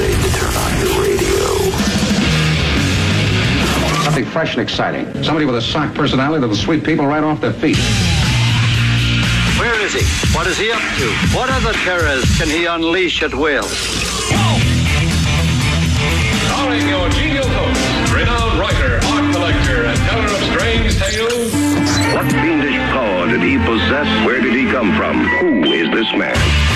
say to turn on your radio. Something fresh and exciting. Somebody with a sock personality that'll sweep people right off their feet. Where is he? What is he up to? What other terrors can he unleash at will? Starring your genial host, renowned writer, art collector, and teller of strange tales. What fiendish power did he possess? Where did he come from? Who is this man?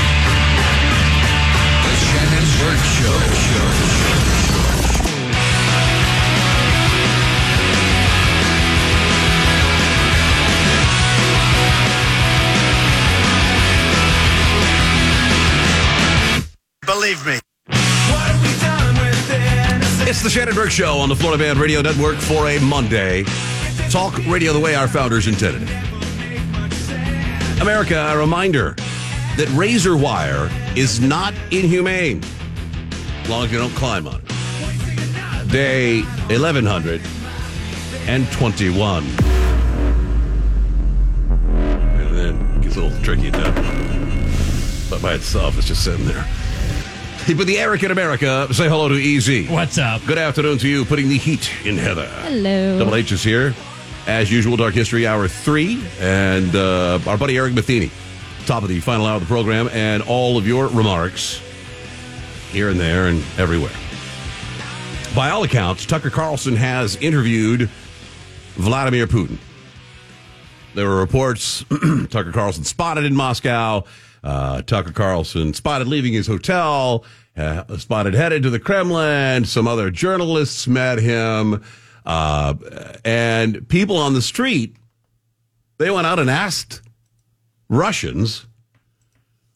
Believe me. It's the Shannon Burke Show on the Florida Man Radio Network for a Monday. Talk radio the way our founders intended. America, a reminder that razor wire is not inhumane as long as you don't climb on it. Day 1121. And then it gets a little tricky at that point. But by itself, it's just sitting there. But the Eric in America, say hello to EZ. What's up? Good afternoon to you, putting the heat in Heather. Hello. Double H is here. As usual, Dark History Hour 3. And uh, our buddy Eric Matheny, top of the final hour of the program, and all of your remarks here and there and everywhere. By all accounts, Tucker Carlson has interviewed Vladimir Putin. There were reports Tucker Carlson spotted in Moscow. Uh, Tucker Carlson spotted leaving his hotel, uh, spotted headed to the Kremlin. Some other journalists met him. Uh, and people on the street, they went out and asked Russians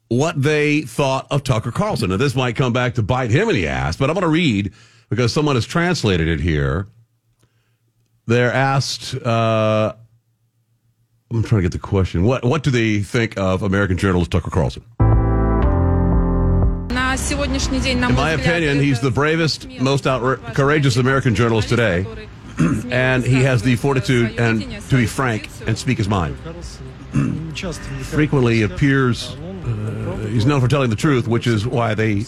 what they thought of Tucker Carlson. Now, this might come back to bite him in the ass, but I'm going to read because someone has translated it here. They're asked, uh, I'm trying to get the question. What what do they think of American journalist Tucker Carlson? In my opinion, he's the bravest, most outra- courageous American journalist today, and he has the fortitude and to be frank and speak his mind. Frequently appears uh, he's known for telling the truth, which is why they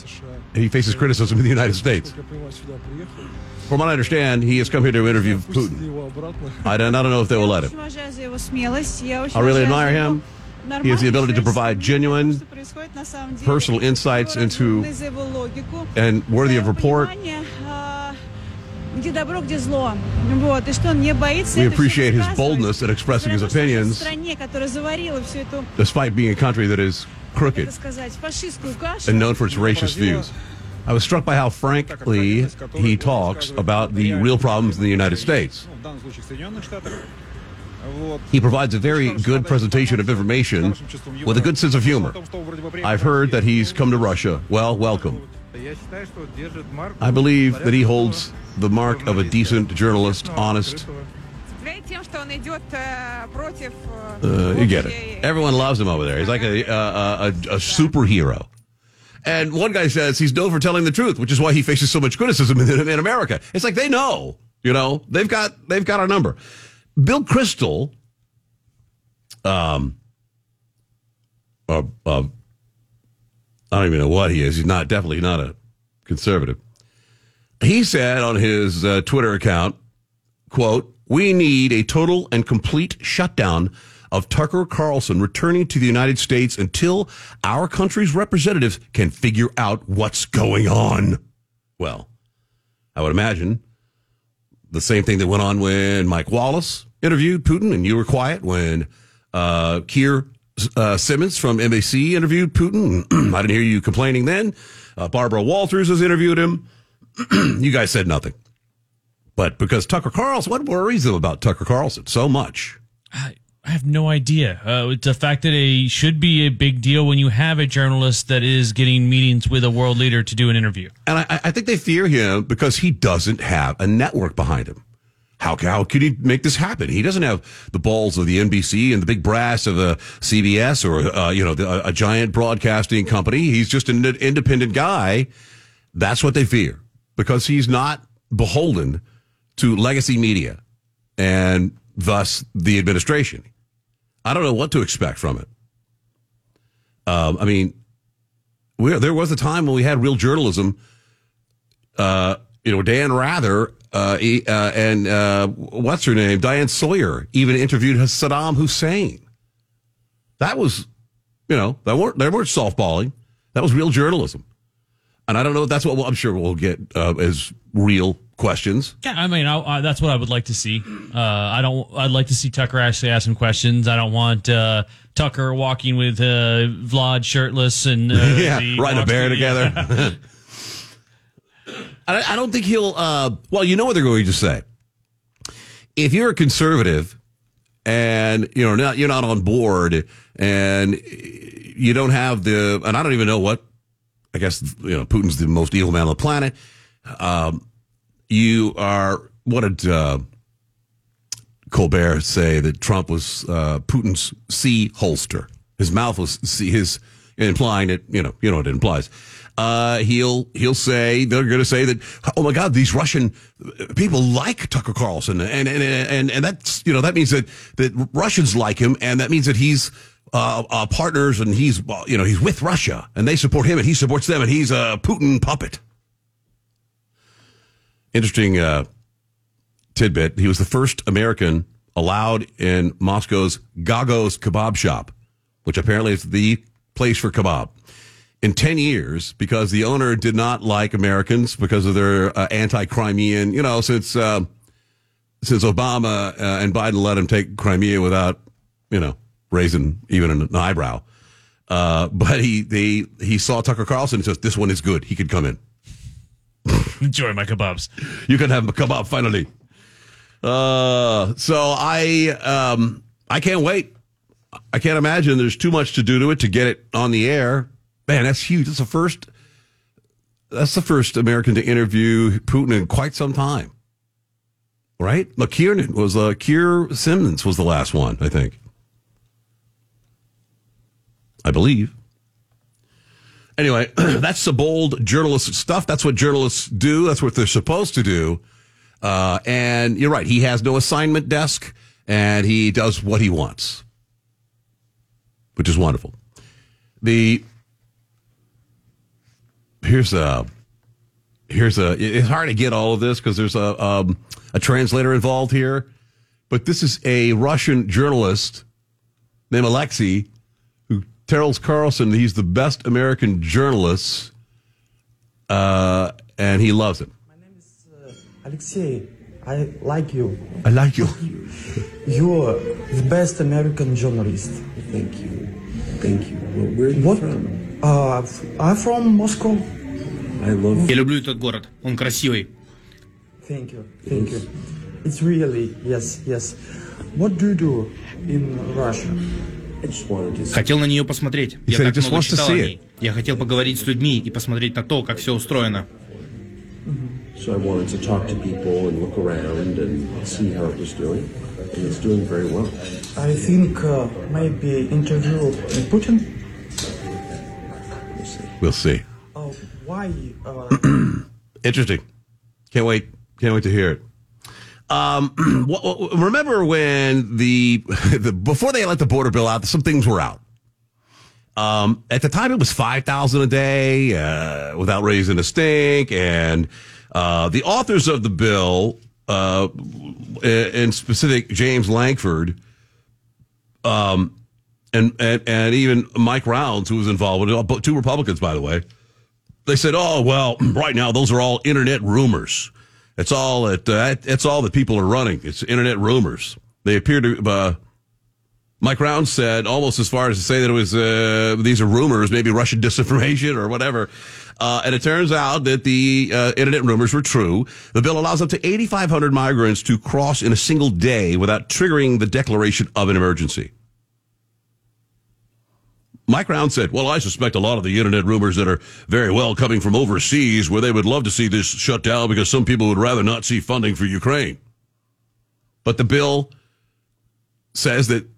he faces criticism in the United States. From what I understand, he has come here to interview Putin. I don't, I don't know if they will let him. I really admire him. He has the ability to provide genuine, personal insights into and worthy of report. We appreciate his boldness in expressing his opinions, despite being a country that is crooked and known for its racist views. I was struck by how frankly he talks about the real problems in the United States. He provides a very good presentation of information with a good sense of humor. I've heard that he's come to Russia. Well, welcome. I believe that he holds the mark of a decent journalist, honest. Uh, you get it. Everyone loves him over there. He's like a, a, a, a superhero. And one guy says he's known for telling the truth, which is why he faces so much criticism in, in America. It's like they know, you know, they've got they've got our number. Bill Kristol, um, uh, uh, I don't even know what he is. He's not definitely not a conservative. He said on his uh, Twitter account, "quote We need a total and complete shutdown." Of Tucker Carlson returning to the United States until our country's representatives can figure out what's going on. Well, I would imagine the same thing that went on when Mike Wallace interviewed Putin and you were quiet when uh, Keir uh, Simmons from NBC interviewed Putin. I didn't hear you complaining then. Uh, Barbara Walters has interviewed him. you guys said nothing. But because Tucker Carlson, what worries them about Tucker Carlson so much? I, I have no idea. Uh, it's the fact that it should be a big deal when you have a journalist that is getting meetings with a world leader to do an interview. And I, I think they fear him because he doesn't have a network behind him. How, how could he make this happen? He doesn't have the balls of the NBC and the big brass of the CBS or, uh, you know, the, a, a giant broadcasting company. He's just an independent guy. That's what they fear because he's not beholden to legacy media and thus the administration. I don't know what to expect from it. Um, I mean, we, there was a time when we had real journalism uh, you know, Dan Rather uh, he, uh, and uh, what's her name, Diane Sawyer, even interviewed Saddam Hussein. That was, you know, that weren't they weren't softballing. That was real journalism. And I don't know if that's what we'll, I'm sure we'll get uh, as real questions. Yeah, I mean, I, I, that's what I would like to see. Uh, I don't. I'd like to see Tucker actually ask some questions. I don't want uh, Tucker walking with uh, Vlad shirtless and uh, yeah, riding a bear yeah. together. I, I don't think he'll. Uh, well, you know what they're going to say. If you're a conservative and you know not, you're not on board and you don't have the, and I don't even know what. I guess you know Putin's the most evil man on the planet. Um, you are what did uh, Colbert say that Trump was uh, Putin's C holster? His mouth was C, his implying it. You know, you know what it implies. Uh, he'll he'll say they're going to say that oh my God these Russian people like Tucker Carlson and and and and that's you know that means that that Russians like him and that means that he's uh, uh, partners and he's you know he's with Russia and they support him and he supports them and he's a Putin puppet. Interesting uh, tidbit. He was the first American allowed in Moscow's Gagos kebab shop, which apparently is the place for kebab. In 10 years, because the owner did not like Americans because of their uh, anti-Crimean, you know, since, uh, since Obama uh, and Biden let him take Crimea without, you know, raising even an eyebrow. Uh, but he, they, he saw Tucker Carlson and says, this one is good. He could come in. Enjoy my kebabs. You can have a kebab finally. Uh, so I um I can't wait. I can't imagine there's too much to do to it to get it on the air. Man, that's huge. That's the first. That's the first American to interview Putin in quite some time. Right? Look, Kiernan was uh, Keir Simmons was the last one, I think. I believe. Anyway, that's the bold journalist stuff. That's what journalists do. That's what they're supposed to do. Uh, and you're right. He has no assignment desk and he does what he wants, which is wonderful. The, here's a, here's a, it's hard to get all of this because there's a, um, a translator involved here, but this is a Russian journalist named Alexei who tells Carlson he's the best American journalist, uh, and he loves him. My name is Alexei, I like you. I like you. You're the best American journalist. Thank you. Thank you. Well, where are you What? from? Uh, I'm from Moscow. I love Я люблю этот город. Он красивый. Thank you. Thank you. It's really yes, yes. What do you do in Russia? I just wanted to Хотел на нее посмотреть. Я так много читал о ней. Я хотел поговорить с людьми и посмотреть на то, как все устроено. So I wanted to talk to people and look around and see how it was doing. And it's doing very well. I think uh, maybe interview Putin. We'll see. Uh, why? Uh, Interesting. Can't wait. Can't wait to hear it. Um, remember when the, the before they let the border bill out, some things were out. Um, at the time, it was five thousand a day uh, without raising a stink, and uh, the authors of the bill, uh, in specific, James Lankford, um, and, and and even Mike Rounds, who was involved with it, two Republicans, by the way they said, "Oh well, right now those are all internet rumors. It's all that uh, it's all that people are running. It's internet rumors. They appear to." Uh, Mike Rounds said almost as far as to say that it was uh, these are rumors, maybe Russian disinformation or whatever. Uh, and it turns out that the uh, internet rumors were true. The bill allows up to 8,500 migrants to cross in a single day without triggering the declaration of an emergency. Mike Round said, Well, I suspect a lot of the internet rumors that are very well coming from overseas where they would love to see this shut down because some people would rather not see funding for Ukraine. But the bill says that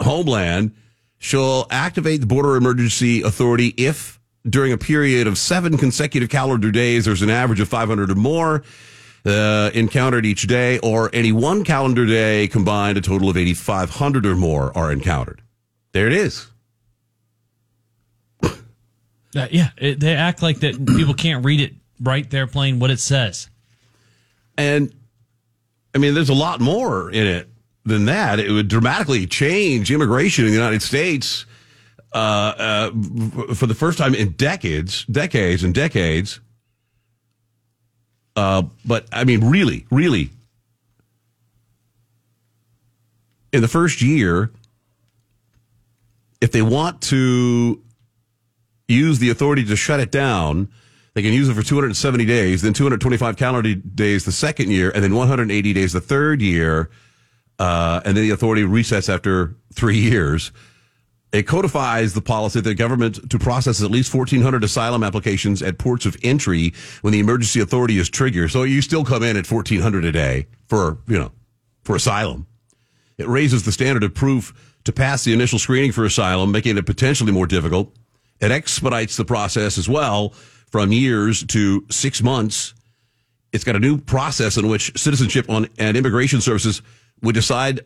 Homeland shall activate the Border Emergency Authority if during a period of seven consecutive calendar days there's an average of 500 or more uh, encountered each day, or any one calendar day combined, a total of 8,500 or more are encountered. There it is. Uh, yeah, it, they act like that people can't read it right there playing what it says. And I mean, there's a lot more in it than that. It would dramatically change immigration in the United States uh, uh, for the first time in decades, decades and decades. Uh, but I mean, really, really, in the first year, if they want to use the authority to shut it down, they can use it for 270 days, then 225 calendar days the second year, and then 180 days the third year. Uh, and then the authority resets after three years. It codifies the policy that the government to process at least 1,400 asylum applications at ports of entry when the emergency authority is triggered. So you still come in at 1,400 a day for, you know, for asylum. It raises the standard of proof to pass the initial screening for asylum, making it potentially more difficult. It expedites the process as well from years to six months. It's got a new process in which citizenship on, and immigration services would decide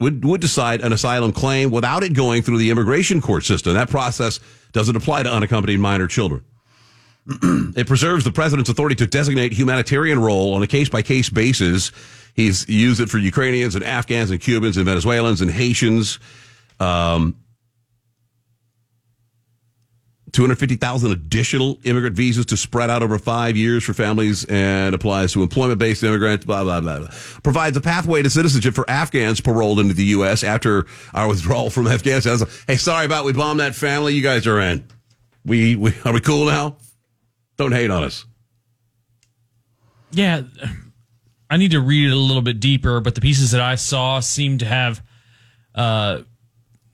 would, would decide an asylum claim without it going through the immigration court system. That process doesn't apply to unaccompanied minor children. it preserves the president's authority to designate humanitarian role on a case by case basis. He's used it for Ukrainians and Afghans and Cubans and Venezuelans and Haitians. Um, 250,000 additional immigrant visas to spread out over five years for families and applies to employment based immigrants, blah, blah, blah, blah. Provides a pathway to citizenship for Afghans paroled into the U.S. after our withdrawal from Afghanistan. Hey, sorry about we bombed that family. You guys are in. We, we Are we cool now? Don't hate on us. Yeah, I need to read it a little bit deeper, but the pieces that I saw seem to have. Uh,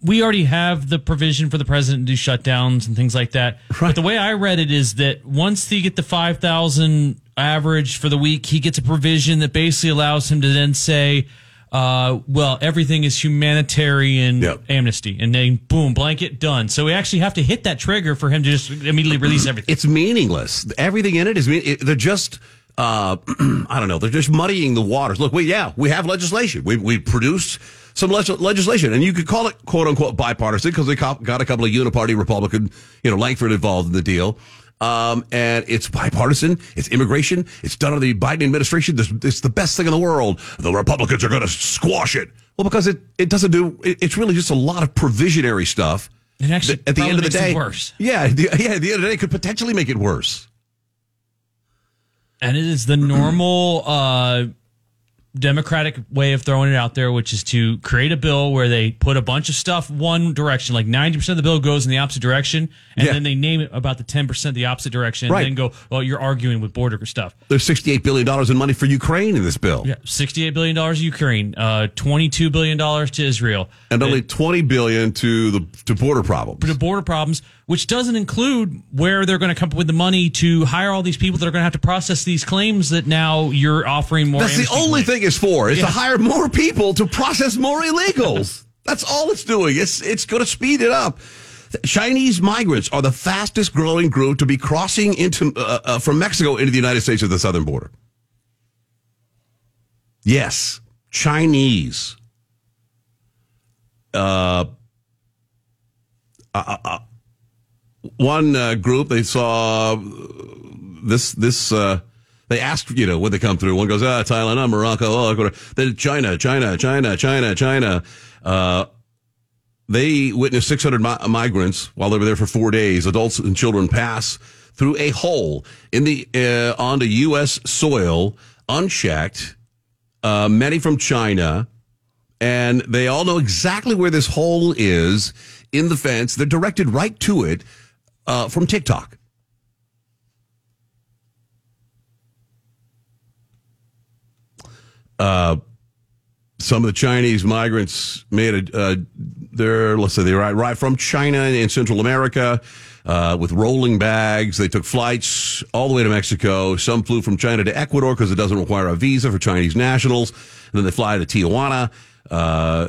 we already have the provision for the president to do shutdowns and things like that. Right. But the way I read it is that once they get the 5,000 average for the week, he gets a provision that basically allows him to then say, uh, well, everything is humanitarian Yep. amnesty. And then boom, blanket done. So we actually have to hit that trigger for him to just immediately release everything. It's meaningless. Everything in it is, mean- it, they're just, uh, I don't know, they're just muddying the waters. Look, we, yeah, we have legislation. We, we produced some leg- legislation, and you could call it quote unquote bipartisan because they co- got a couple of uniparty Republican, you know, Lankford involved in the deal. Um, and it's bipartisan. It's immigration. It's done under the Biden administration. This, it's the best thing in the world. The Republicans are going to squash it. Well, because it, it doesn't do, it, it's really just a lot of provisionary stuff. It actually that at the end of the day, worse. Yeah, the, yeah, at the end of the day, it could potentially make it worse. And it is the normal uh, Democratic way of throwing it out there, which is to create a bill where they put a bunch of stuff one direction, like 90% of the bill goes in the opposite direction, and Yeah. then they name it about the 10% the opposite direction, and Right. then go, well, you're arguing with border stuff. There's $68 billion in money for Ukraine in this bill. Yeah, $68 billion Ukraine, uh, $22 billion to Israel. And only 20 billion to the to border problems. to border problems, which doesn't include where they're going to come up with the money to hire all these people that are going to have to process these claims that now you're offering more. That's the only claims. thing it's for, is Yeah. to hire more people to process more illegals. That's all it's doing. It's it's going to speed it up. Chinese migrants are the fastest growing group to be crossing into uh, uh, from Mexico into the United States at the southern border. Yes, Chinese. Uh, uh, uh, one uh, group they saw this this uh they asked you know when they come through. One goes ah thailand ah morocco oh to then china china china china china. Uh they witnessed 600 mi- migrants while they were there for four days. Adults and children pass through a hole in the uh, onto u.s soil unchecked uh, many from china. And they all know exactly where this hole is in the fence. They're directed right to it uh, from tiktok uh, some of the Chinese migrants made a, uh, their, let's say they arrived from China in Central America, uh, with rolling bags. They took flights all the way to Mexico. Some flew from China to Ecuador because it doesn't require a visa for Chinese nationals. And then they fly to Tijuana. Uh,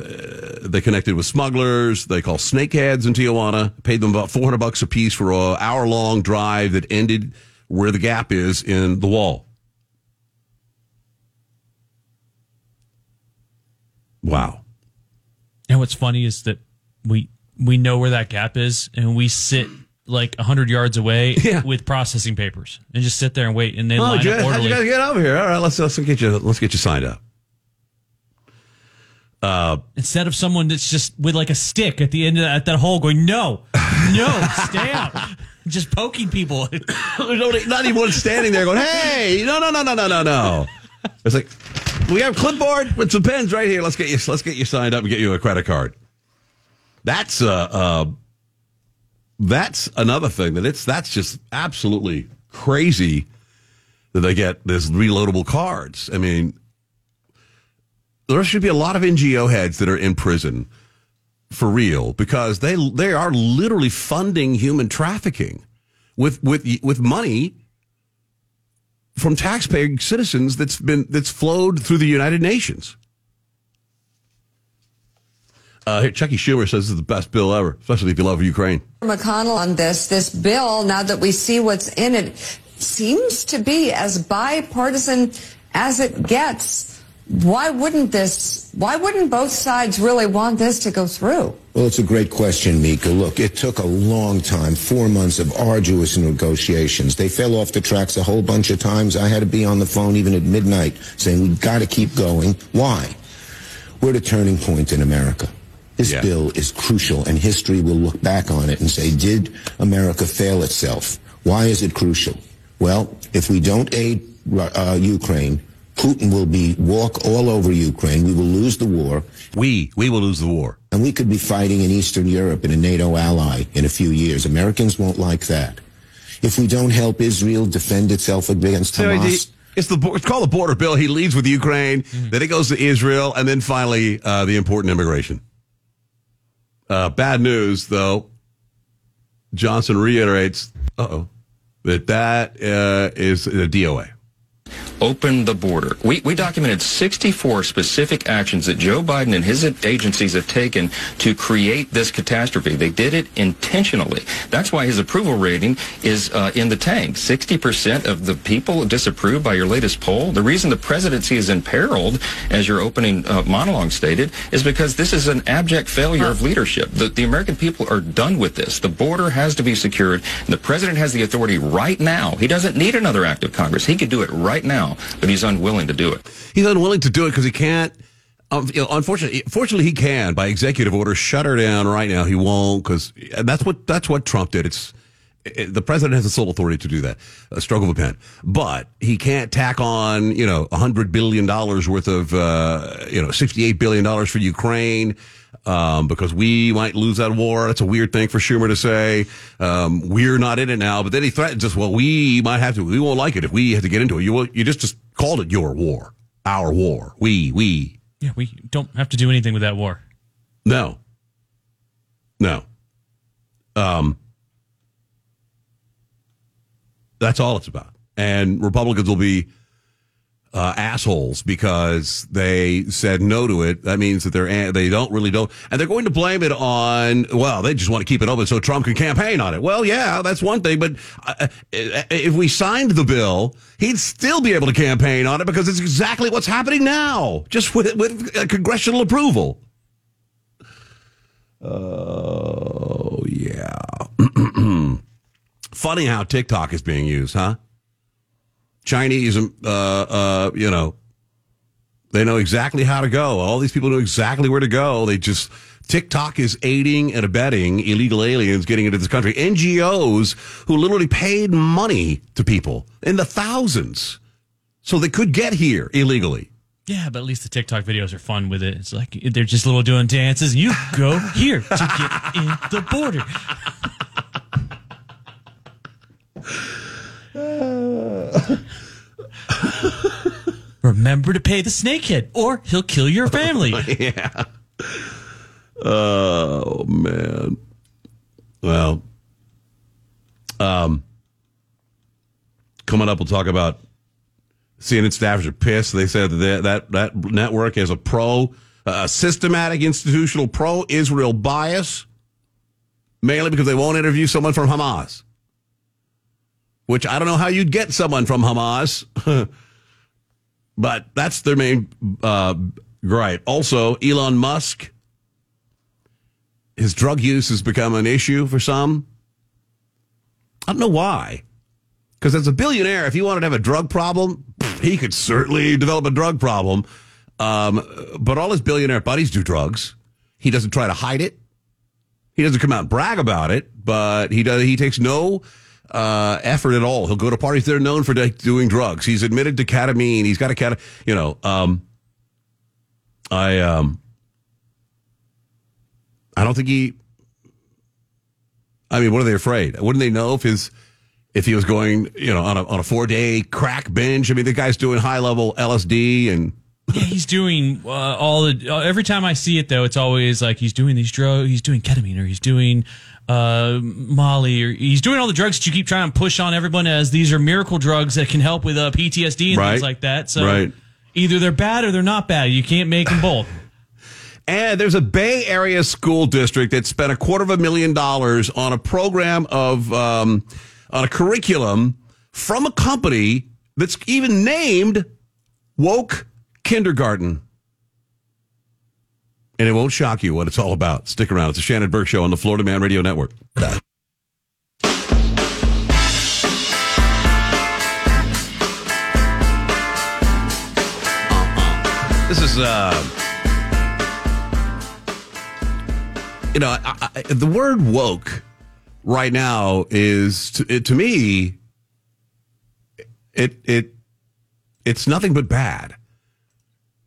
they connected with smugglers. They call snakeheads in Tijuana. Paid them about 400 bucks a piece for a hour long drive that ended where the gap is in the wall. Wow. And what's funny is that we we know where that gap is, and we sit like hundred yards away Yeah. with processing papers and just sit there and wait, and they Oh, line Jay, up how'd orderly. you guys get over here? All right, let's let's get you let's get you signed up. Uh, Instead of someone that's just with like a stick at the end of that, at that hole, going, "No, no, stay out," just poking people. Not even standing there going, "Hey, no, no, no, no, no, no, no." It's like we have clipboard with some pens right here. Let's get you. Let's get you signed up and get you a credit card. That's uh, uh that's another thing that it's that's just absolutely crazy that they get this reloadable cards. I mean, there should be a lot of NGO heads that are in prison for real because they they are literally funding human trafficking with with with money from taxpaying citizens that's been that's flowed through the United Nations. Uh, here, Chucky Schumer says this is the best bill ever, especially if you love Ukraine. McConnell on this. This bill, now that we see what's in it, seems to be as bipartisan as it gets. Why wouldn't this, why wouldn't both sides really want this to go through? Well, it's a great question, Mika. Look, it took a long time, four months of arduous negotiations. They fell off the tracks a whole bunch of times. I had to be on the phone even at midnight saying, we've got to keep going. Why? We're at a turning point in America. This Yeah. bill is crucial, and history will look back on it and say, did America fail itself? Why is it crucial? Well, if we don't aid uh, Ukraine, Putin will be walk all over Ukraine. We will lose the war. We we will lose the war. And we could be fighting in Eastern Europe in a NATO ally in a few years. Americans won't like that. If we don't help Israel defend itself against So Hamas, the- it's the it's called the border bill. He leads with Ukraine, then it goes to Israel, and then finally uh, the important immigration. Uh, bad news, though. Johnson reiterates, uh oh, that that uh, is a DOA. Open the border. We, we documented 64 specific actions that Joe Biden and his agencies have taken to create this catastrophe. They did it intentionally. That's why his approval rating is uh, in the tank. 60% of the people disapprove by your latest poll. The reason the presidency is imperiled, as your opening uh, monologue stated, is because this is an abject failure of leadership. The, the American people are done with this. The border has to be secured. And the president has the authority right now. He doesn't need another act of Congress. He could do it right now, but he's unwilling to do it. He's unwilling to do it because he can't. Um, you know, unfortunately, fortunately, he can by executive order shut her down right now. He won't because that's what that's what Trump did. It's it, the president has the sole authority to do that. A stroke of a pen, but he can't tack on you know a hundred billion dollars worth of uh, you know sixty eight billion dollars for Ukraine. Um, because we might lose that war. That's a weird thing for Schumer to say. Um, we're not in it now, but then he threatens us. Well, we might have to. We won't like it if we have to get into it. You will- you just just called it your war, our war. We we Yeah, we don't have to do anything with that war. no. No. Um, that's all it's about. And Republicans will be uh, assholes because they said no to it. That means that they're they don't really don't, and they're going to blame it on. Well, they just want to keep it open so Trump can campaign on it. Well, yeah, that's one thing, but uh, if we signed the bill, he'd still be able to campaign on it because it's exactly what's happening now, just with with uh, congressional approval. Oh yeah. Funny how TikTok is being used, huh? Chinese, uh, uh, you know, they know exactly how to go. All these people know exactly where to go. They just TikTok is aiding and abetting illegal aliens getting into this country. NGOs who literally paid money to people in the thousands so they could get here illegally. Yeah, but at least the TikTok videos are fun with it. It's like they're just little doing dances, you go here to get in the border. Remember to pay the snakehead, or he'll kill your family. yeah. Oh man. Well, um, coming up, we'll talk about CNN staffers are pissed. They said that that, that network has a pro, uh, systematic institutional pro Israel bias, mainly because they won't interview someone from Hamas. Which I don't know how you'd get someone from Hamas, but that's their main uh, gripe. Also, Elon Musk, his drug use has become an issue for some. I don't know why. Because as a billionaire, if he wanted to have a drug problem, he could certainly develop a drug problem. Um, but all his billionaire buddies do drugs. He doesn't try to hide it. He doesn't come out and brag about it, but he does. He takes no uh, effort at all. He'll go to parties that are known for doing drugs. He's admitted to ketamine. He's got a cat. You know, um, I um, I don't think he. I mean, what are they afraid? Wouldn't they know if his if he was going, you know, on a on a four day crack binge? I mean, the guy's doing high level LSD and Yeah, he's doing uh, all the. Uh, every time I see it, though, it's always like he's doing these drugs. He's doing ketamine, or he's doing uh, Molly, or he's doing all the drugs that you keep trying to push on everyone as these are miracle drugs that can help with uh, PTSD and Right. things like that. So Right. either they're bad or they're not bad. You can't make them both. And there's a Bay Area school district that spent a quarter of a million dollars on a program of um, on a curriculum from a company that's even named Woke Kindergarten. And it won't shock you what it's all about. Stick around. It's a Shannon Burke show on the Florida Man Radio Network. This is uh you know, I, I, the word woke right now is to, it, to me it it it's nothing but bad.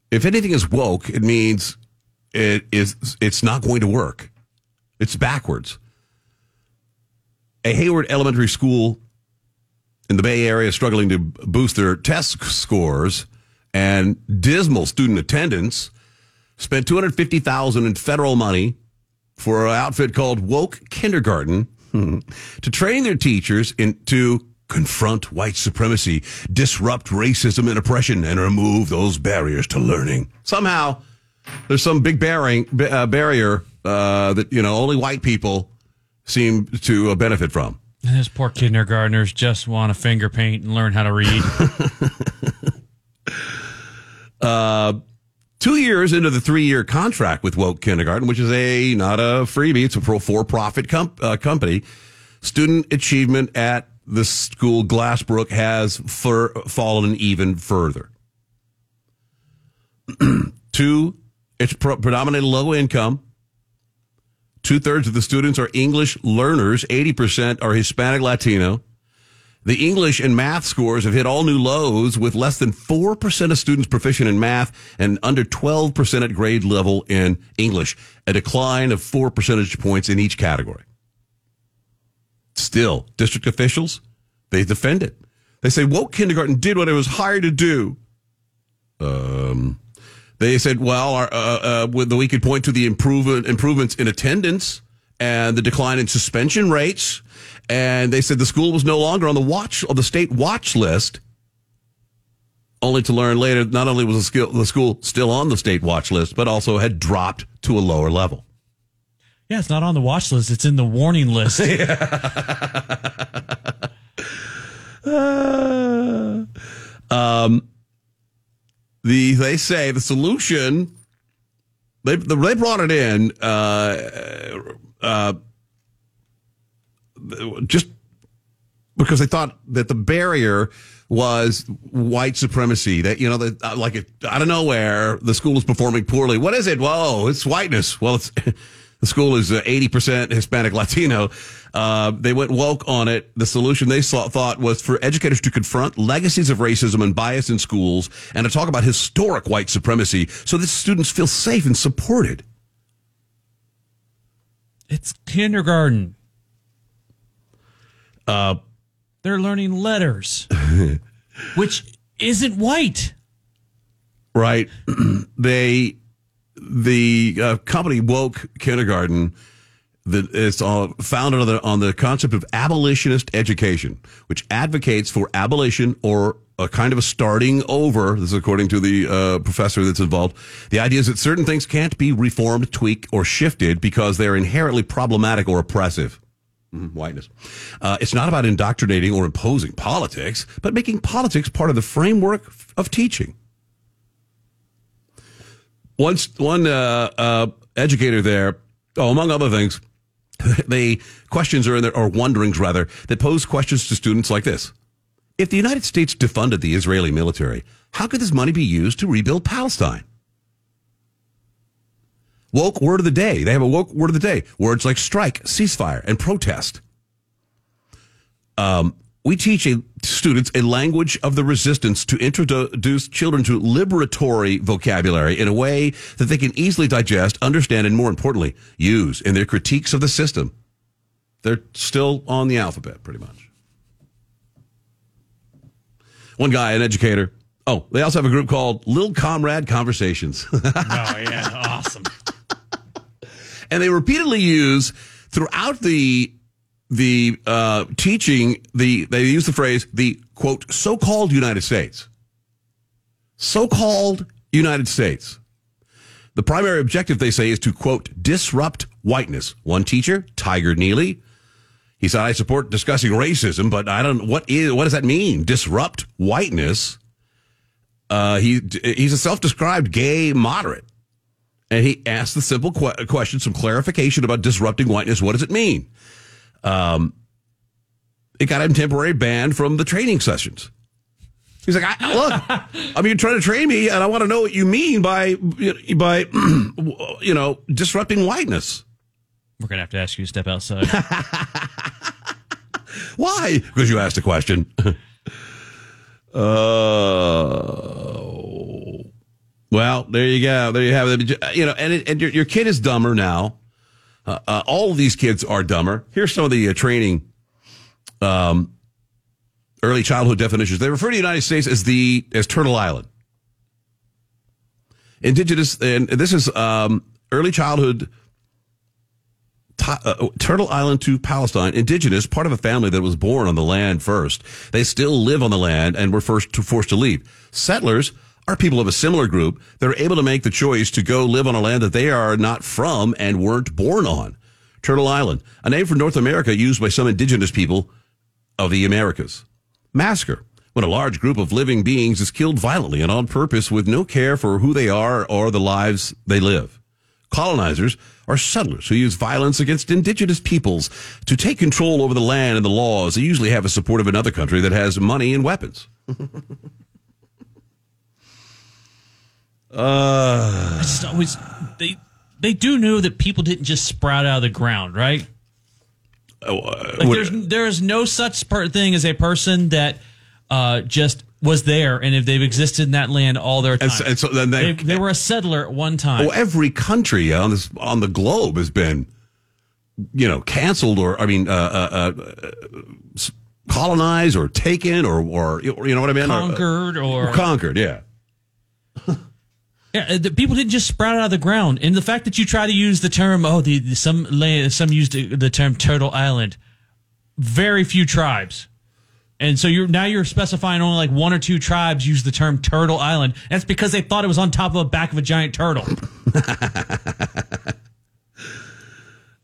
If anything is woke, it means it is it's not going to work. It's backwards. A Hayward Elementary School in the Bay Area struggling to boost their test scores and dismal student attendance spent 250,000 in federal money for an outfit called Woke Kindergarten to train their teachers in to confront white supremacy, disrupt racism and oppression, and remove those barriers to learning. Somehow, there's some big bearing, uh, barrier uh, that you know only white people seem to uh, benefit from. And those poor kindergartners just want to finger paint and learn how to read. Uh, two years into the three-year contract with Woke Kindergarten, which is a not a freebie, it's a pro for-profit com- uh, company. Student achievement at the school Glassbrook has fur- fallen even further. Two, it's pro- predominantly low income. Two thirds of the students are English learners. 80% are Hispanic Latino. The English and math scores have hit all new lows with less than 4% of students proficient in math and under 12% at grade level in English, a decline of four percentage points in each category. Still, district officials, they defend it. They say woke kindergarten did what it was hired to do. Um, they said, well, our, uh, uh, we could point to the improvement, improvements in attendance and the decline in suspension rates. And they said the school was no longer on the watch of the state watch list. Only to learn later, not only was the, skill, the school still on the state watch list, but also had dropped to a lower level. yeah, it's not on the watch list. It's in the warning list. um, the they say the solution they they brought it in uh, uh, just because they thought that the barrier was white supremacy that you know that uh, like it, out of nowhere the school is performing poorly. What is it? Whoa it's whiteness. Well it's the school is uh, 80% hispanic latino uh, they went woke on it the solution they saw, thought was for educators to confront legacies of racism and bias in schools and to talk about historic white supremacy so that students feel safe and supported it's kindergarten. uh, They're learning letters, which isn't white. right? they the uh, company woke kindergarten that is all founded on the on the concept of abolitionist education, which advocates for abolition or a kind of a starting over. This is according to the uh, professor that's involved. The idea is that certain things can't be reformed, tweaked, or shifted because they're inherently problematic or oppressive. Mhm, Whiteness. Uh, it's not about indoctrinating or imposing politics, but making politics part of the framework of teaching. One one uh, uh, educator there, oh, among other things, they questions are in there, or wonderings rather, that pose questions to students like this. If the United States defunded the Israeli military, how could this money be used to rebuild Palestine? Woke word of the day. They have a woke word of the day. Words like strike, ceasefire, and protest. Um, we teach a, students a language of the resistance to introduce children to liberatory vocabulary in a way that they can easily digest, understand, and more importantly, use in their critiques of the system. They're still on the alphabet, pretty much. One guy, an educator. Oh, they also have a group called Little Comrade Conversations. oh, yeah. Awesome. and they repeatedly use throughout the the uh, teaching the they use the phrase the quote so-called United States. So-called United States. The primary objective they say is to quote disrupt whiteness. One teacher, Tiger Neely, he said I support discussing racism, but I don't what is what does that mean? Disrupt whiteness. Uh, he he's a self-described gay moderate. And he asked the simple que- question, some clarification about disrupting whiteness. What does it mean? Um, it got him temporary banned from the training sessions. He's like, I, look, I mean, you're trying to train me, and I want to know what you mean by by you know disrupting whiteness. We're gonna have to ask you to step outside. Why? Because you asked a question. uh, well, there you go. There you have it. You know, and it, and your, your kid is dumber now. Uh, uh, all of these kids are dumber. Here's some of the uh, training, um, early childhood definitions. They refer to the United States as the as Turtle Island. Indigenous, and this is um, early childhood. Uh, Turtle Island to Palestine, indigenous, part of a family that was born on the land first. They still live on the land and were first to, forced to leave. Settlers are people of a similar group that are able to make the choice to go live on a land that they are not from and weren't born on. Turtle Island, a name for North America used by some indigenous people of the Americas. Massacre, when a large group of living beings is killed violently and on purpose with no care for who they are or the lives they live. Colonizers are settlers who use violence against indigenous peoples to take control over the land and the laws. They usually have the support of another country that has money and weapons. Uh, I just always they they do know that people didn't just sprout out of the ground, right? Oh, uh, like there's there's no such per- thing as a person that uh, just was there and if they've existed in that land all their time. And so, and so then they, they, they were a settler at one time. Oh, every country on this on the globe has been, you know, canceled or I mean, uh, uh, uh, colonized or taken or or you know what I mean, conquered or, or conquered, yeah. Yeah, the people didn't just sprout out of the ground, and the fact that you try to use the term, oh, the, the some some used the term Turtle Island, very few tribes, and so you're now you're specifying only like one or two tribes use the term Turtle Island. That's because they thought it was on top of the back of a giant turtle. uh,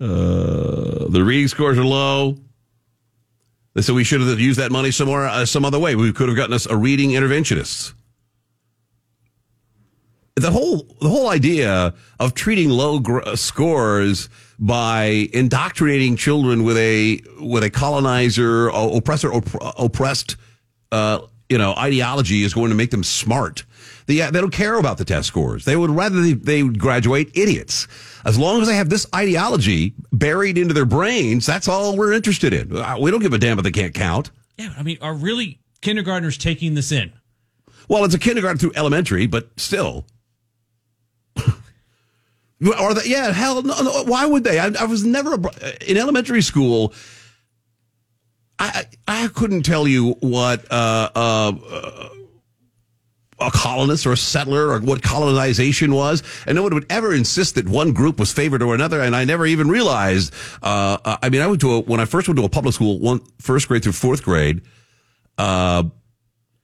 the reading scores are low. They said we should have used that money somewhere, uh, some other way. We could have gotten us a reading interventionist the whole the whole idea of treating low gr- uh, scores by indoctrinating children with a with a colonizer oppressor op- oppressed uh, you know ideology is going to make them smart. They, they don't care about the test scores. They would rather they, they graduate idiots. As long as they have this ideology buried into their brains, that's all we're interested in. Uh, we don't give a damn if they can't count. Yeah, I mean, are really kindergartners taking this in? Well, it's a kindergarten through elementary, but still. Yeah, hell, no, no, why would they? I, I was never a, in elementary school. I I couldn't tell you what uh, uh, a colonist or a settler or what colonization was, and no one would ever insist that one group was favored or another. And I never even realized. Uh, I mean, I went to a, when I first went to a public school, one first grade through fourth grade.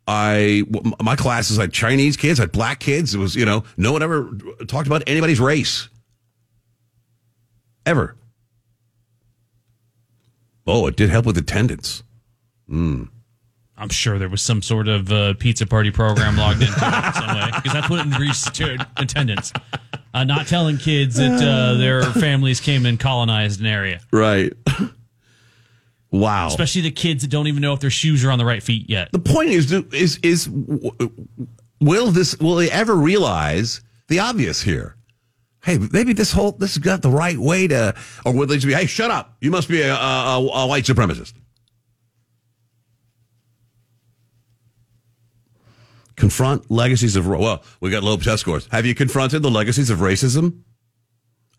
I my classes had Chinese kids, had black kids. It was you know no one ever talked about anybody's race ever. Oh, it did help with attendance. Mm. I'm sure there was some sort of uh, pizza party program logged into it some way because that's what increased attendance. uh, not telling kids that uh, their families came and colonized an area. Right. wow. Especially the kids that don't even know if their shoes are on the right feet yet. The point is, is, is, will this, will they ever realize the obvious here? Hey, maybe this whole, this has got the right way to, or will they just be, hey, shut up. You must be a, a, a white supremacist. Confront legacies of, well, we got low test scores. Have you confronted the legacies of racism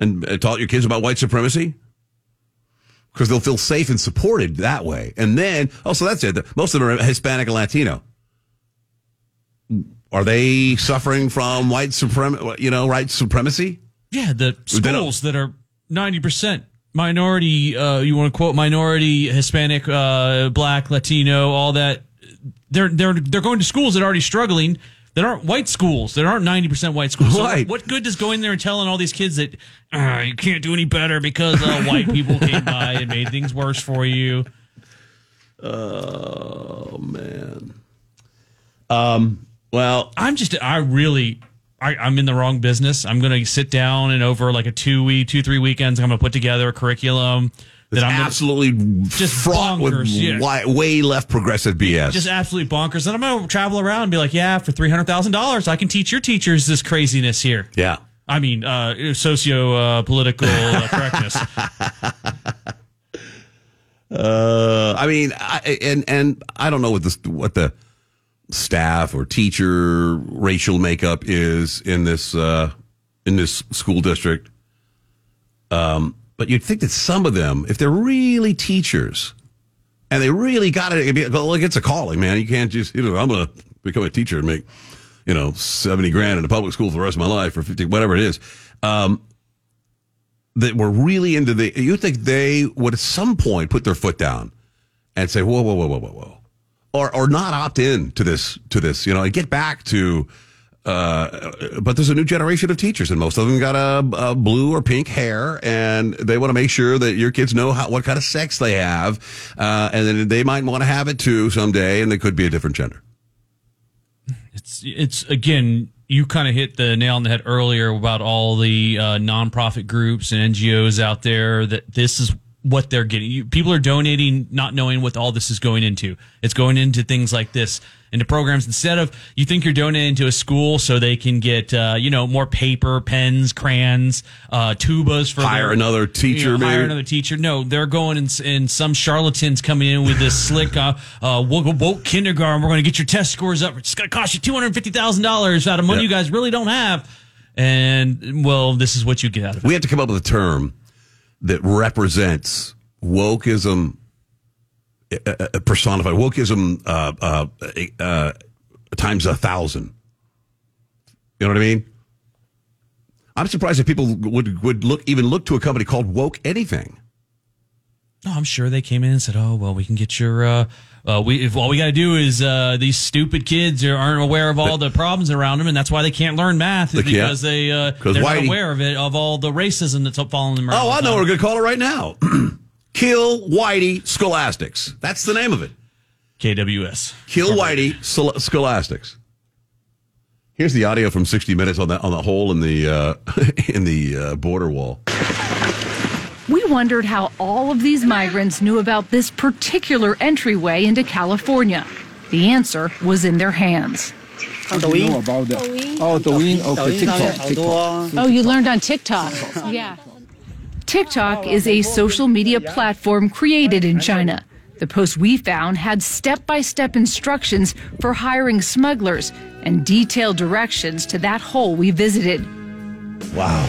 and uh, taught your kids about white supremacy? Because they'll feel safe and supported that way. And then, oh, so that's it. Most of them are Hispanic and Latino. Are they suffering from white supremacy? You know, white supremacy? Yeah, the schools that are ninety percent minority. Uh, you want to quote minority, Hispanic, uh, Black, Latino, all that. They're they're they're going to schools that are already struggling. That aren't white schools. That aren't ninety percent white schools. So Right. what good does going there and telling all these kids that uh, you can't do any better because uh, white people came by and made things worse for you? Oh man. Um. Well, I'm just I really I, I'm in the wrong business. I'm going to sit down and over like a two week, two three weekends, I'm going to put together a curriculum that I'm absolutely just fraught with bonkers, yeah. wi- way left progressive BS. just absolutely bonkers. And I'm going to travel around and be like, yeah, for three hundred thousand dollars, I can teach your teachers this craziness here. yeah. I mean, uh, socio uh, political uh, correctness. Uh, I mean, I, and and I don't know what the what the staff or teacher racial makeup is in this uh, in this school district. Um, but you'd think that some of them, if they're really teachers, and they really got it, like it's a calling, man. You can't just you know I'm gonna become a teacher and make you know seventy grand in a public school for the rest of my life or fifty whatever it is. Um, that were really into the, you think they would at some point put their foot down and say, whoa, whoa, whoa, whoa, whoa, whoa, or or not opt in to this to this, you know, and get back to. Uh, but there's a new generation of teachers, and most of them got a, a blue or pink hair, and they want to make sure that your kids know how, what kind of sex they have, uh, and then they might want to have it too someday, and they could be a different gender. It's it's again, you kind of hit the nail on the head earlier about all the uh, nonprofit groups and NGOs out there that this is what they're getting. You, people are donating, not knowing what all this is going into. It's going into things like this, into programs. Instead of you think you're donating to a school so they can get uh, you know more paper, pens, crayons, uh, tubas for Hire their- another teacher, you know, hire another teacher. No, they're going and, and some charlatans coming in with this slick uh, uh, woke, woke kindergarten. We're going to get your test scores up. It's going to cost you two hundred fifty thousand dollars out of money Yeah. you guys really don't have. And well, this is what you get out of it. We have to come up with a term that represents wokeism personified. Wokeism uh, uh, uh, times a thousand. You know what I mean? I'm surprised if people would would look even look to a company called Woke Anything. No, I'm sure they came in and said, "Oh, well, we can get your." Uh, uh, we if all we got to do is uh, these stupid kids are, aren't aware of all the problems around them, and that's why they can't learn math is They can't. because they uh, they're not aware of it of all the racism that's up following them. Oh, I know. time. We're going to call it right now. Kill Whitey Scholastics. That's the name of it. KWS. Kill Whitey Schol- Scholastics. Here's the audio from 60 Minutes on that on the hole in the uh, in the uh, border wall. We wondered how all of these migrants knew about this particular entryway into California. The answer was in their hands. How do you know about that? Oh, Douyin, okay, TikTok, TikTok. Oh, you learned on TikTok. Yeah. TikTok is a social media platform created in China. The post we found had step by step instructions for hiring smugglers and detailed directions to that hole we visited. Wow.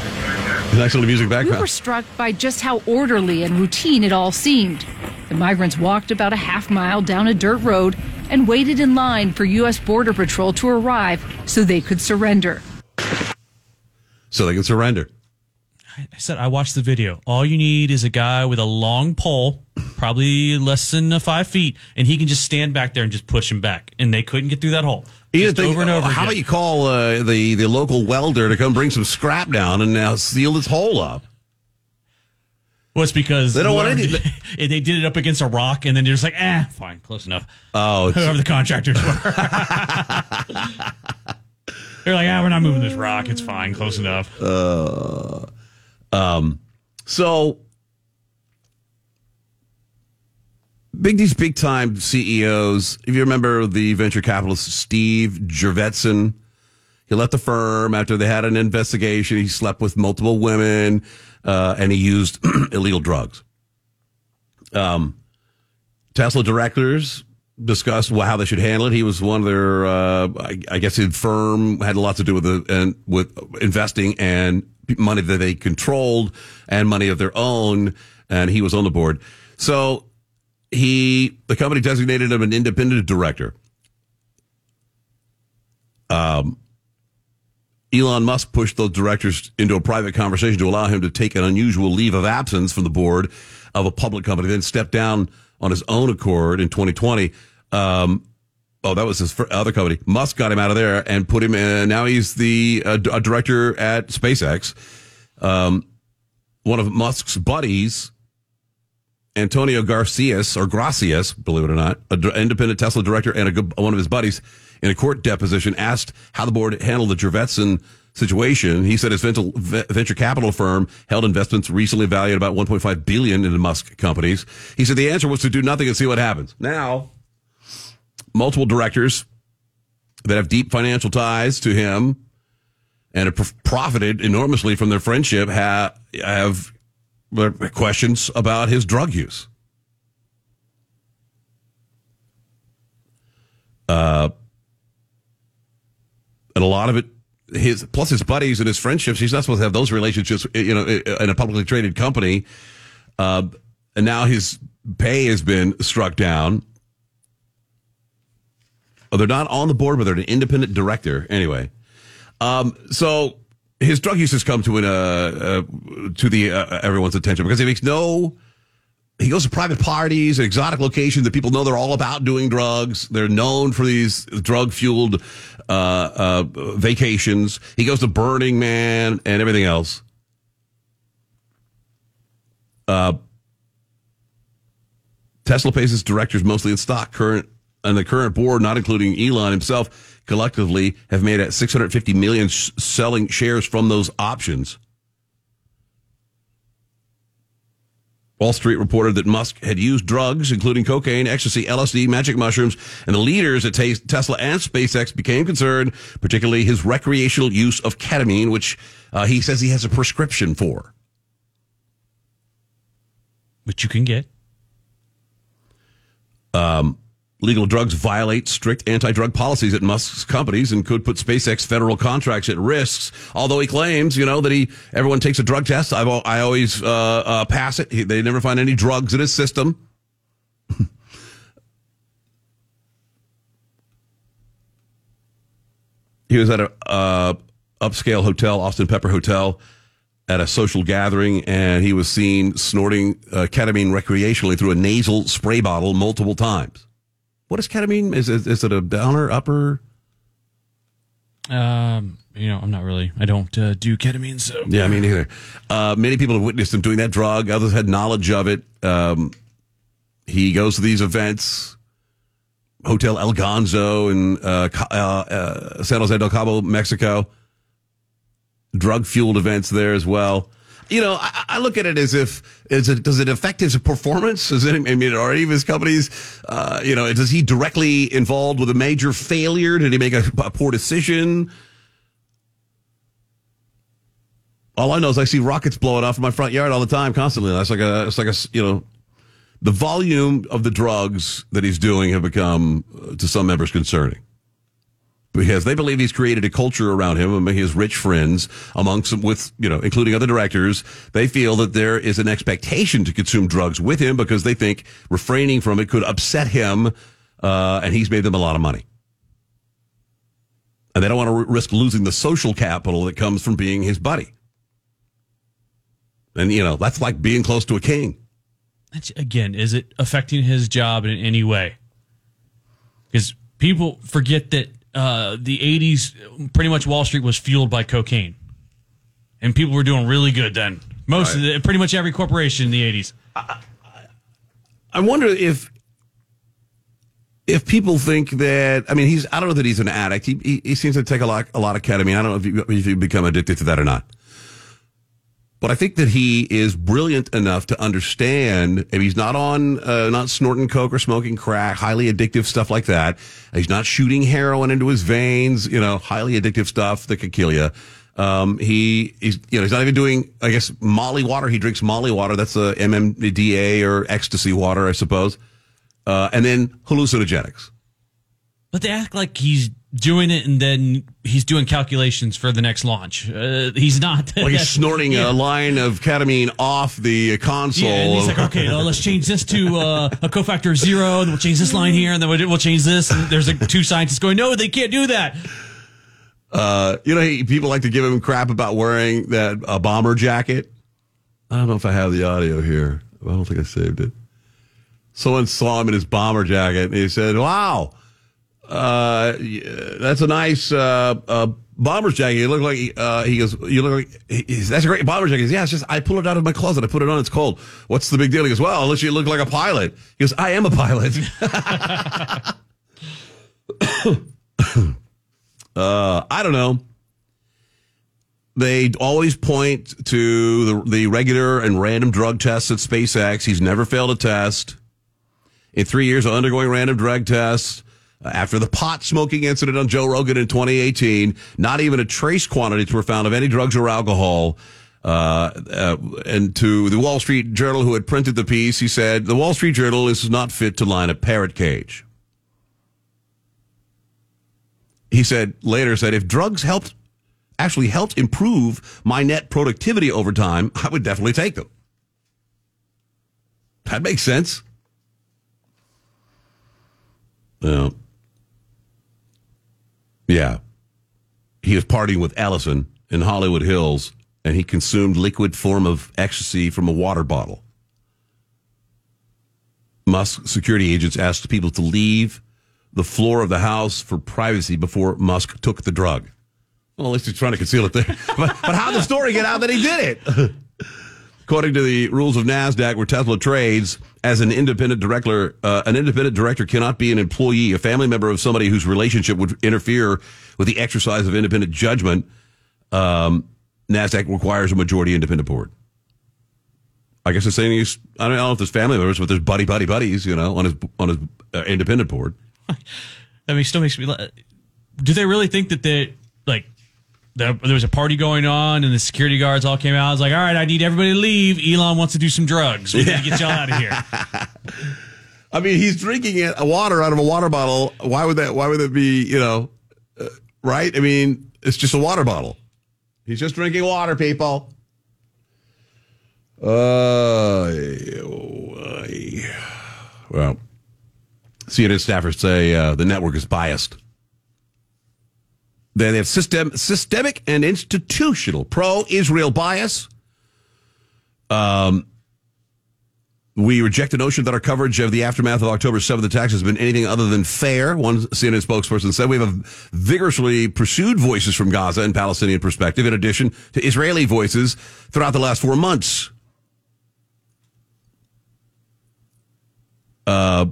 Nice little music background. We were struck by just how orderly and routine it all seemed. The migrants walked about a half mile down a dirt road and waited in line for U.S. Border Patrol to arrive so they could surrender. So they can surrender. I said I watched the video. All you need is a guy with a long pole, probably less than uh, five feet, and he can just stand back there and just push him back. And they couldn't get through that hole. Just think, over and over. How again. about you call uh, the the local welder to come bring some scrap down and now seal this hole up? Well, it's because They don't want any- did- they did it up against a rock, and then you're just like, eh, fine, close enough. Oh, whoever the contractors were. They're like, ah, we're not moving this rock. It's fine, close enough. Uh, um, so big these big time CEOs. If you remember the venture capitalist Steve Jurvetson, he left the firm after they had an investigation. He slept with multiple women, uh, and he used illegal drugs. Um, Tesla directors discussed how they should handle it. He was one of their, uh, I, I guess, his firm had a lot to do with the, and with investing and money that they controlled and money of their own. And he was on the board. So he, the company designated him an independent director. Um, Elon Musk pushed those directors into a private conversation to allow him to take an unusual leave of absence from the board of a public company, then stepped down on his own accord in 2020. Um, oh, that was his other company. Musk got him out of there and put him in. Now he's the uh, director at SpaceX. Um, one of Musk's buddies, Antonio Garcias or Gracias, believe it or not, an independent Tesla director and a good, one of his buddies in a court deposition asked how the board handled the Jurvetson situation. He said his venture, venture capital firm held investments recently valued about 1.5 billion in the Musk companies. He said the answer was to do nothing and see what happens. Now, multiple directors that have deep financial ties to him and have profited enormously from their friendship have, have questions about his drug use. Uh, and a lot of it his plus his buddies and his friendships. He's not supposed to have those relationships, you know, in a publicly traded company. Uh, and now his pay has been struck down. Oh, they're not on the board, but they're an independent director anyway. Um, so his drug use has come to an, uh, uh, to the uh, everyone's attention because he makes no. He goes to private parties, exotic locations that people know they're all about doing drugs. They're known for these drug fueled uh, uh, vacations. He goes to Burning Man and everything else. Uh, Tesla pays its directors mostly in stock. Current and the current board, not including Elon himself, collectively have made at 650 million sh- selling shares from those options. Wall Street reported that Musk had used drugs, including cocaine, ecstasy, LSD, magic mushrooms, and the leaders at Tesla and SpaceX became concerned, particularly his recreational use of ketamine, which uh, he says he has a prescription for. Which you can get. Um, legal drugs violate strict anti-drug policies at Musk's companies and could put SpaceX federal contracts at risks. Although he claims, you know, that he everyone takes a drug test. I've, I always uh, uh, pass it. He, they never find any drugs in his system. he was at a uh, upscale hotel, Austin Proper Hotel, at a social gathering, and he was seen snorting uh, ketamine recreationally through a nasal spray bottle multiple times. What is ketamine? Is it, is it a downer, upper? Um, you know, I'm not really. I don't uh, do ketamine, so yeah, me neither. Uh, many people have witnessed him doing that drug. Others had knowledge of it. Um, he goes to these events, Hotel El Ganzo in uh, uh, uh, San Jose del Cabo, Mexico. Drug fueled events there as well you know, I, I, look at it as if is it, does it affect his performance? Does it, I mean, are any of his companies, uh, you know, does he directly involved with a major failure? Did he make a, a poor decision? All I know is I see rockets blowing off in my front yard all the time, constantly. That's like a, it's like a, you know, the volume of the drugs that he's doing have become, uh, to some members, concerning because they believe he's created a culture around him among his rich friends, amongst with, you know, including other directors. They feel that there is an expectation to consume drugs with him because they think refraining from it could upset him, uh, and he's made them a lot of money. And they don't want to risk losing the social capital that comes from being his buddy. And, you know, that's like being close to a king. That's, Again, is it affecting his job in any way? Because people forget that uh, the 80s, pretty much Wall Street was fueled by cocaine. And people were doing really good then. Most right. of the, pretty much every corporation in the 80s. I, I wonder if if people think that, I mean, he's, I don't know that he's an addict. He, he, he seems to take a lot, a lot of ketamine. I don't know if you, if you become addicted to that or not. But I think that he is brilliant enough to understand if he's not on, uh, not snorting coke or smoking crack, highly addictive stuff like that. He's not shooting heroin into his veins, you know, highly addictive stuff that could kill you. Um, he, he's, you know, he's not even doing, I guess, Molly water. He drinks Molly water. That's a MMDA or ecstasy water, I suppose. Uh, and then hallucinogenics. But they act like he's doing it and then he's doing calculations for the next launch. Uh, he's not. Like he's snorting Yeah. a line of ketamine off the console. Yeah, and he's like, okay, well, let's change this to uh, a cofactor zero, and we'll change this line here, and then we'll, we'll change this. And there's like two scientists going, no, they can't do that. Uh, you know, he, people like to give him crap about wearing that uh, bomber jacket. I don't know if I have the audio here. I don't think I saved it. Someone saw him in his bomber jacket and he said, "Wow, uh, that's a nice uh, uh, bomber's jacket. You look like uh, he goes. You look like he, that's a great bomber jacket." He goes, "Yeah, it's just I pull it out of my closet. I put it on. It's cold. What's the big deal?" He goes, "Well, unless you look like a pilot." He goes, "I am a pilot." uh, I don't know. They always point to the, the regular and random drug tests at SpaceX. He's never failed a test. In three years of undergoing random drug tests, after the pot smoking incident on Joe Rogan in 2018, not even a trace quantities were found of any drugs or alcohol. Uh, uh, and to the Wall Street Journal, who had printed the piece, he said, The Wall Street Journal is not fit to line a parrot cage. He said later said if drugs helped actually helped improve my net productivity over time, I would definitely take them. That makes sense. Yeah. Yeah. He was partying with Allison in Hollywood Hills and he consumed liquid form of ecstasy from a water bottle. Musk security agents asked people to leave the floor of the house for privacy before Musk took the drug. Well, at least he's trying to conceal it there. but, but how did the story get out that he did it? According to the rules of NASDAQ, where Tesla trades as an independent director, uh, an independent director cannot be an employee, a family member of somebody whose relationship would interfere with the exercise of independent judgment. Um, NASDAQ requires a majority independent board. I guess it's saying he's, I don't know if there's family members, but there's buddy, buddy, buddies, you know, on his, on his uh, independent board. I mean, still makes me. la- Do they really think that they like? There, was a party going on, and the security guards all came out. I was like, "All right, I need everybody to leave. Elon wants to do some drugs. We need to get y'all out of here." I mean, he's drinking it, a water out of a water bottle. Why would that? Why would that be? You know, uh, right? I mean, it's just a water bottle. He's just drinking water, people. Uh, well, CNN staffers say uh, the network is biased. They have system, systemic and institutional pro-Israel bias. Um, we reject the notion that our coverage of the aftermath of October 7th attacks has been anything other than fair, one CNN spokesperson said. We have vigorously pursued voices from Gaza and Palestinian perspective, in addition to Israeli voices throughout the last four months. Uh,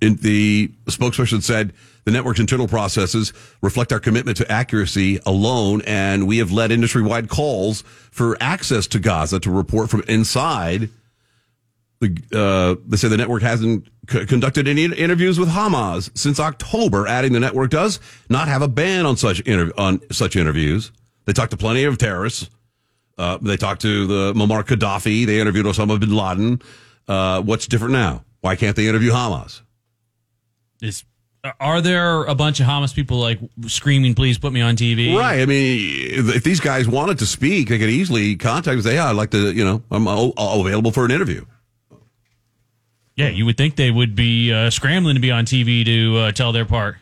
the spokesperson said the network's internal processes reflect our commitment to accuracy alone, and we have led industry-wide calls for access to Gaza to report from inside. The, uh, they say the network hasn't c- conducted any interviews with Hamas since October, adding the network does not have a ban on such inter- on such interviews. They talked to plenty of terrorists. Uh, they talked to the Muammar Gaddafi. They interviewed Osama bin Laden. Uh, what's different now? Why can't they interview Hamas? Is are there a bunch of Hamas people like screaming, "Please put me on TV"? Right. I mean, if, these guys wanted to speak, they could easily contact us. Say, yeah, I'd like to, you know, I'm available for an interview. Yeah, you would think they would be uh, scrambling to be on TV to uh, tell their part.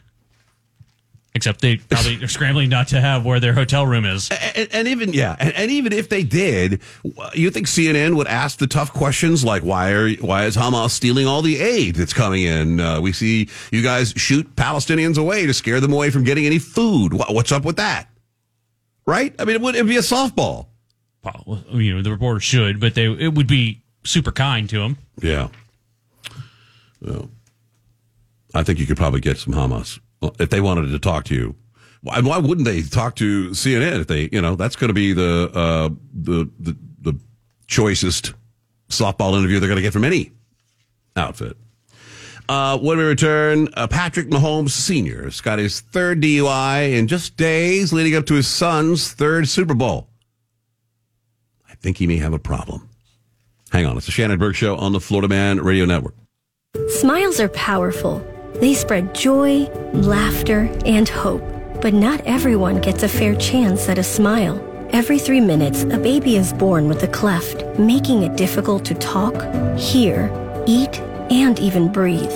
Except they probably are scrambling not to have where their hotel room is. And, and even yeah, and, and even if they did, you think CNN would ask the tough questions like why are why is Hamas stealing all the aid that's coming in? Uh, we see you guys shoot Palestinians away to scare them away from getting any food. What, what's up with that? Right? I mean, it would it'd be a softball. Well, you know, the reporter should, but they it would be super kind to them. Yeah. Well, I think you could probably get some Hamas if they wanted to talk to you. Why, why wouldn't they talk to CNN if they, you know, that's going to be the, uh, the, the, the choicest softball interview they're going to get from any outfit. Uh, when we return, uh, Patrick Mahomes Sr. has got his third DUI in just days leading up to his son's third Super Bowl. I think he may have a problem. Hang on. It's the Shannon Burke Show on the Florida Man Radio Network. Smiles are powerful. They spread joy, laughter, and hope. But not everyone gets a fair chance at a smile. Every three minutes, a baby is born with a cleft, making it difficult to talk, hear, eat, and even breathe.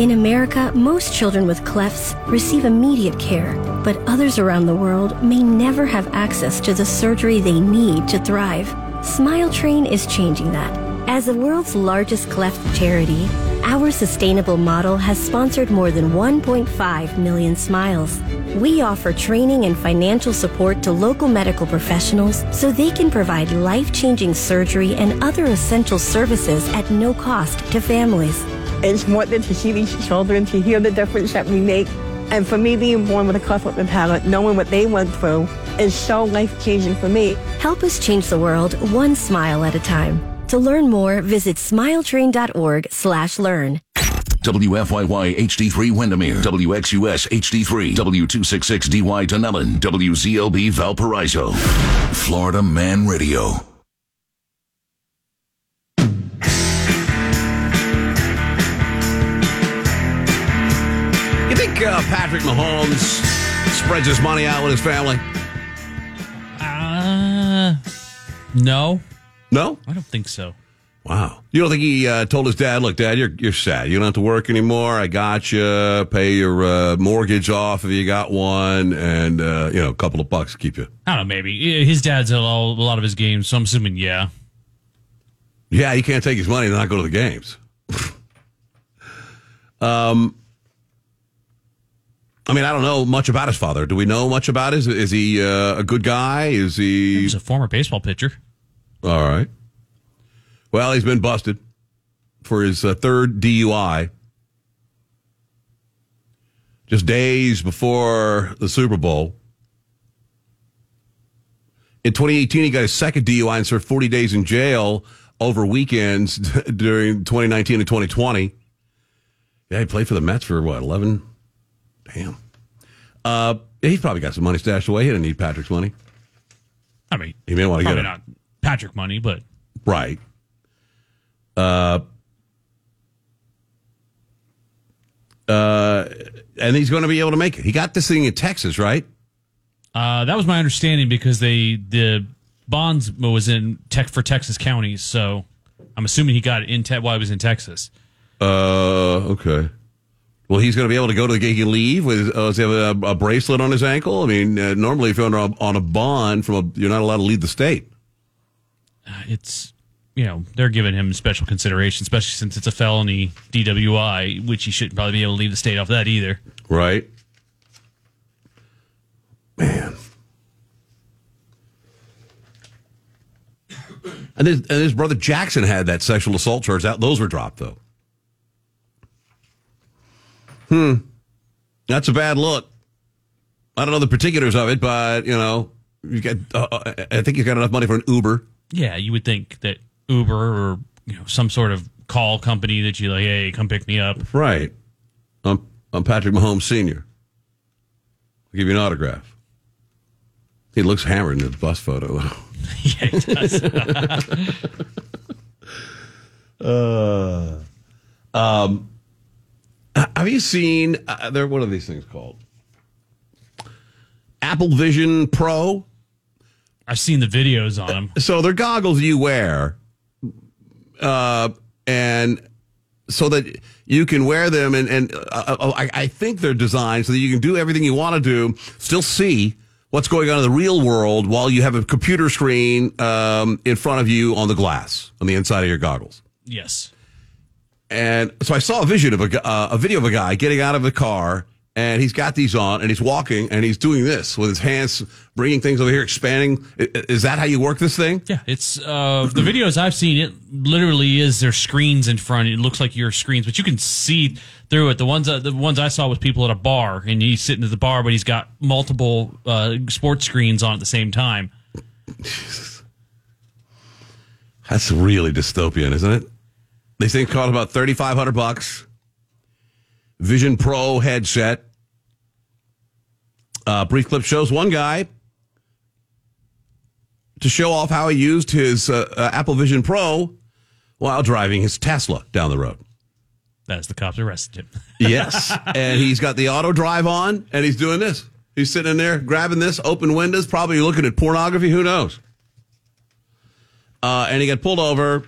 In America, most children with clefts receive immediate care, but others around the world may never have access to the surgery they need to thrive. Smile Train is changing that. As the world's largest cleft charity, our sustainable model has sponsored more than 1.5 million smiles. We offer training and financial support to local medical professionals so they can provide life changing surgery and other essential services at no cost to families. It's more than to see these children, to hear the difference that we make. And for me being born with a cleft lip and palate, knowing what they went through is so life changing for me. Help us change the world one smile at a time. To learn more, visit smiletrain.org slash learn. WFYY HD3 Windermere, WXUS HD3, W266DY Dunnellon, WZLB Valparaiso, Florida Man Radio. You think uh, Patrick Mahomes spreads his money out with his family? Uh, no. No? I don't think so. Wow. You don't think he uh, told his dad, look, dad, you're, you're sad. You don't have to work anymore. I got you. Pay your uh, mortgage off if you got one. And, uh, you know, a couple of bucks keep you. I don't know, maybe. His dad's at a lot a lot of his games, so I'm assuming, yeah. Yeah, he can't take his money and not go to the games. um, I mean, I don't know much about his father. Do we know much about his? Is he uh, a good guy? Is he? He's a former baseball pitcher. All right. Well, he's been busted for his uh, third DUI. Just days before the Super Bowl. In 2018, he got his second DUI and served 40 days in jail over weekends during 2019 and 2020. Yeah, he played for the Mets for what, 11? Damn. Uh, he's probably got some money stashed away. He didn't need Patrick's money. I mean, he may want to get probably it. not Patrick money, but Right. Uh, uh, and he's going to be able to make it. He got this thing in Texas, right? uh, that was my understanding because they the bonds was in tech for Texas counties, so I'm assuming he got it in te- while he was in Texas. Uh, okay. Well, he's going to be able to go to the gig and leave with. Uh, does he have a, a bracelet on his ankle? I mean, uh, normally if you're on a, on a bond from a, you're not allowed to leave the state. Uh, It's you know they're giving him special consideration, especially since it's a felony DWI, which he shouldn't probably be able to leave the state off that either. Right. Man. And his, and his brother Jackson had that sexual assault charge out. Those were dropped though. Hmm. That's a bad look. I don't know the particulars of it, but you know, you got. Uh, I think you got enough money for an Uber. Yeah, you would think that Uber or you know some sort of call company that you like, hey, come pick me up. Right. I'm, I'm Patrick Mahomes Sr. I'll give you an autograph. He looks hammered in the bus photo. yeah, he does. uh, um, have you seen, uh, there, what are these things called? Apple Vision Pro? I've seen the videos on them. So they're goggles you wear, uh, and so that you can wear them, and and uh, I, I think they're designed so that you can do everything you want to do, still see what's going on in the real world while you have a computer screen um, in front of you on the glass on the inside of your goggles. Yes. And so I saw a vision of a uh, a video of a guy getting out of a car and he's got these on, and he's walking, and he's doing this with his hands, bringing things over here, expanding. Is that how you work this thing? Yeah, it's uh, the videos I've seen. It literally is there's screens in front. It looks like your screens, but you can see through it. The ones uh, the ones I saw was people at a bar, and he's sitting at the bar, but he's got multiple uh, sports screens on at the same time. That's really dystopian, isn't it? These things cost about thirty five hundred bucks. Vision Pro headset. Uh, brief clip shows one guy to show off how he used his uh, uh, Apple Vision Pro while driving his Tesla down the road. As the cops arrested him. Yes, and he's got the auto drive on, and he's doing this. He's sitting in there grabbing this, open windows, probably looking at pornography. Who knows? Uh, and he got pulled over.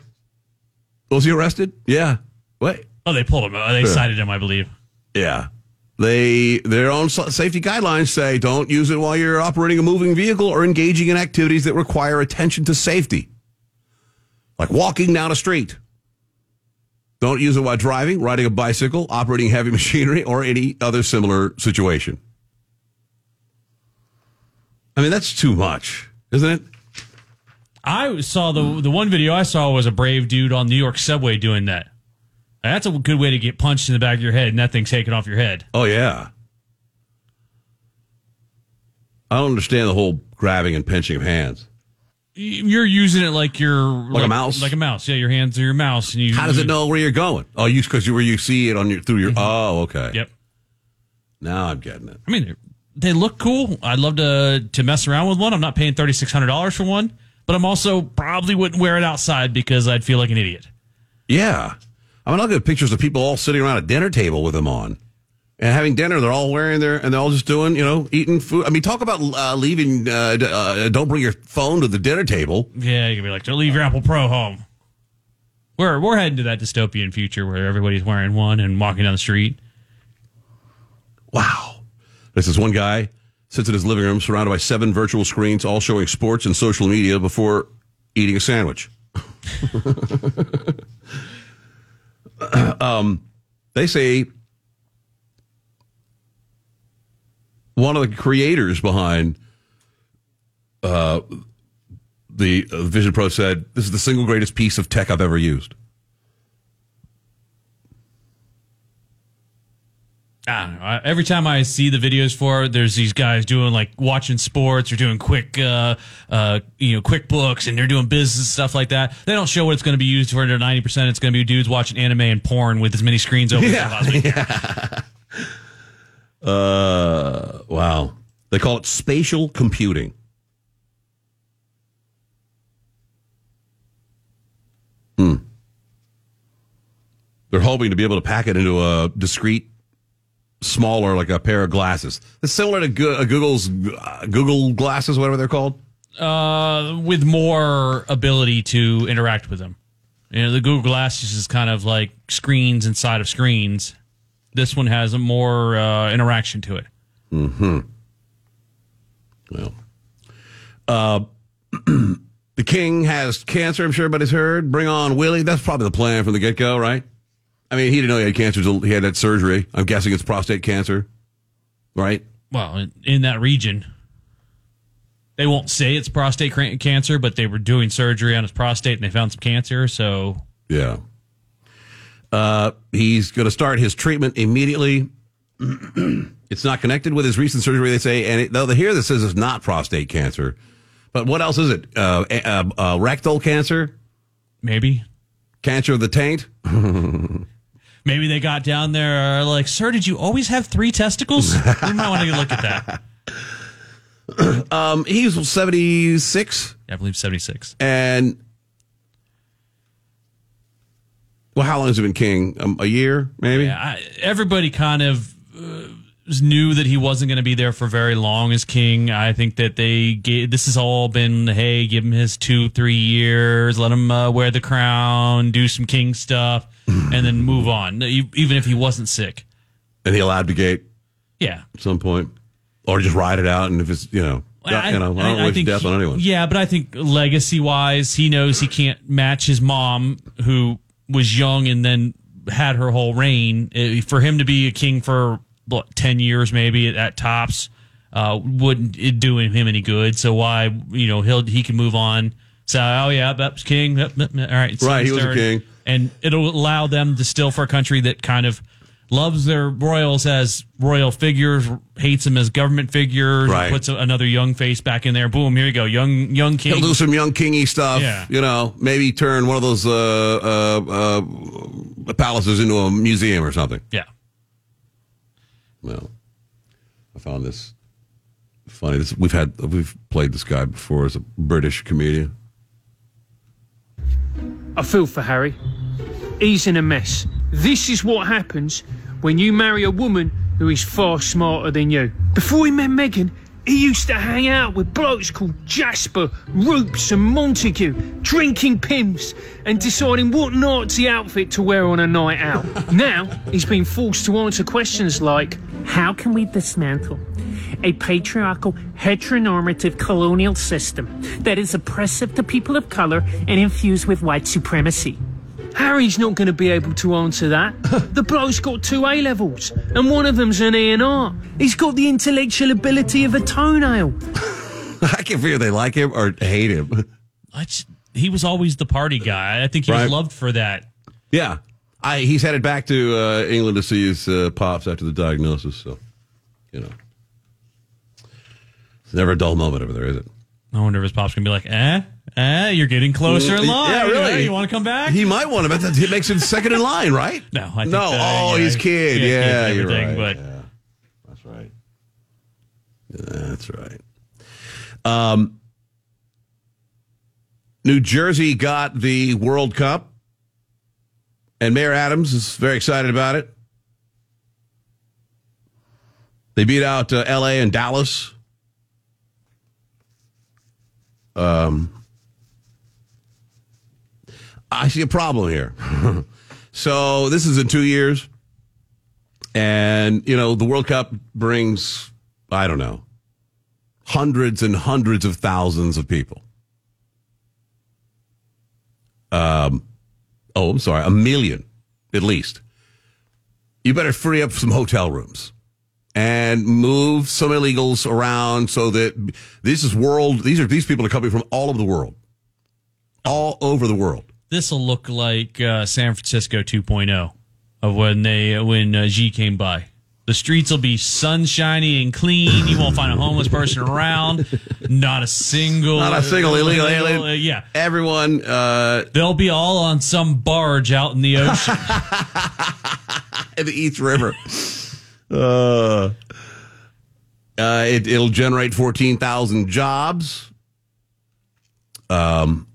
Was he arrested? Yeah. Wait. Oh, they pulled him. Uh, They cited him, I believe. Yeah. They their own safety guidelines say don't use it while you're operating a moving vehicle or engaging in activities that require attention to safety. Like walking down a street. Don't use it while driving, riding a bicycle, operating heavy machinery, or any other similar situation. I mean, that's too much, isn't it? I saw the the one video I saw was a brave dude on New York subway doing that. That's a good way to get punched in the back of your head and that thing taken off your head. Oh yeah. I don't understand the whole grabbing and pinching of hands. You're using it like you're like, a mouse? like a mouse. Yeah, your hands are your mouse, and you. How does it know where you're going? Oh, you because you where you see it on your through your. Mm-hmm. Oh, okay. Yep. Now I'm getting it. I mean, they look cool. I'd love to to mess around with one. I'm not paying thirty six hundred dollars for one, but I'm also probably wouldn't wear it outside because I'd feel like an idiot. Yeah. I mean, I'll get pictures of people all sitting around a dinner table with them on and having dinner. They're all wearing their, and they're all just doing, you know, eating food. I mean, talk about uh, leaving, uh, uh, don't bring your phone to the dinner table. Yeah, you can be like, don't leave your Apple Pro home. We're we're heading to that dystopian future where everybody's wearing one and walking down the street. Wow. This is one guy sits in his living room surrounded by seven virtual screens, all showing sports and social media before eating a sandwich. um, they say one of the creators behind uh, the uh, Vision Pro said, "This is the single greatest piece of tech I've ever used." I don't know. I- Every time I see the videos for it, there's these guys doing like watching sports or doing quick, uh, uh, you know, quick books and they're doing business stuff like that. They don't show what it's going to be used for. They're 90%. It's going to be dudes watching anime and porn with as many screens open Yeah. as possible. Uh, wow. They call it spatial computing. Hmm. They're hoping to be able to pack it into a discrete, smaller, like a pair of glasses. It's similar to uh, Google's uh, Google glasses, whatever they're called. Uh, with more ability to interact with them. You know, the Google Glasses is kind of like screens inside of screens. This one has a more uh, interaction to it. Hmm. Well, uh, the king has cancer. I'm sure everybody's heard. Bring on Willie. That's probably the plan from the get go, right? I mean, he didn't know he had cancer until he had that surgery. I'm guessing it's prostate cancer, right? Well, in, in that region, they won't say it's prostate cancer, but they were doing surgery on his prostate and they found some cancer. So Yeah. Uh, he's going to start his treatment immediately. it's not connected with his recent surgery, they say. And it, though the here that says it's not prostate cancer, but what else is it? Uh, uh, uh, rectal cancer, maybe cancer of the taint. maybe they got down there uh, like, sir, did you always have three testicles? we might want to look at that. um, he's seventy six. I believe seventy six. And well, how long has he been king? Um, a year, maybe. Yeah, I, everybody kind of uh, knew that he wasn't going to be there for very long as king. I think that they gave, this has all been hey, give him his two, three years, let him uh, wear the crown, do some king stuff, and then move on. Even if he wasn't sick. And he'll abdicate Yeah. at some point, or just ride it out. And if it's you know, I- you know, I, don't wish death he- on anyone. Yeah, but I think legacy wise, he knows he can't match his mom, who was young and then had her whole reign. Eh, For him to be a king for what, ten years maybe at tops. Uh, wouldn't it do him any good? So why you know he'll he can move on. So oh yeah, that's king. All right, Right, he was a king. and it'll allow them to still for a country that kind of loves their royals as royal figures, hates them as government figures, Right. puts a, another young face back in there. Boom, here you go, young young king. He'll do some young kingy stuff. Yeah. You know, maybe turn one of those uh, uh, uh, palaces into a museum or something. Yeah. Well, I found this funny. This we've had we've played this guy before as a British comedian. I feel for Harry. He's in a mess. This is what happens when you marry a woman who is far smarter than you. Before he met Meghan, he used to hang out with blokes called Jasper, Roops, and Montague, drinking Pimm's and deciding what Nazi outfit to wear on a night out. now, he's been forced to answer questions like How can we dismantle a patriarchal, heteronormative colonial system that is oppressive to people of color and infused with white supremacy? Harry's not going to be able to answer that. the bloke's got two A levels, and one of them's an E and R. He's got the intellectual ability of a toenail. I can figure they like him or hate him. Just- he was always the party guy. I think he Right. was loved for that. Yeah, I, he's headed back to uh, England to see his uh, pops after the diagnosis. So, you know, it's never a dull moment over there, is it? I wonder if his pop's gonna be like, eh, eh, you're getting closer in line. Yeah, really. Eh, You want to come back? He might want to, but that it makes him second in line, right? No, I think no. that, oh, yeah, he's kid. kid, Yeah, kid, you're everything, right. but- Yeah, that's right. That's right. Um, New Jersey got the World Cup, and Mayor Adams is very excited about it. They beat out uh, L.A. and Dallas. Um, I see a problem here. so this is in two years, and you know the World Cup brings I don't know hundreds and hundreds of thousands of people. Um, oh, I'm sorry, a million at least. You better free up some hotel rooms and move some illegals around so that this is world. These are these people are coming from all over the world, all over the world. This will look like uh, San Francisco 2.0 of when they when uh, Xi came by. The streets will be sunshiny and clean. You won't find a homeless person around. Not a single, Not a single illegal alien. uh, yeah, Everyone, uh, they'll be all on some barge out in the ocean. in the East River. Uh, uh, it, it'll generate 14,000 jobs. Um,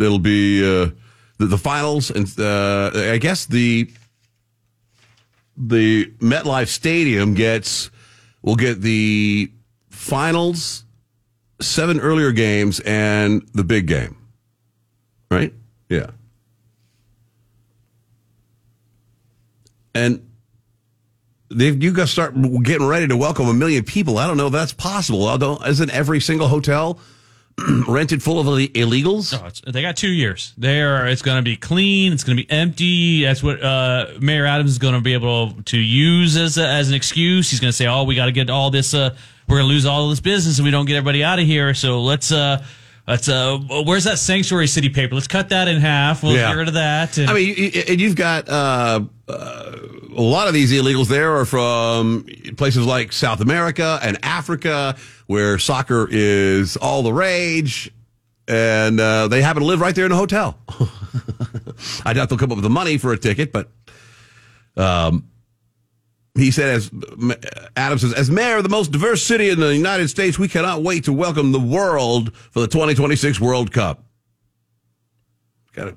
it'll be uh, the, the finals, and uh, I guess the the MetLife Stadium gets will get the finals, seven earlier games, and the big game. Right? Yeah. And they've you got to start getting ready to welcome a million people. I don't know if that's possible. Although, isn't every single hotel rented full of Ill- illegals? Oh, they got two years. There, it's going to be clean. It's going to be empty. That's what uh, Mayor Adams is going to be able to use as a, as an excuse. He's going to say, "Oh, we got to get all this. Uh, we're going to lose all this business if we don't get everybody out of here. So let's." Uh, Let's uh, where's that sanctuary city paper? Let's cut that in half. We'll Yeah. get rid of that. And I mean, you- and you've got uh, uh, a lot of these illegals there are from places like South America and Africa, where soccer is all the rage, and uh, they happen to live right there in a hotel. I doubt they'll come up with the money for a ticket, but um, he said, as Adams says, as mayor of the most diverse city in the United States, we cannot wait to welcome the world for the 2026 World Cup. Got to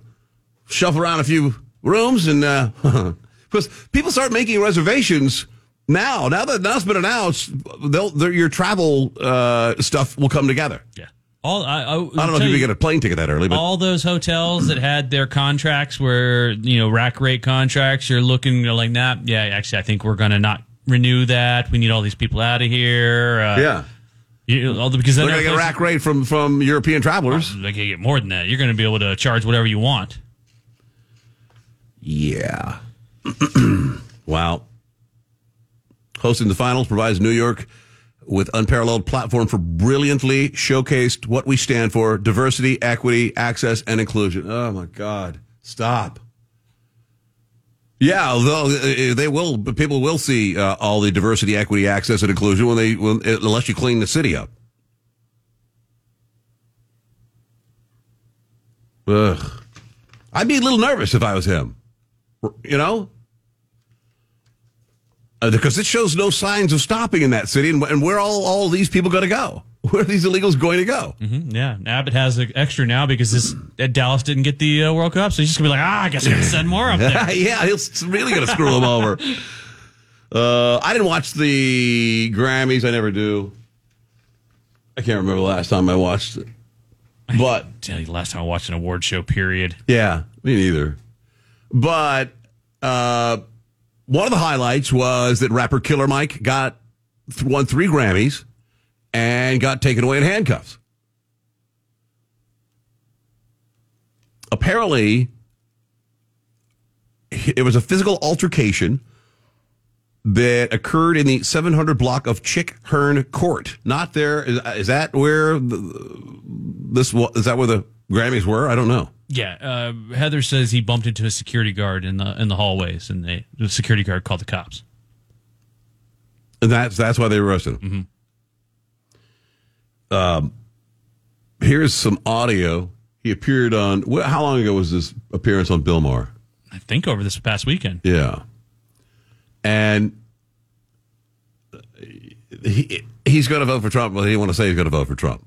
shuffle around a few rooms and uh, because people start making reservations now. Now that that's been announced, your travel uh, stuff will come together. Yeah. All I, I, I don't know if you can get a plane ticket that early, but all those hotels that had their contracts were you know rack rate contracts you're looking you're like nah yeah actually i think we're gonna not renew that we need all these people out of here uh, yeah. you, all the, because then they're going to get a rack rate from from European travelers. they can get more than that you're gonna be able to charge whatever you want Yeah. wow. hosting the finals provides New York with unparalleled platform for brilliantly showcased what we stand for: diversity, equity, access, and inclusion. Oh my God! Stop. Yeah, although uh, they will, people will see uh, all the diversity, equity, access, and inclusion when they, when, unless you clean the city up. Ugh. I'd be a little nervous if I was him. You know? Uh, because it shows no signs of stopping in that city, and, and where all all these people going to go? Where are these illegals going to go? Mm-hmm, yeah, Abbott has an extra now because this uh, Dallas didn't get the uh, World Cup, so he's just gonna be like, ah, I guess I gotta send more up there. yeah, he's really going to screw them over. Uh, I didn't watch the Grammys. I never do. I can't remember the last time I watched it. But tell you, last time I watched an award show, period. Yeah, me neither. But uh, one of the highlights was that rapper Killer Mike got won three Grammys and got taken away in handcuffs. Apparently, it was a physical altercation that occurred in the 700 block of Chick Hearn Court. Not there. Is, is that where the, this? Is that where the Grammys were? I don't know. Yeah, uh, Heather says he bumped into a security guard in the in the hallways, and they, the security guard called the cops. And that's that's why they arrested him. Mm-hmm. Um, here's some audio. He appeared on. wh- How long ago was this appearance on Bill Maher? I think over this past weekend. Yeah, and he he's going to vote for Trump. Well, he didn't want to say he's going to vote for Trump.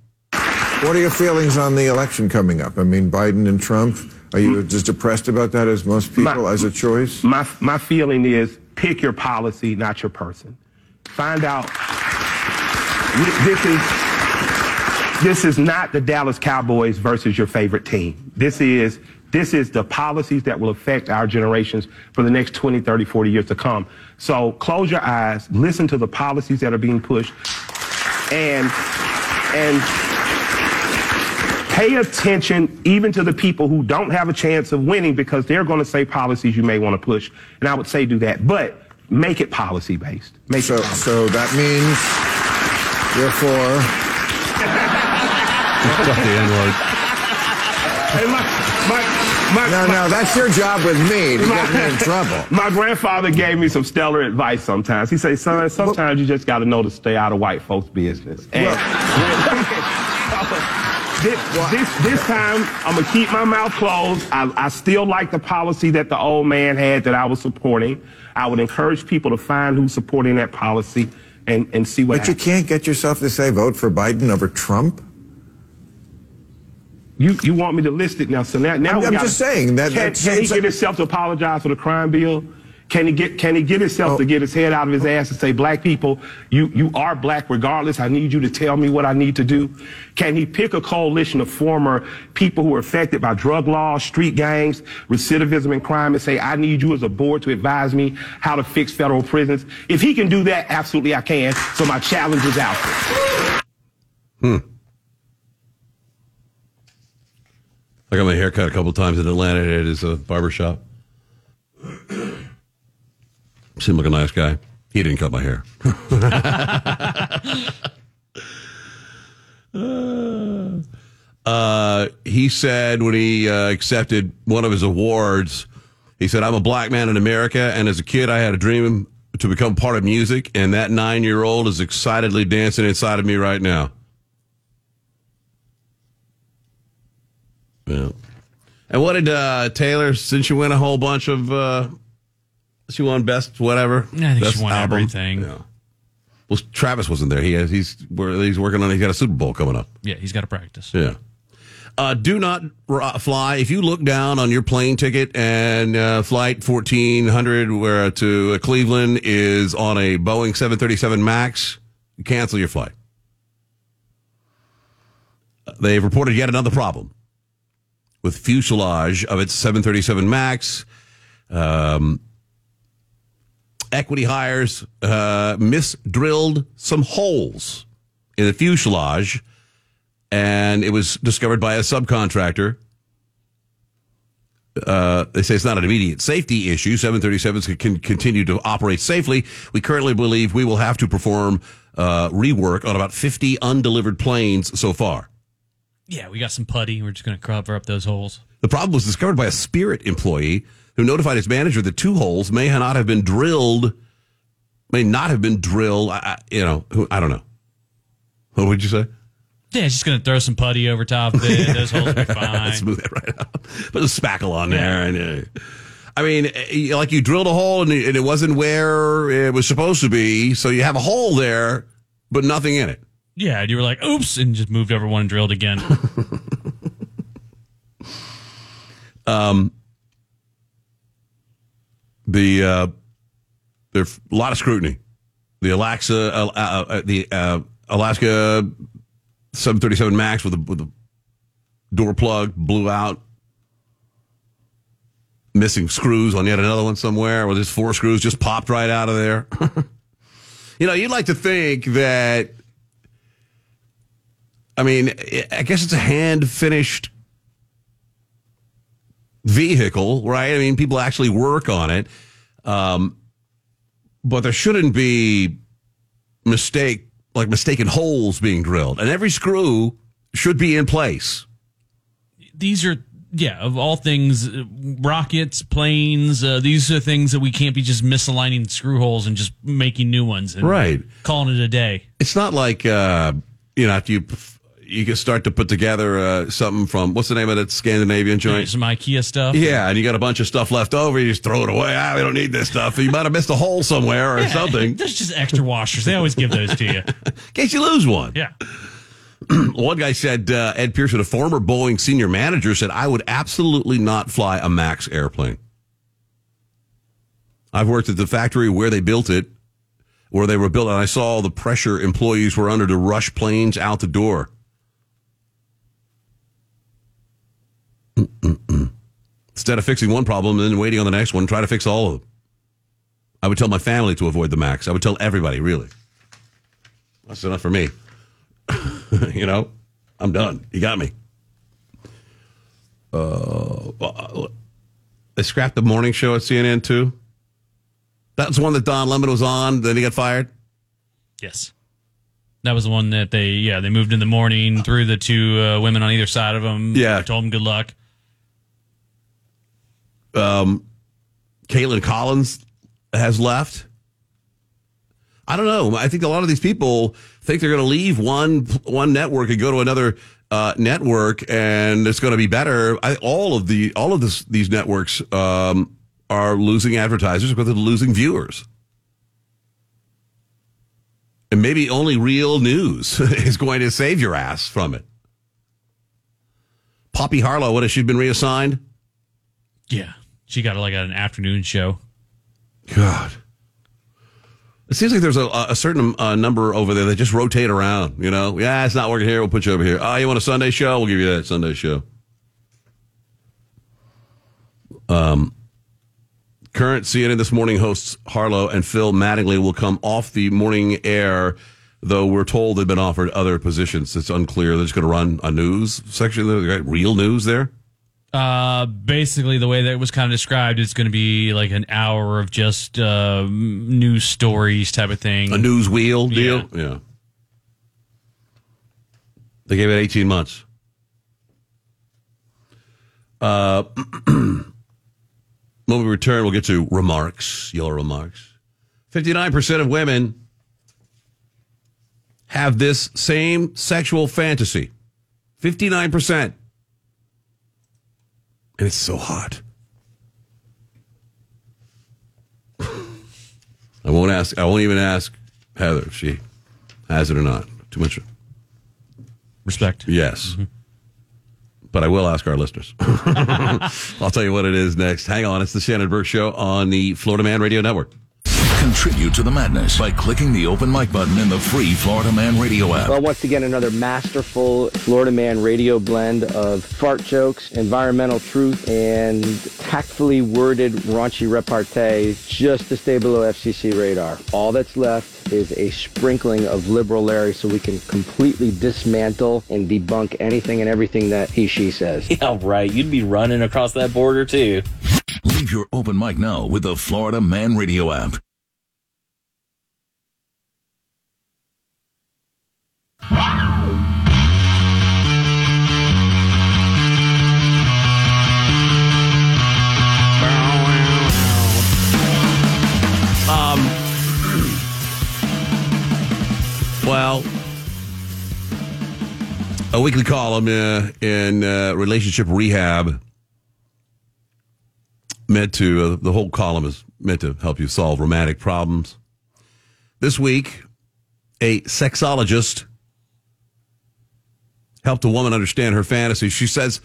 What are your feelings on the election coming up? I mean, Biden and Trump. Are you as depressed about that as most people as a choice? My my feeling is pick your policy, not your person. Find out. This is this is not the Dallas Cowboys versus your favorite team. This is this is the policies that will affect our generations for the next 20, 30, 40 years to come. So close your eyes, listen to the policies that are being pushed, and and pay attention even to the people who don't have a chance of winning because they're going to say policies you may want to push. And I would say do that, but make it policy based. Make so, it policy. so that means you're for. Hey, my, my, my, No, no, that's your job with me to get me in trouble. My grandfather gave me some stellar advice sometimes. He said, son, sometimes you just got to know to stay out of white folks' business. And this, this, this time, I'm going to keep my mouth closed. I, I still like the policy that the old man had that I was supporting. I would encourage people to find who's supporting that policy and, and see what But you can't get yourself to say vote for Biden over Trump. You you want me to list it now? So now now I'm- I'm gotta- just saying that- Can, that's- can he get himself to apologize for the crime bill? Can he get can he get himself Oh. to get his head out of his ass and say, "Black people, you you are black regardless. I need you to tell me what I need to do." Can he pick a coalition of former people who are affected by drug laws, street gangs, recidivism, and crime, and say, "I need you as a board to advise me how to fix federal prisons"? If he can do that, absolutely I can. So my challenge is out there. Hmm. I got my hair cut a couple times in Atlanta at his uh, barber shop. Seemed like a nice guy. He didn't cut my hair. uh, he said when he uh, accepted one of his awards, he said, I'm a black man in America, and as a kid, I had a dream to become part of music, and that nine year old is excitedly dancing inside of me right now. Yeah. And what did uh, Taylor, since you win a whole bunch of, uh, she won best whatever? I think best she won album? everything. Yeah. Well, Travis wasn't there. He has, he's where he's working on. He's got a Super Bowl coming up. Yeah, he's got to practice. Yeah. Uh, do not r- fly. If you look down on your plane ticket and uh, flight 1400 where to Cleveland is on a Boeing 737 MAX, cancel your flight. They've reported yet another problem with fuselage of its 737 MAX. Um, equity hires uh, misdrilled some holes in the fuselage, and it was discovered by a subcontractor uh, they say it's not an immediate safety issue. 737s can, continue to operate safely. We currently believe we will have to perform uh, rework on about 50 undelivered planes so far. Yeah, we got some putty. We're just going to cover up those holes. The problem was discovered by a Spirit employee who notified his manager that two holes may not have been drilled, may not have been drilled. I, you know, who, I don't know. What would you say? Yeah, just going to throw some putty over top of it. Those holes will be fine. Smooth it right out. Put a spackle on there. And, uh, I mean, eh, like you drilled a hole and it, wasn't where it was supposed to be. So you have a hole there, but nothing in it. Yeah, and you were like, oops, and just moved over one and drilled again. Um, the uh, there's a lot of scrutiny. The Alaska, uh, uh, uh, the uh, Alaska 737 Max with a with a door plug blew out. Missing screws on yet another one somewhere, where there's four screws just popped right out of there. you know, you'd like to think that. I mean, I guess it's a hand finished vehicle, right? I mean, people actually work on it. Um, but there shouldn't be mistake, like mistaken holes being drilled. And every screw should be in place. These are, yeah, of all things, uh, rockets, planes, uh, these are things that we can't be just misaligning screw holes and just making new ones and Right. calling it a day. It's not like, uh, you know, after you, you can start to put together uh, something from, what's the name of that Scandinavian joint? Some IKEA stuff. Yeah, and you got a bunch of stuff left over, you just throw it away. Ah, we don't need this stuff. You might have missed a hole somewhere or Yeah, something. There's just extra washers. They always give those to you. In case you lose one. Yeah. One guy said, uh, Ed Pearson, a former Boeing senior manager, said, I would absolutely not fly a MAX airplane. I've worked at the factory where they built it, where they were built, and I saw the pressure employees were under to rush planes out the door. Mm-mm-mm. Instead of fixing one problem and then waiting on the next one, try to fix all of them. I would tell my family to avoid the MAX. I would tell everybody, really. That's enough for me. you know, I'm done. You got me. Uh, they scrapped the morning show at CNN too. That's one that Don Lemon was on. Then he got fired. Yes. That was the one that they, yeah, they moved in the morning, threw the two uh, women on either side of him. Yeah. Told him good luck. Um, Kaitlan Collins has left. I don't know. I think a lot of these people think they're going to leave one one network and go to another uh, network, and it's going to be better. I, all of the all of this, these networks um, are losing advertisers because they're losing viewers, and maybe only real news is going to save your ass from it. Poppy Harlow, what has she been reassigned? Yeah. She got like an afternoon show. God. It seems like there's a, a certain uh, number over there that just rotate around. You know, yeah, it's not working here. We'll put you over here. Oh, you want a Sunday show? We'll give you that Sunday show. Um, current CNN this morning hosts Harlow and Phil Mattingly will come off the morning air, though we're told they've been offered other positions. It's unclear. They're just going to run a news section. They got real news there. Uh, basically, the way that it was kind of described, it's going to be like an hour of just uh, news stories type of thing. A news wheel deal. Yeah. They gave it 18 months. Uh, when we return, we'll get to remarks, your remarks. 59% of women have this same sexual fantasy. 59%. And it's so hot. I won't ask, I won't even ask Heather if she has it or not. Too much respect. Yes. Mm-hmm. But I will ask our listeners. I'll tell you what it is next. Hang on. It's the Shannon Burke Show on the Florida Man Radio Network. Contribute to the madness by clicking the open mic button in the free Florida Man Radio app. Well, once again, another masterful Florida Man radio blend of fart jokes, environmental truth, and tactfully worded raunchy repartee just to stay below FCC radar. All that's left is a sprinkling of liberal Larry so we can completely dismantle and debunk anything and everything that he, she says. Yeah, right. You'd be running across that border too. Leave your open mic now with the Florida Man Radio app. Um, well, a weekly column uh, in uh, relationship rehab meant to, uh, the whole column is meant to help you solve romantic problems. This week, a sexologist helped a woman understand her fantasies. She says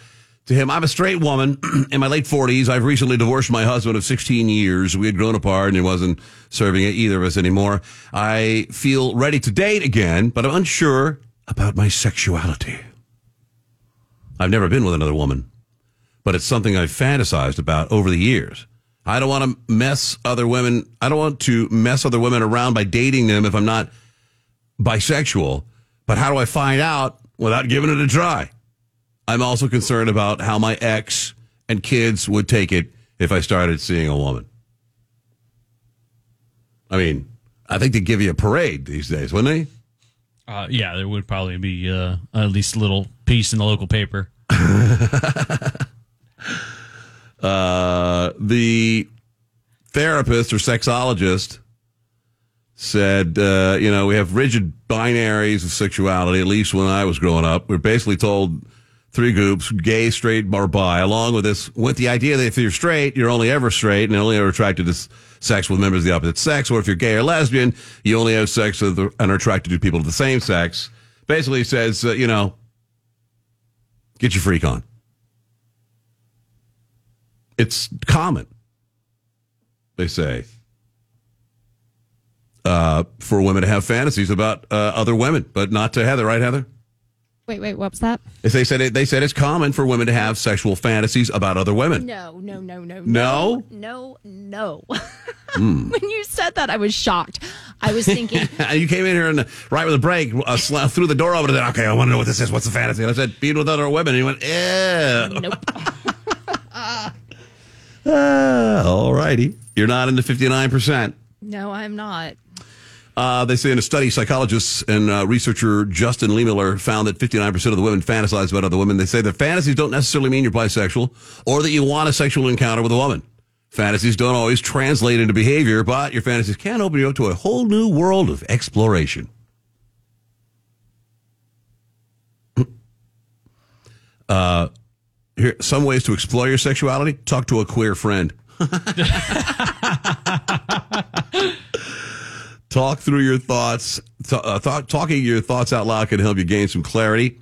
to him, I'm a straight woman in my late 40s. I've recently divorced my husband of 16 years. We had grown apart and he wasn't serving either of us anymore. I feel ready to date again, but I'm unsure about my sexuality. I've never been with another woman, but it's something I've fantasized about over the years. I don't want to mess other women. I don't want to mess other women around by dating them if I'm not bisexual. But how do I find out without giving it a try? I'm also concerned about how my ex and kids would take it if I started seeing a woman. I mean, I think they'd give you a parade these days, wouldn't they? Uh, yeah, there would probably be uh, at least a little piece in the local paper. Uh, the therapist or sexologist said, uh, you know, we have rigid binaries of sexuality, at least when I was growing up. We're basically told three groups, gay, straight, or bi, along with this, with the idea that if you're straight, you're only ever straight and only ever attracted to sex with members of the opposite sex, or if you're gay or lesbian, you only have sex with and are attracted to people of the same sex. Basically says, uh, you know, get your freak on. It's common, they say, uh, for women to have fantasies about uh, other women, but not to Heather, right, Heather? Wait, wait, what's that? As They said it, they said it's common for women to have sexual fantasies about other women. No, no, no, no, No? no, no. Hmm. when you said that, I was shocked. I was thinking, you came in here and uh, right with a break, uh, sla- threw the door open and said, "Okay, I want to know what this is. What's the fantasy?" And I said, "Being with other women." And you went, "Yeah." nope. Uh, all righty. You're not in the 59%. No, I'm not. Uh, they say in a study, psychologists and uh, researcher Justin Lehmiller found that 59% of the women fantasize about other women. They say that fantasies don't necessarily mean you're bisexual or that you want a sexual encounter with a woman. Fantasies don't always translate into behavior, but your fantasies can open you up to a whole new world of exploration. Uh, here, some ways to explore your sexuality: talk to a queer friend. talk through your thoughts. T- uh, thought, talking your thoughts out loud can help you gain some clarity.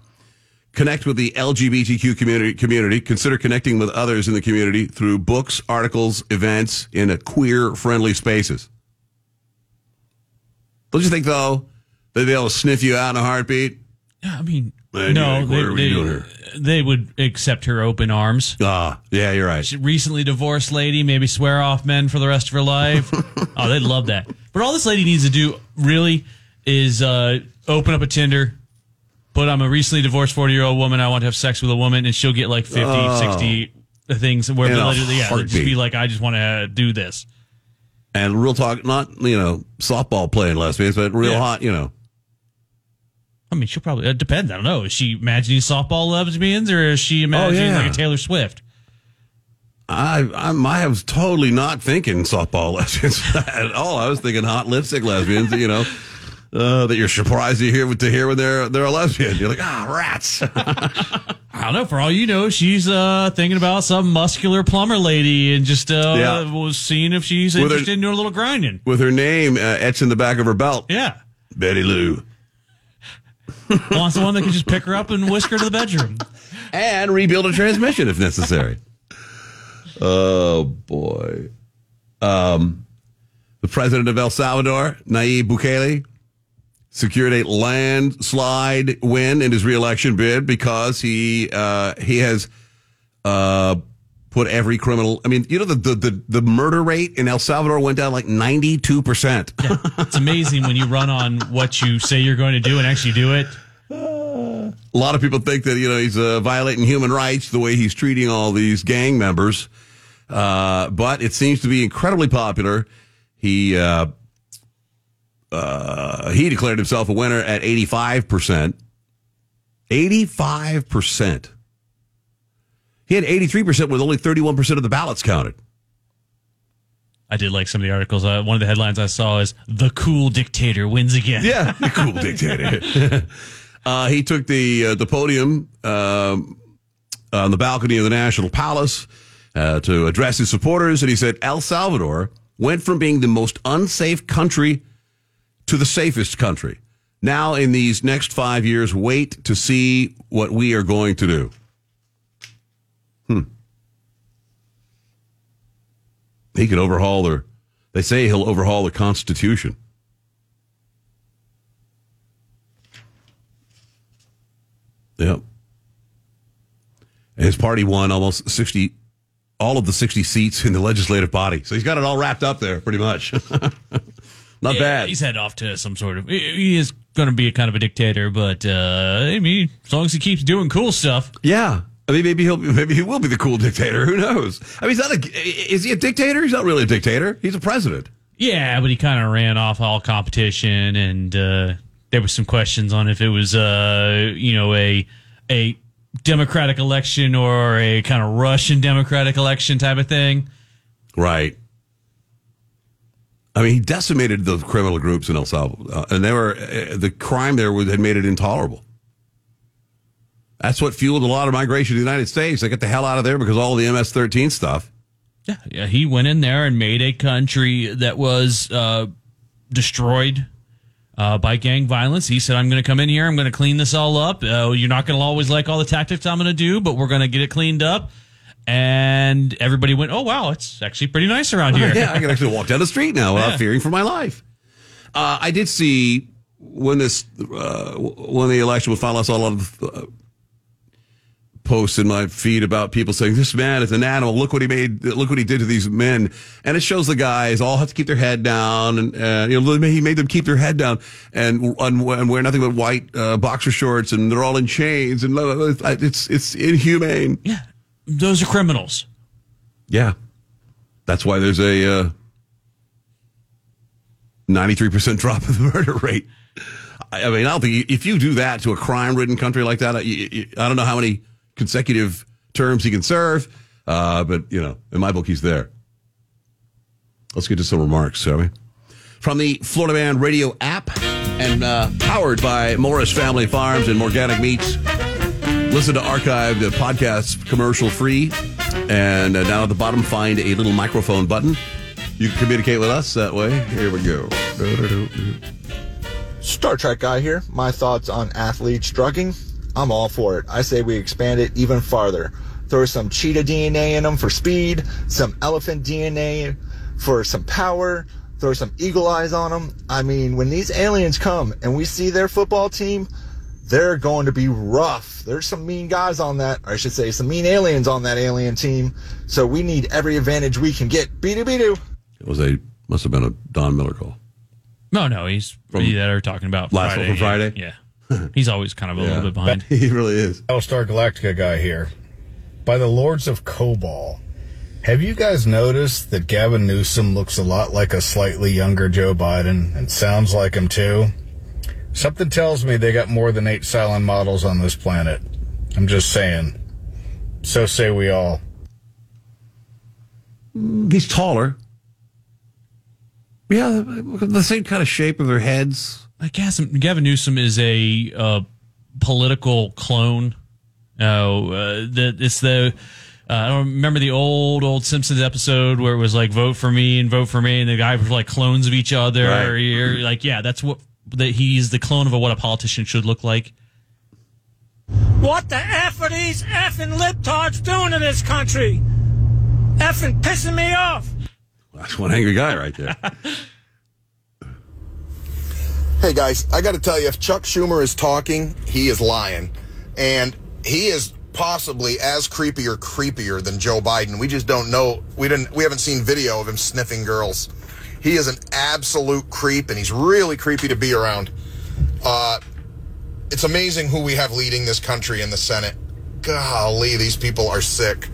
Connect with the LGBTQ community. Community. Consider connecting with others in the community through books, articles, events in a queer-friendly spaces. Don't you think though they'd be able to sniff you out in a heartbeat? Yeah, I mean, Man, no, you're they. What are you doing they, here? they would accept her open arms. Ah, yeah, you're right. She, recently divorced lady, maybe swear off men for the rest of her life. oh, they'd love that. But all this lady needs to do really is uh, open up a Tinder, put I'm a recently divorced 40 year old woman. I want to have sex with a woman, and she'll get like 50, Oh. 60 things where In a literally, yeah, just be like, I just want to do this. And real talk, not you know softball playing lesbians, but real Yeah. hot, you know. I mean, she'll probably, it depends. I don't know. Is she imagining softball lesbians or is she imagining yeah. like a Taylor Swift? I I'm, I was totally not thinking softball lesbians at all. I was thinking hot lipstick lesbians. You know, uh, that you're surprised to hear to hear when they're they're a lesbian. You're like ah rats. I don't know. For all you know, she's uh, thinking about some muscular plumber lady and just uh, Yeah. was seeing if she's With her- interested in doing a little grinding. With her name uh, etched in the back of her belt. Yeah. Betty Lou. Wants the one that can just pick her up and whisk her to the bedroom. and rebuild a transmission if necessary. Oh boy. Um, The president of El Salvador, Nayib Bukele, secured a landslide win in his reelection bid because he uh, he has uh, put every criminal. I mean, you know, the, the the the murder rate in El Salvador went down like ninety two percent. It's amazing when you run on what you say you're going to do and actually do it. A lot of people think that you know he's uh, violating human rights the way he's treating all these gang members, uh, but it seems to be incredibly popular. He uh, uh, he declared himself a winner at eighty five percent. Eighty five percent. He had eighty three percent with only thirty one percent of the ballots counted. I did like some of the articles. Uh, one of the headlines I saw is "The cool dictator wins again." Yeah, the cool dictator. uh, he took the uh, the podium um, on the balcony of the National Palace uh, to address his supporters, and he said El Salvador went from being the most unsafe country to the safest country. Now, in these next five years, wait to see what we are going to do. Hmm. He could overhaul their. They say he'll overhaul the Constitution. Yep. And his party won almost 60, all of the 60 seats in the legislative body. So he's got it all wrapped up there, pretty much. Not Yeah, bad. He's head off to some sort of. He is going to be a kind of a dictator, but uh, I mean, as long as he keeps doing cool stuff. Yeah. I mean, maybe he'll maybe he will be the cool dictator. Who knows? I mean, he's not a. Is he a dictator? He's not really a dictator. He's a president. Yeah, but he kind of ran off all competition, and uh, there was some questions on if it was, uh, you know, a a democratic election or a kind of Russian democratic election type of thing. Right. I mean, he decimated the criminal groups in El Salvador, uh, and they were uh, the crime there was, had made it intolerable. That's what fueled a lot of migration to the United States. They got the hell out of there because of all the MS-13 stuff. Yeah, yeah, he went in there and made a country that was uh, destroyed uh, by gang violence. He said, "I'm going to come in here. I'm going to clean this all up. Uh, you're not going to always like all the tactics I'm going to do, but we're going to get it cleaned up." And everybody went, "Oh wow, it's actually pretty nice around here." yeah, I can actually walk down the street now without Yeah. fearing for my life. Uh, I did see when this uh, when the election was final. I saw a lot of uh, posts in my feed about people saying this man is an animal. Look what he made. Look what he did to these men. And it shows the guys all have to keep their head down, and uh, you know he made them keep their head down and, and wear nothing but white uh, boxer shorts, and they're all in chains, and it's it's inhumane. Yeah, those are criminals. Yeah. That's why there's a uh, 93% drop in the murder rate. I mean, I don't think if you do that to a crime ridden country like that, I, I don't know how many consecutive terms he can serve, uh, but, you know, in my book, he's there. Let's get to some remarks, shall we? From the Florida Man Radio app and uh, powered by Morris Family Farms and Organic Meats. Listen to archived uh, podcasts commercial free. And uh, down at the bottom, find a little microphone button. You can communicate with us that way. Here we go. Star Trek guy here. My thoughts on athletes drugging. I'm all for it. I say we expand it even farther. Throw some cheetah DNA in them for speed, some elephant DNA for some power, throw some eagle eyes on them. I mean, when these aliens come and we see their football team, they're going to be rough. There's some mean guys on that, or I should say, some mean aliens on that alien team. So we need every advantage we can get. Beedoo beedoo. It was a, must have been a Don Miller call. No, no, he's From that are talking about last Friday. from Friday? Yeah, he's always kind of a Yeah. little bit behind. he really is. Battlestar Galactica guy here. By the Lords of Kobol. Have you guys noticed that Gavin Newsom looks a lot like a slightly younger Joe Biden and sounds like him too? Something tells me they got more than eight Cylon models on this planet. I'm just saying. So say we all. He's taller. Yeah, the same kind of shape of their heads. I guess Gavin Newsom is a uh, political clone. Oh, uh, the, it's the uh, I don't remember the old old Simpsons episode where it was like vote for me and vote for me, and the guys were like clones of each other. Right. You're like, yeah, that's what that he's the clone of what a politician should look like. What the F are these effing libtards doing to this country? Effing pissing me off. That's one angry guy right there. Hey guys, I got to tell you, if Chuck Schumer is talking, he is lying, and he is possibly as creepy or creepier than Joe Biden. We just don't know. We didn't. We haven't seen video of him sniffing girls. He is an absolute creep, and he's really creepy to be around. Uh, it's amazing who we have leading this country in the Senate. Golly, these people are sick.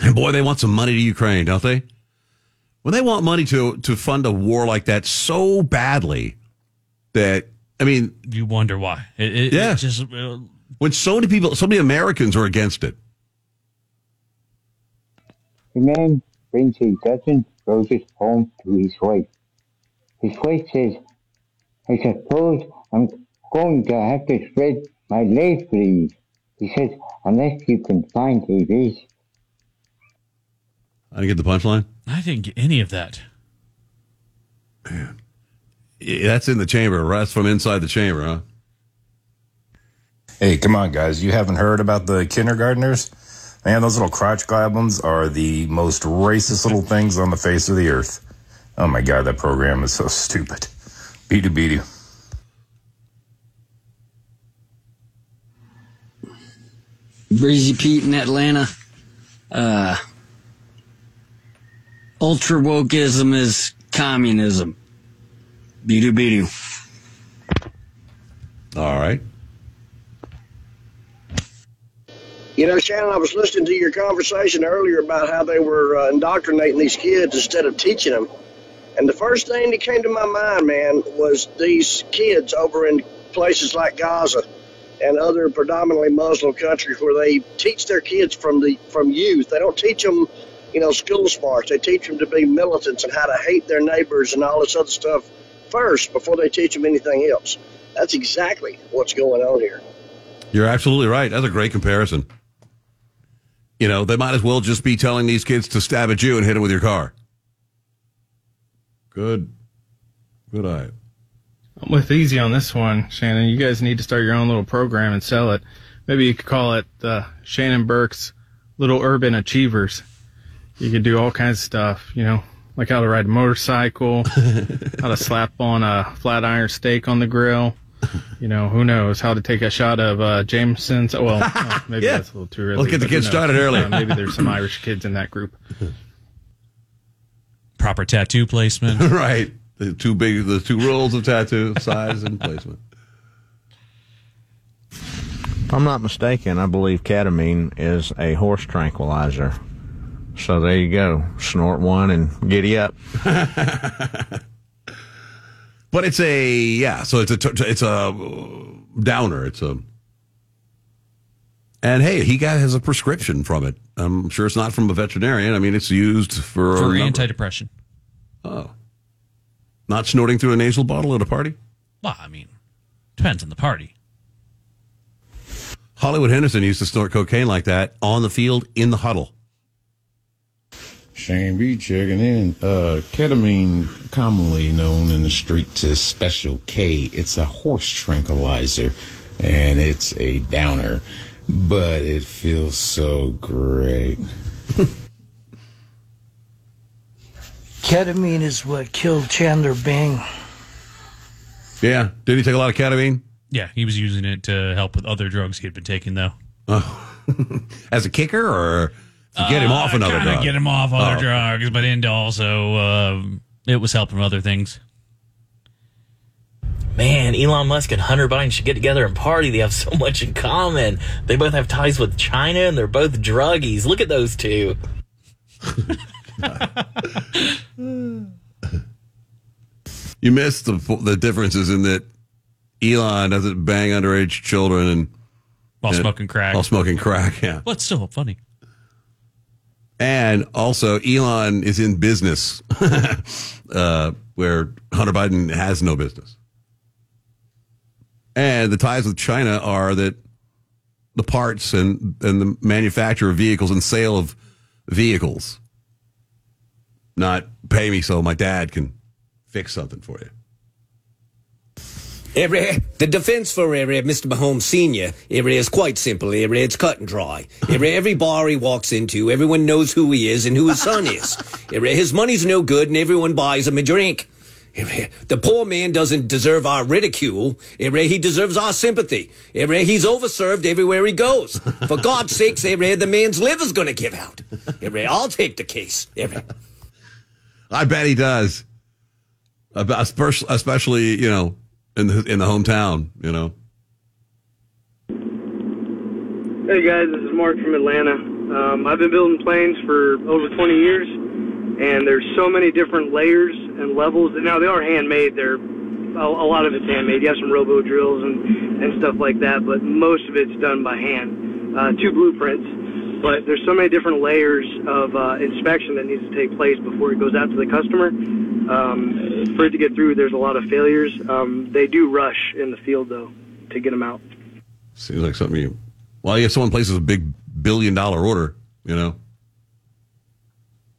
And boy, they want some money to Ukraine, don't they? When they want money to to fund a war like that so badly that I mean, you wonder why. It, it, yeah, it just uh, when so many people, so many Americans are against it. The man brings a dozen roses home to his wife. His wife says, I suppose I'm going to have to spread my legs for these. He says, unless you can find a vase. I didn't get the punchline. I didn't get any of that. Man. That's in the chamber. That's from inside the chamber, huh? Hey, come on, guys. You haven't heard about the kindergartners? Man, those little crotch goblins are the most racist little things on the face of the earth. Oh my God, that program is so stupid. Beat beat you. Breezy Pete in Atlanta. Uh, ultra wokeism is communism. Beedoo beedoo. All right. You know, Shannon, I was listening to your conversation earlier about how they were uh, indoctrinating these kids instead of teaching them. And the first thing that came to my mind, man, was these kids over in places like Gaza and other predominantly Muslim countries where they teach their kids from the from youth. They don't teach them, you know, school smarts. They teach them to be militants and how to hate their neighbors and all this other stuff first before they teach them anything else. That's exactly what's going on here. You're absolutely right. That's a great comparison. You know, they might as well just be telling these kids to stab at you and hit them with your car. Good. Good eye. I'm with easy on this one, Shannon. You guys need to start your own little program and sell it. Maybe you could call it uh, Shannon Burke's Little Urban Achievers. You could do all kinds of stuff, you know, like how to ride a motorcycle, how to slap on a flat iron steak on the grill. You know, who knows how to take a shot of uh, Jameson's. Well, uh, maybe Yeah. that's a little too early. Let's get the kids started early. Uh, maybe there's some Irish kids in that group. Proper tattoo placement. right. The two big, the two rules of tattoo size and placement. If I'm not mistaken, I believe ketamine is a horse tranquilizer. So there you go. Snort one and giddy up. But it's a yeah. So it's a it's a downer. It's a and hey, he got has a prescription from it. I'm sure it's not from a veterinarian. I mean, it's used for a for number- antidepressant. Oh, not snorting through a nasal bottle at a party. Well, I mean, depends on the party. Hollywood Henderson used to snort cocaine like that on the field in the huddle. Shane B checking in. Uh, ketamine, commonly known in the streets as Special K, it's a horse tranquilizer and it's a downer, but it feels so great. Ketamine is what killed Chandler Bing. Yeah, did he take a lot of ketamine? Yeah, he was using it to help with other drugs he had been taking, though. Oh, as a kicker or to get him Uh, off another drug? Get him off other Oh. drugs, but and also um, it was helping with other things. Man, Elon Musk and Hunter Biden should get together and party. They have so much in common. They both have ties with China and they're both druggies. Look at those two. You missed the the differences in that Elon doesn't bang underage children and While and- smoking crack. While smoking crack, yeah. Well, it's still funny. And also, Elon is in business uh, where Hunter Biden has no business. And the ties with China are that the parts and, and the manufacture of vehicles and sale of vehicles, not pay me so my dad can fix something for you. The defense for Mr. Mahomes Sr. Is quite simple. It's cut and dry. Every bar he walks into, everyone knows who he is and who his son is. His money's no good and everyone buys him a drink. The poor man doesn't deserve our ridicule. He deserves our sympathy. He's overserved everywhere he goes. For God's sakes, the man's liver's going to give out. I'll take the case. I bet he does. Especially, you know, in the in the hometown, you know. Hey guys, this is Mark from Atlanta. Um, I've been building planes for over 20 years, and there's so many different layers and levels. And Now they are handmade. They're a, a lot of it's handmade. You have some robo drills and and stuff like that, but most of it's done by hand. Uh, two blueprints, but there's so many different layers of uh, inspection that needs to take place before it goes out to the customer. Um, for it to get through, there's a lot of failures. Um, they do rush in the field though to get them out. Seems like something you. Well, if someone places a big billion dollar order, you know.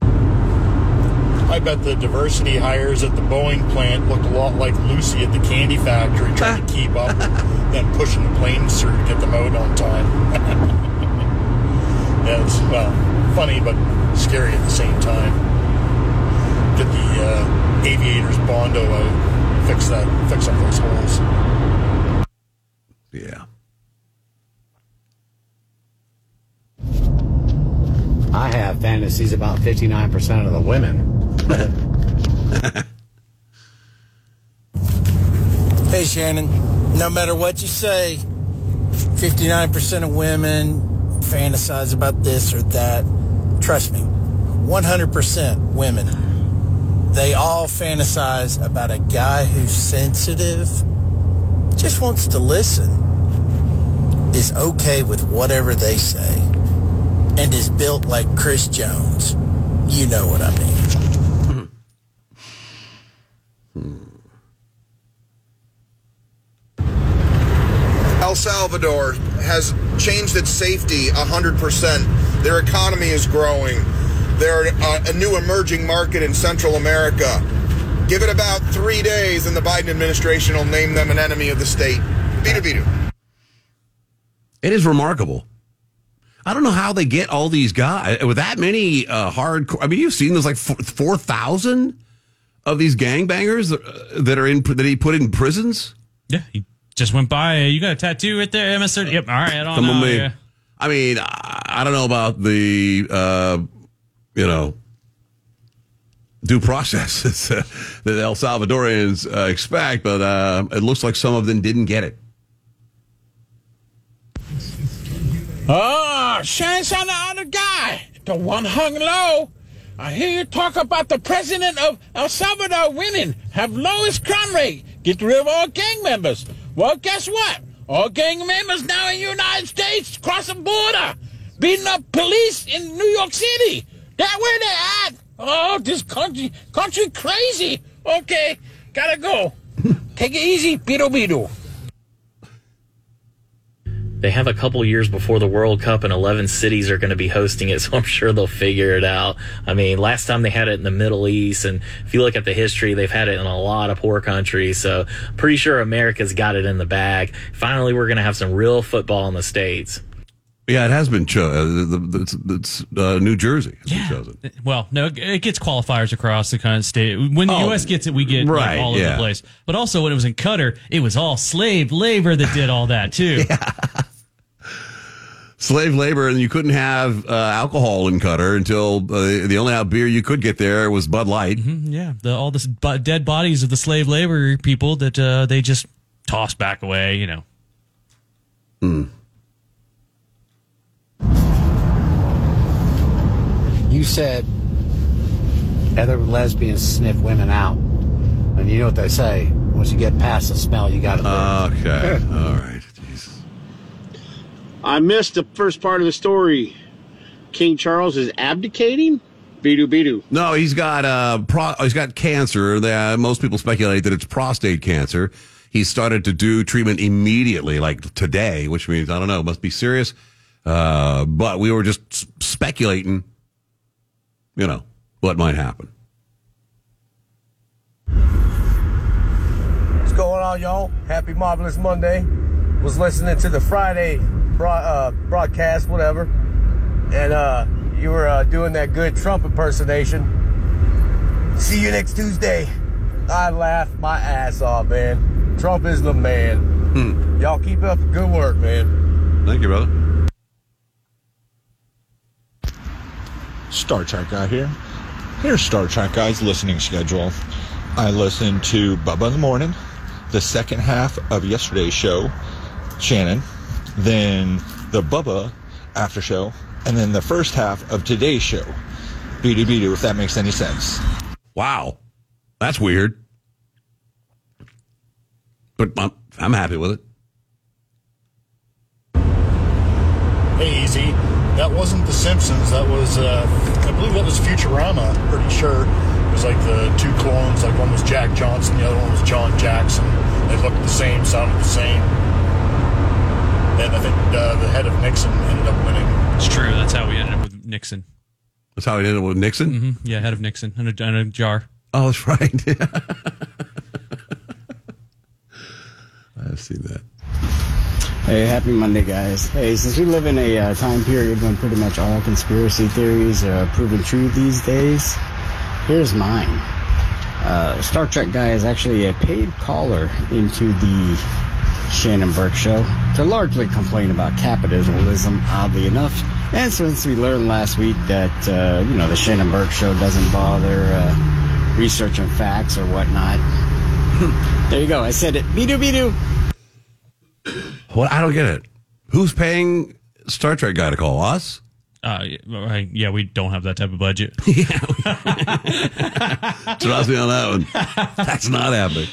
I bet the diversity hires at the Boeing plant looked a lot like Lucy at the candy factory trying to keep up, then pushing the planes through to get them out on time. yeah, it's, well, funny but scary at the same time. Get the uh, aviators Bondo out, fix that, fix up those holes. Yeah. I have fantasies about 59% of the women. Hey, Shannon, no matter what you say, 59% of women fantasize about this or that. Trust me, 100% women. They all fantasize about a guy who's sensitive, just wants to listen, is okay with whatever they say, and is built like Chris Jones. You know what I mean. El Salvador has changed its safety 100%. Their economy is growing. They're uh, a new emerging market in Central America. Give it about three days, and the Biden administration will name them an enemy of the state. Bidu bidu. It is remarkable. I don't know how they get all these guys with that many uh, hardcore. I mean, you've seen there's like four thousand of these gangbangers uh, that are in that he put in prisons. Yeah, he just went by. You got a tattoo right there, MS30. Yep. All right. I don't Come on, know. man. Yeah. I mean, I, I don't know about the uh, you know due processes that El Salvadorians uh, expect, but uh, it looks like some of them didn't get it. Oh, Shane's on the other guy, the one hung low. I hear you talk about the president of El Salvador winning, have lowest crime rate, get rid of all gang members. Well, guess what? All gang members now in the United States, cross the border, beating up police in New York City. That where they at? Oh, this country, country crazy. Okay, gotta go. Take it easy, Beetle Beetle. They have a couple years before the World Cup, and 11 cities are going to be hosting it, so I'm sure they'll figure it out. I mean, last time they had it in the Middle East, and if you look at the history, they've had it in a lot of poor countries, so pretty sure America's got it in the bag. Finally, we're going to have some real football in the States. Yeah, it has been cho- uh, the- the- It's, it's uh, New Jersey. has been chosen. Well, no, it gets qualifiers across the kind of state. When the Oh, U.S. gets it, we get like, right, all over yeah. the place. But also, when it was in Qatar, it was all slave labor that did all that too. slave labor, and you couldn't have uh, alcohol in Qatar until uh, the only out beer you could get there was Bud Light. Yeah, the, all the bu- dead bodies of the slave labor people that uh, they just tossed back away. You know. Hmm. You said other lesbians sniff women out. And you know what they say. Once you get past the smell, you got to Okay, all right. I missed the first part of the story. King Charles is abdicating? Bidu bidu. No, he's got uh, pro- he's got cancer. That most people speculate that it's prostate cancer. He started to do treatment immediately, like today, which means I don't know, must be serious. Uh, but we were just s- speculating, you know, what might happen. What's going on, y'all? Happy Marvelous Monday. Was listening to the Friday broad, uh, broadcast, whatever, and uh, you were uh, doing that good Trump impersonation. See you next Tuesday. I laughed my ass off, man. Trump is the man. Y'all keep up the good work, man. Thank you, brother. Star Trek guy here. Here's Star Trek guy's listening schedule. I listen to Bubba in the morning, the second half of yesterday's show, Shannon, then the Bubba after show, and then the first half of today's show. Beady beady, if that makes any sense. Wow. That's weird. But I'm, I'm happy with it. Hey, Easy. That wasn't The Simpsons. That was, uh, I believe that was Futurama. Pretty sure it was like the two clones. Like one was Jack Johnson, the other one was John Jackson. They looked the same, sounded the same. And I think uh, the head of Nixon ended up winning. It's true. That's how we ended up with Nixon. That's how we ended up with Nixon? hmm Yeah, head of Nixon in a, in a jar. Oh, that's right. I've seen that. Hey, happy Monday, guys. Hey, since we live in a uh, time period when pretty much all conspiracy theories are proven true these days, here's mine. Uh, Star Trek guy is actually a paid caller into the Shannon Burke show to largely complain about capitalism, oddly enough. And since we learned last week that, uh, you know, the Shannon Burke show doesn't bother uh, researching facts or whatnot, there you go. I said it. Be-do, be-do. What? I don't get it. Who's paying Star Trek guy to call us? Uh, yeah, yeah, we don't have that type of budget. Trust me on that one. That's not happening.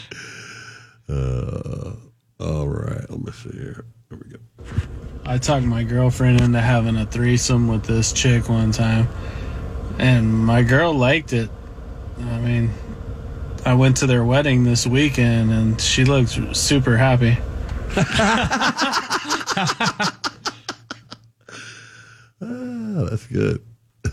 Uh, all right. Let me see here. Here we go. I talked my girlfriend into having a threesome with this chick one time, and my girl liked it. I mean, I went to their wedding this weekend, and she looked super happy. Oh, that's good.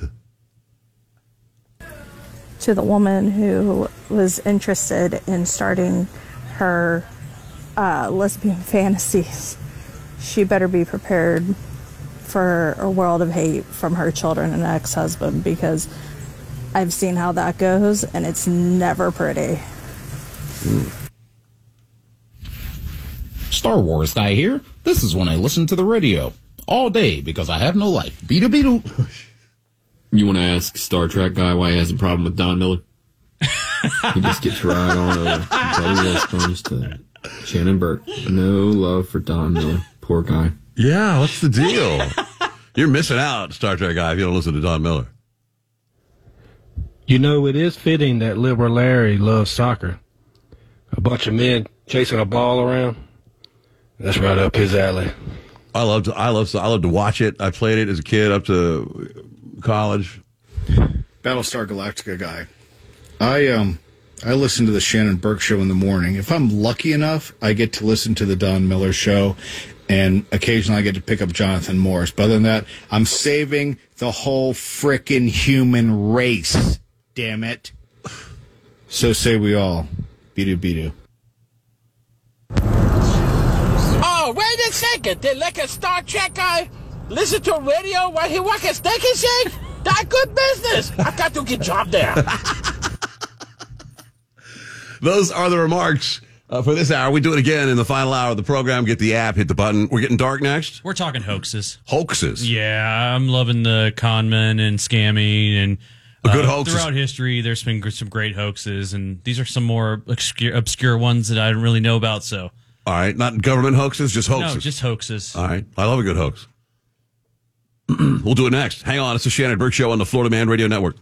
to the woman who was interested in starting her uh, lesbian fantasies, she better be prepared for a world of hate from her children and ex husband because I've seen how that goes and it's never pretty. Star Wars guy here. This is when I listen to the radio all day because I have no life. Beetle beetle. You want to ask Star Trek guy why he has a problem with Don Miller? he just gets right on over. Buddy West to Shannon Burke. No love for Don Miller. Poor guy. Yeah, what's the deal? You're missing out, Star Trek guy, if you don't listen to Don Miller. You know, it is fitting that Liberal Larry loves soccer. A bunch of men chasing a ball around. That's right up his alley. I love to, I love I love to watch it. I played it as a kid up to college. Battlestar Galactica guy. I um I listen to the Shannon Burke show in the morning. If I'm lucky enough, I get to listen to the Don Miller show and occasionally I get to pick up Jonathan Morris. But other than that, I'm saving the whole frickin' human race. Damn it. So say we all. Bidu bidu. Wait a. They like a Star Trek guy listen to radio while he walk a steak and shake? That good business. I got to get job there. Those are the remarks uh, for this hour. We do it again in the final hour of the program. Get the app, hit the button. We're getting dark next. We're talking hoaxes. Hoaxes. Yeah, I'm loving the con men and scamming and A good uh, hoax throughout history. There's been some great hoaxes, and these are some more obscure, obscure ones that I don't really know about. So, All right, not government hoaxes, just hoaxes. no, just hoaxes. All right, I love a good hoax. we'll do it next. Hang on, it's the Shannon Burke Show on the Florida Man Radio Network.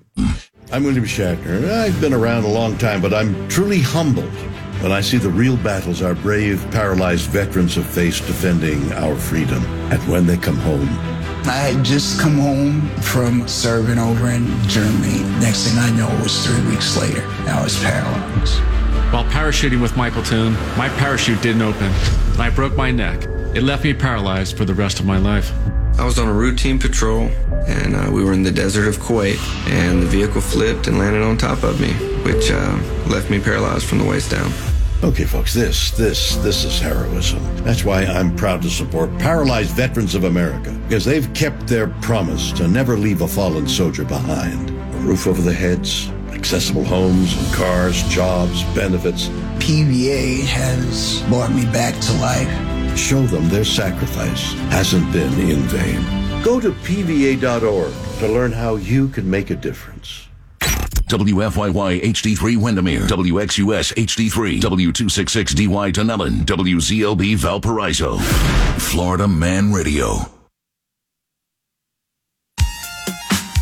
I'm William Shatner. I've been around a long time, but I'm truly humbled when I see the real battles our brave, paralyzed veterans have faced defending our freedom. And when they come home, I had just come home from serving over in Germany. Next thing I know, it was three weeks later. I was paralyzed. While parachuting with my platoon, my parachute didn't open, and I broke my neck. It left me paralyzed for the rest of my life. I was on a routine patrol, and uh, we were in the desert of Kuwait, and the vehicle flipped and landed on top of me, which uh, left me paralyzed from the waist down. Okay, folks, this, this, this is heroism. That's why I'm proud to support Paralyzed Veterans of America, because they've kept their promise to never leave a fallen soldier behind. A roof over their heads, Accessible homes and cars, jobs, benefits. PVA has brought me back to life. Show them their sacrifice hasn't been in vain. Go to PVA.org to learn how you can make a difference. WFYY HD3 Windermere, WXUS HD3, W266DY Dunnellon, WZLB Valparaiso, Florida Man Radio.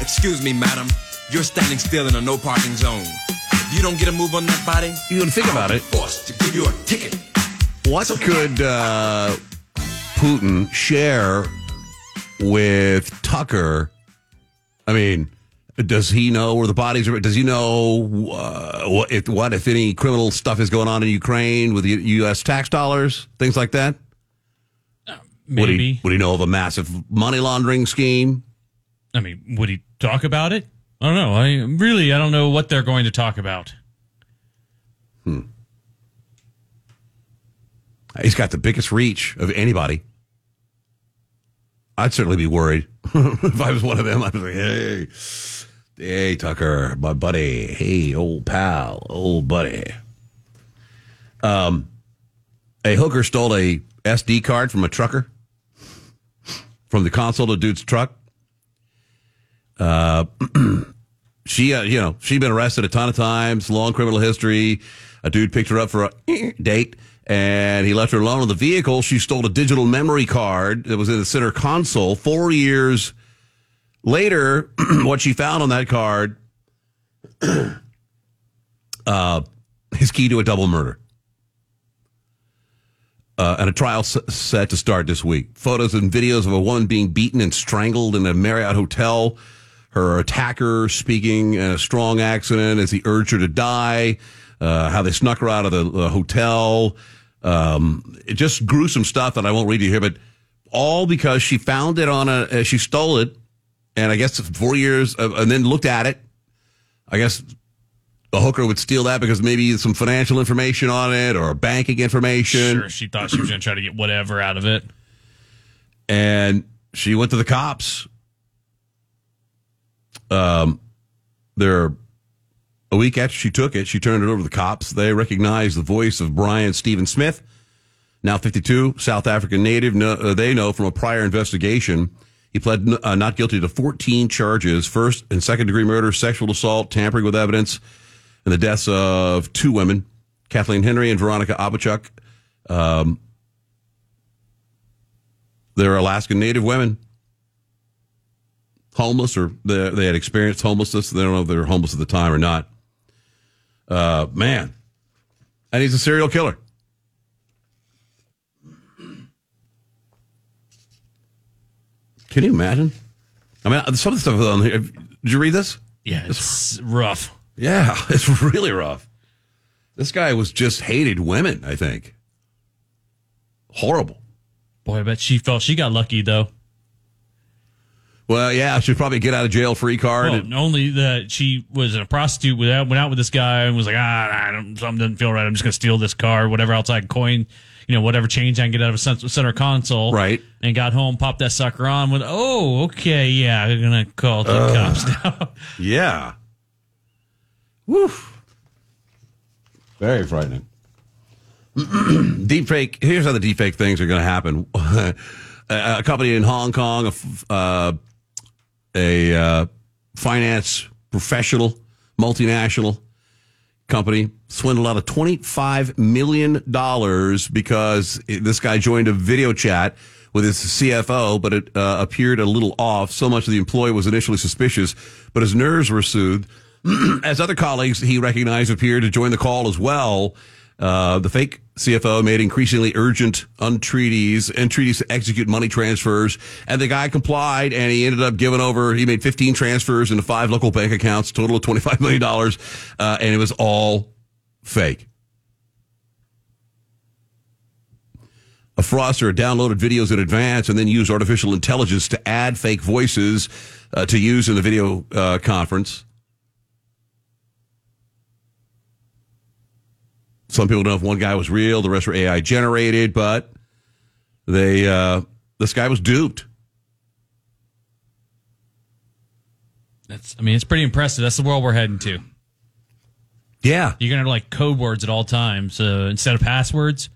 Excuse me, madam. You're standing still in a no parking zone. If you don't get a move on that body, You can think about it. forced to give you a ticket. What could uh, Putin share with Tucker? I mean, does he know where the bodies are? Does he know uh, what, if, what, if any, criminal stuff is going on in Ukraine with U- U.S. tax dollars, things like that? Would he, maybe. would he know of a massive money laundering scheme? I mean, would he talk about it? I don't know. I really, I don't know what they're going to talk about. Hmm. He's got the biggest reach of anybody. I'd certainly be worried if I was one of them. I'd be like, hey, hey, Tucker, my buddy. Hey, old pal, old buddy. Um, a hooker stole a SD card from a trucker from the console of dude's truck. Uh, she, uh, you know, she'd been arrested a ton of times, long criminal history. A dude picked her up for a date and he left her alone in the vehicle. She stole a digital memory card that was in the center console. Four years later, what she found on that card, uh, key to a double murder. Uh, and a trial set to start this week. Photos and videos of a woman being beaten and strangled in a Marriott hotel. Her attacker speaking in a strong accent as he urged her to die. Uh, how they snuck her out of the, the hotel. Um, it just gruesome stuff that I won't read you here, but all because she found it on a, uh, she stole it, and I guess four years, uh, and then looked at it. I guess a hooker would steal that because maybe some financial information on it or banking information. Sure, she thought she was going to try to get whatever out of it. and she went to the cops. Um, there, a week after she took it, she turned it over to the cops. They recognized the voice of Brian Steven Smith, now 52, South African native. No, uh, they know from a prior investigation. He pled uh, not guilty to 14 charges first and second degree murder, sexual assault, tampering with evidence, and the deaths of two women, Kathleen Henry and Veronica Abouchuk. Um, they're Alaskan Native women, homeless, or they, they had experienced homelessness. They don't know if they were homeless at the time or not. Uh, man, and he's a serial killer. Can you imagine? I mean, some of the stuff on here. Did you read this? Yeah, it's rough. Yeah, it's really rough. This guy was just hated women. I think. Horrible. Boy, I bet she felt she got lucky though. Well, yeah, she'd probably get out of jail free card. Well, and- only that she was a prostitute, went out, went out with this guy and was like, ah, something doesn't feel right. I'm just going to steal this car, whatever else I can coin, you know, whatever change I can get out of a center console. Right. And got home, popped that sucker on with, oh, okay, yeah, I'm going to call the Ugh. cops now. Yeah. Woo. Very frightening. deep fake. Here's how the deep fake things are going to happen. a, company in Hong Kong, a, uh, a uh, finance professional, multinational company, swindled out of $25 million because this guy joined a video chat with his CFO, but it uh, appeared a little off. So much of the employee was initially suspicious, but his nerves were soothed. As other colleagues he recognized appeared to join the call as well, uh, the fake CFO made increasingly urgent entreaties, entreaties to execute money transfers, and the guy complied, and he ended up giving over. He made 15 transfers into five local bank accounts, total of 25 million dollars, uh, and it was all fake. A fraudster downloaded videos in advance and then used artificial intelligence to add fake voices uh, to use in the video uh, conference. Some people don't know if one guy was real, the rest were AI generated, but they uh, this guy was duped. That's, I mean, it's pretty impressive. That's the world we're heading to. Yeah. You're gonna have like code words at all times uh, instead of passwords.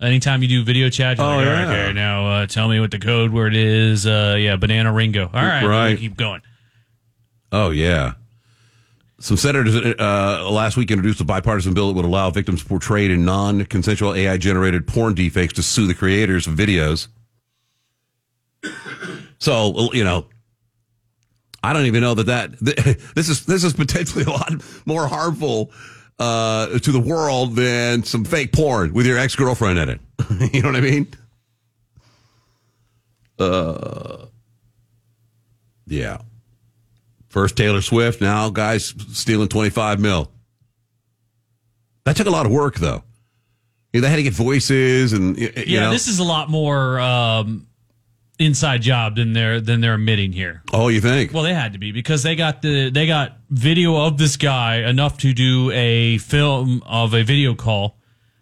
Anytime you do video chat, you're Oh, like, all right, yeah. okay, now uh, tell me what the code word is. Uh, yeah, banana Ringo. All right, Right. keep going. Oh yeah. Some senators uh, last week introduced a bipartisan bill that would allow victims portrayed in non-consensual AI-generated porn deepfakes to sue the creators of videos. So you know, I don't even know that that this is this is potentially a lot more harmful uh, to the world than some fake porn with your ex girlfriend in it. you know what I mean? Uh, yeah. First Taylor Swift, now guys stealing 25 mil. That took a lot of work, though. Yeah, they had to get voices and, you yeah, know. this is a lot more um, inside job than they're than they're admitting here. oh, you think? Well, they had to be because they got the they got video of this guy enough to do a film of a video call,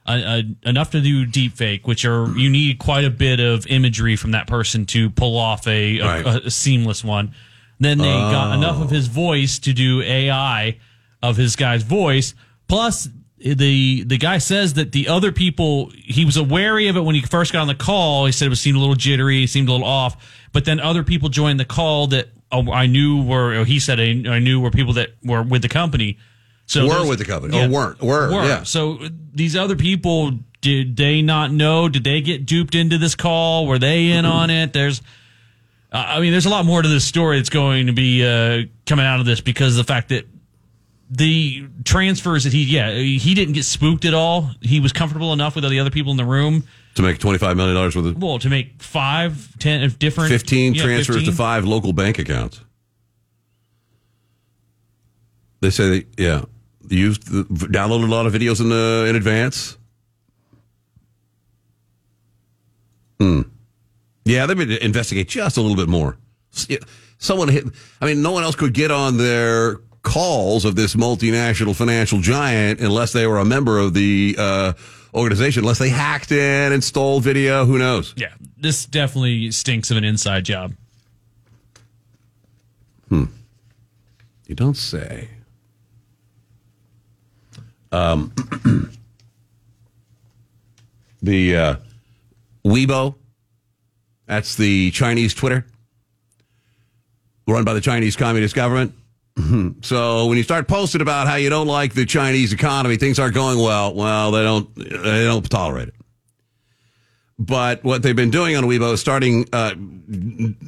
uh, uh, enough to do deep fake, which are you need quite a bit of imagery from that person to pull off a, a, Right. a, a seamless one. Then they got Oh. enough of his voice to do AI of his guy's voice. Plus, the the guy says that the other people he was wary of it when he first got on the call. He said it was seemed a little jittery, seemed a little off. But then other people joined the call that oh, I knew were. Or he said I, I knew were people that were with the company. So Were there's- with the company. Or oh, weren't. Were, yeah. So these other people did they not know? Did they get duped into this call? Were they in on it? There's uh, I mean, there's a lot more to this story that's going to be uh, coming out of this because of the fact that the transfers that he, yeah, he didn't get spooked at all. He was comfortable enough with all the other people in the room. to make $25 million worth of Well, to make five, ten of different 15 yeah, transfers 15. to five local bank accounts. They say, they, yeah, they used the, downloaded a lot of videos in uh, in advance. Hmm. Yeah, they would investigate just a little bit more. Someone hit. I mean, no one else could get on their calls of this multinational financial giant unless they were a member of the uh, organization, unless they hacked in and stole video. Who knows? Yeah, this definitely stinks of an inside job. Hmm. You don't say. Um, the uh, Weibo, that's the Chinese Twitter, run by the Chinese Communist government. so when you start posting about how you don't like the Chinese economy, things aren't going well. Well, they don't they don't tolerate it. But what they've been doing on Weibo is starting uh,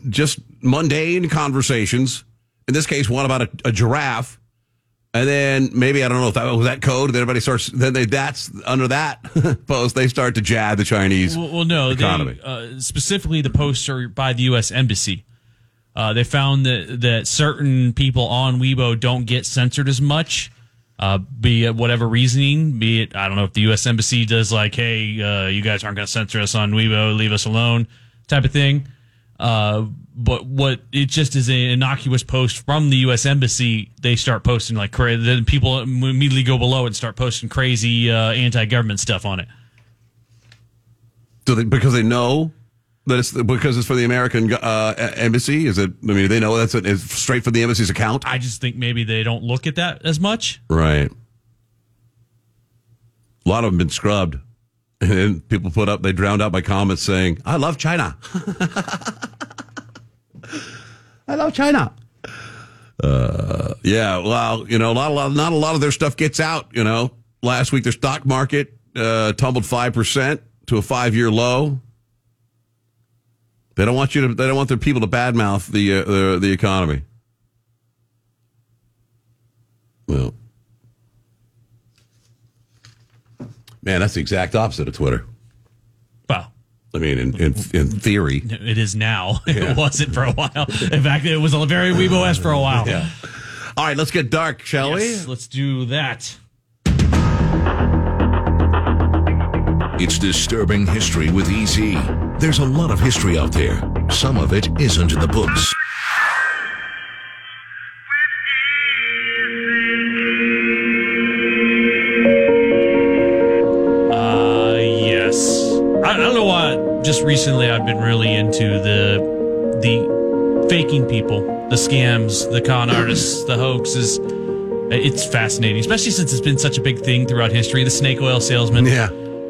just mundane conversations. In this case, one about a, a giraffe, and then maybe I don't know if that was that code. Then everybody starts. Then they that's under that post they start to jab the Chinese Well, well no, economy. they, uh, specifically the posts are by the U.S. Embassy. Uh, they found that that certain people on Weibo don't get censored as much, uh, be it whatever reasoning. Be it I don't know if the U.S. Embassy does like, hey, uh, you guys aren't going to censor us on Weibo, leave us alone, type of thing. Uh, but what it just is an innocuous post from the U.S. Embassy. They start posting like cra- then people immediately go below and start posting crazy uh, anti-government stuff on it. Do they because they know that it's because it's for the American uh, embassy? Is it? I mean, they know that's it's straight from the embassy's account. I just think maybe they don't look at that as much. Right. A lot of them been scrubbed. And then people put up, they drowned out my comments saying, I love China. I love China. Uh, yeah, well, you know, a lot, a lot, not a lot of their stuff gets out. You know, last week their stock market uh, tumbled five percent to a five-year low. They don't want you to. They don't want their people to badmouth the uh, the, the economy. Well, man, that's the exact opposite of Twitter. Wow. I mean, in in, in theory, It is now. Yeah. It wasn't for a while. In fact, it was a very Weibo esque for a while. Yeah. All right, let's get dark, shall Yes, Let's do that. It's disturbing history with EZ. There's a lot of history out there. Some of it isn't in the books. Just recently, I've been really into the the faking people, the scams, the con artists, the hoaxes. It's fascinating, especially since it's been such a big thing throughout history. The snake oil salesman. Yeah.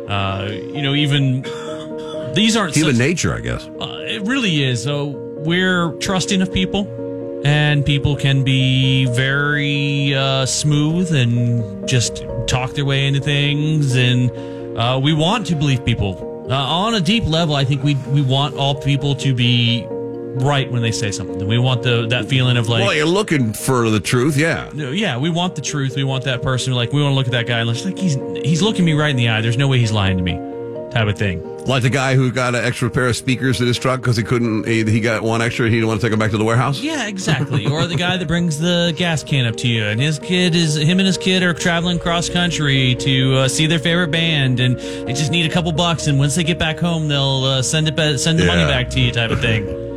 Uh, you know, even these aren't Human such- nature, I guess. uh, it really is. So we're trusting of people, and people can be very uh, smooth and just talk their way into things. And uh, we want to believe people uh, on a deep level. I think we we want all people to be right when they say something. We want the that feeling of like. well, you're looking for the truth, yeah. yeah, we want the truth. We want that person. Like we want to look at that guy and like he's he's looking me right in the eye. There's no way he's lying to me, type of thing. Like the guy who got an extra pair of speakers in his truck because he couldn't, he, he got one extra. He didn't want to take them back to the warehouse. Yeah, exactly. or the guy that brings the gas can up to you, and his kid is him and his kid are traveling cross country to uh, see their favorite band, and they just need a couple bucks, and once they get back home, they'll uh, send it ba- send the money back to you, type of thing.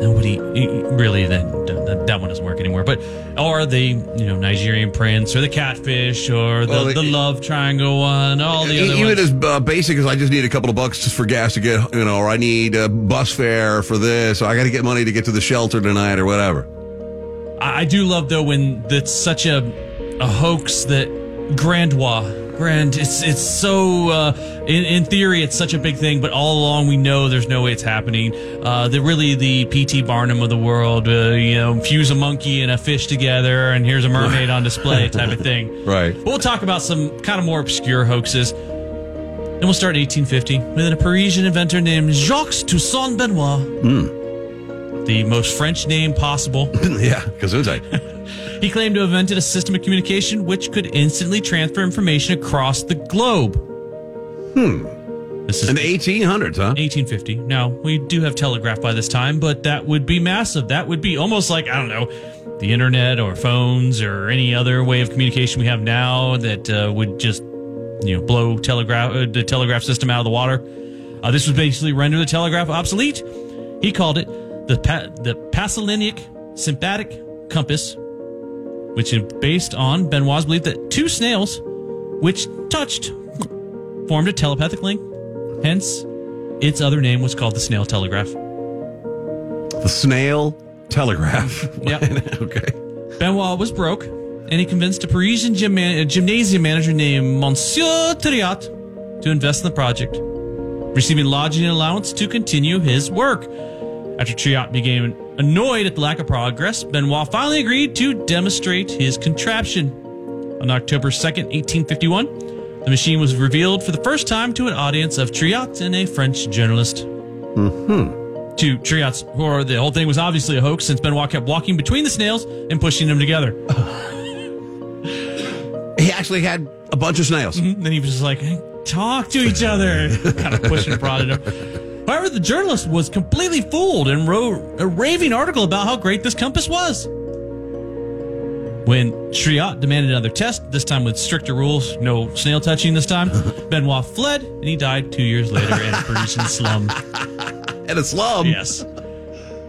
Nobody really that, that that one doesn't work anymore. But or the you know Nigerian prince, or the catfish, or the, Well, the it- love triangle one, all the other Even ones. as uh, basic as I just need a couple of bucks just for gas to get, you know, or I need a bus fare for this, or I got to get money to get to the shelter tonight, or whatever. I I do love though when that's such a a hoax that Grandois Grand it's it's so uh, in in theory it's such a big thing, but all along we know there's no way it's happening. Uh, the really the P.T. Barnum of the world, uh, you know, fuse a monkey and a fish together, and here's a mermaid on display type of thing. Right. But we'll talk about some kind of more obscure hoaxes. And we'll start in 1850 with a Parisian inventor named Jacques Toussaint Benoit. The most French name possible. yeah, Gesundheit. He claimed to have invented a system of communication which could instantly transfer information across the globe. Hmm. This is in the 1800s, huh? 1850. Now, we do have telegraph by this time, but that would be massive. That would be almost like, I don't know, the internet or phones or any other way of communication we have now that uh, would just, you know, blow telegraph uh, the telegraph system out of the water. Uh, this would basically render the telegraph obsolete. He called it the pa- the Pasilalinic sympathetic compass, which is based on Benoit's belief that two snails, which touched, formed a telepathic link. Hence, its other name was called the snail telegraph. The snail telegraph. Yep. okay. Benoit was broke, and he convinced a Parisian gym man- a gymnasium manager named Monsieur Triat to invest in the project, receiving lodging and allowance to continue his work. After Triat became annoyed at the lack of progress, Benoit finally agreed to demonstrate his contraption. On October 2nd, 1851, the machine was revealed for the first time to an audience of Triat and a French journalist. Hmm. To Triat's horror, the whole thing was obviously a hoax since Benoit kept walking between the snails and pushing them together. He actually had a bunch of snails. Then he was just like, talk to each other. kind of pushing and prodding him. However, the journalist was completely fooled and wrote a raving article about how great this compass was. When Triat demanded another test, this time with stricter rules, no snail touching this time, Benoit fled and he died two years later in a Parisian slum. In a slum? Yes.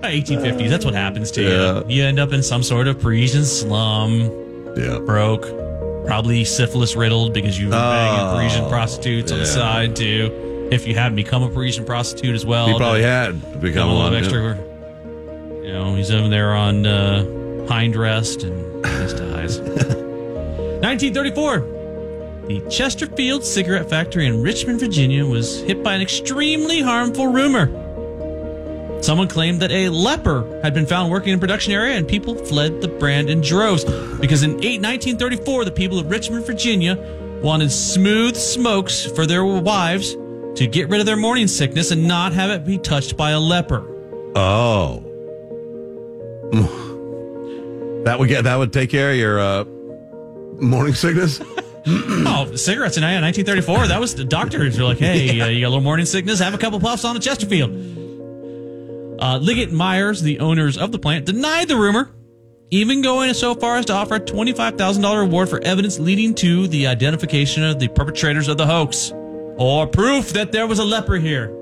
1850s, that's what happens to Yeah. you. You end up in some sort of Parisian slum. Yeah. Broke. Probably syphilis riddled because you were banging Oh, Parisian prostitutes on the side too. If you had become a Parisian prostitute as well. He probably had become a little one. extra. You know, he's over there on uh, hind rest and just dies. 1934. The Chesterfield cigarette factory in Richmond, Virginia was hit by an extremely harmful rumor. Someone claimed that a leper had been found working in the production area and people fled the brand in droves because in 8, 1934 the people of Richmond, Virginia wanted smooth smokes for their wives to get rid of their morning sickness and not have it be touched by a leper. Oh. That would get that would take care of your uh, morning sickness. oh, cigarettes in 1934. That was the doctors were like, hey, uh, you got a little morning sickness? Have a couple puffs on a Chesterfield. Uh, Liggett Myers, the owners of the plant, denied the rumor, even going so far as to offer a $25,000 reward for evidence leading to the identification of the perpetrators of the hoax or proof that there was a leper here.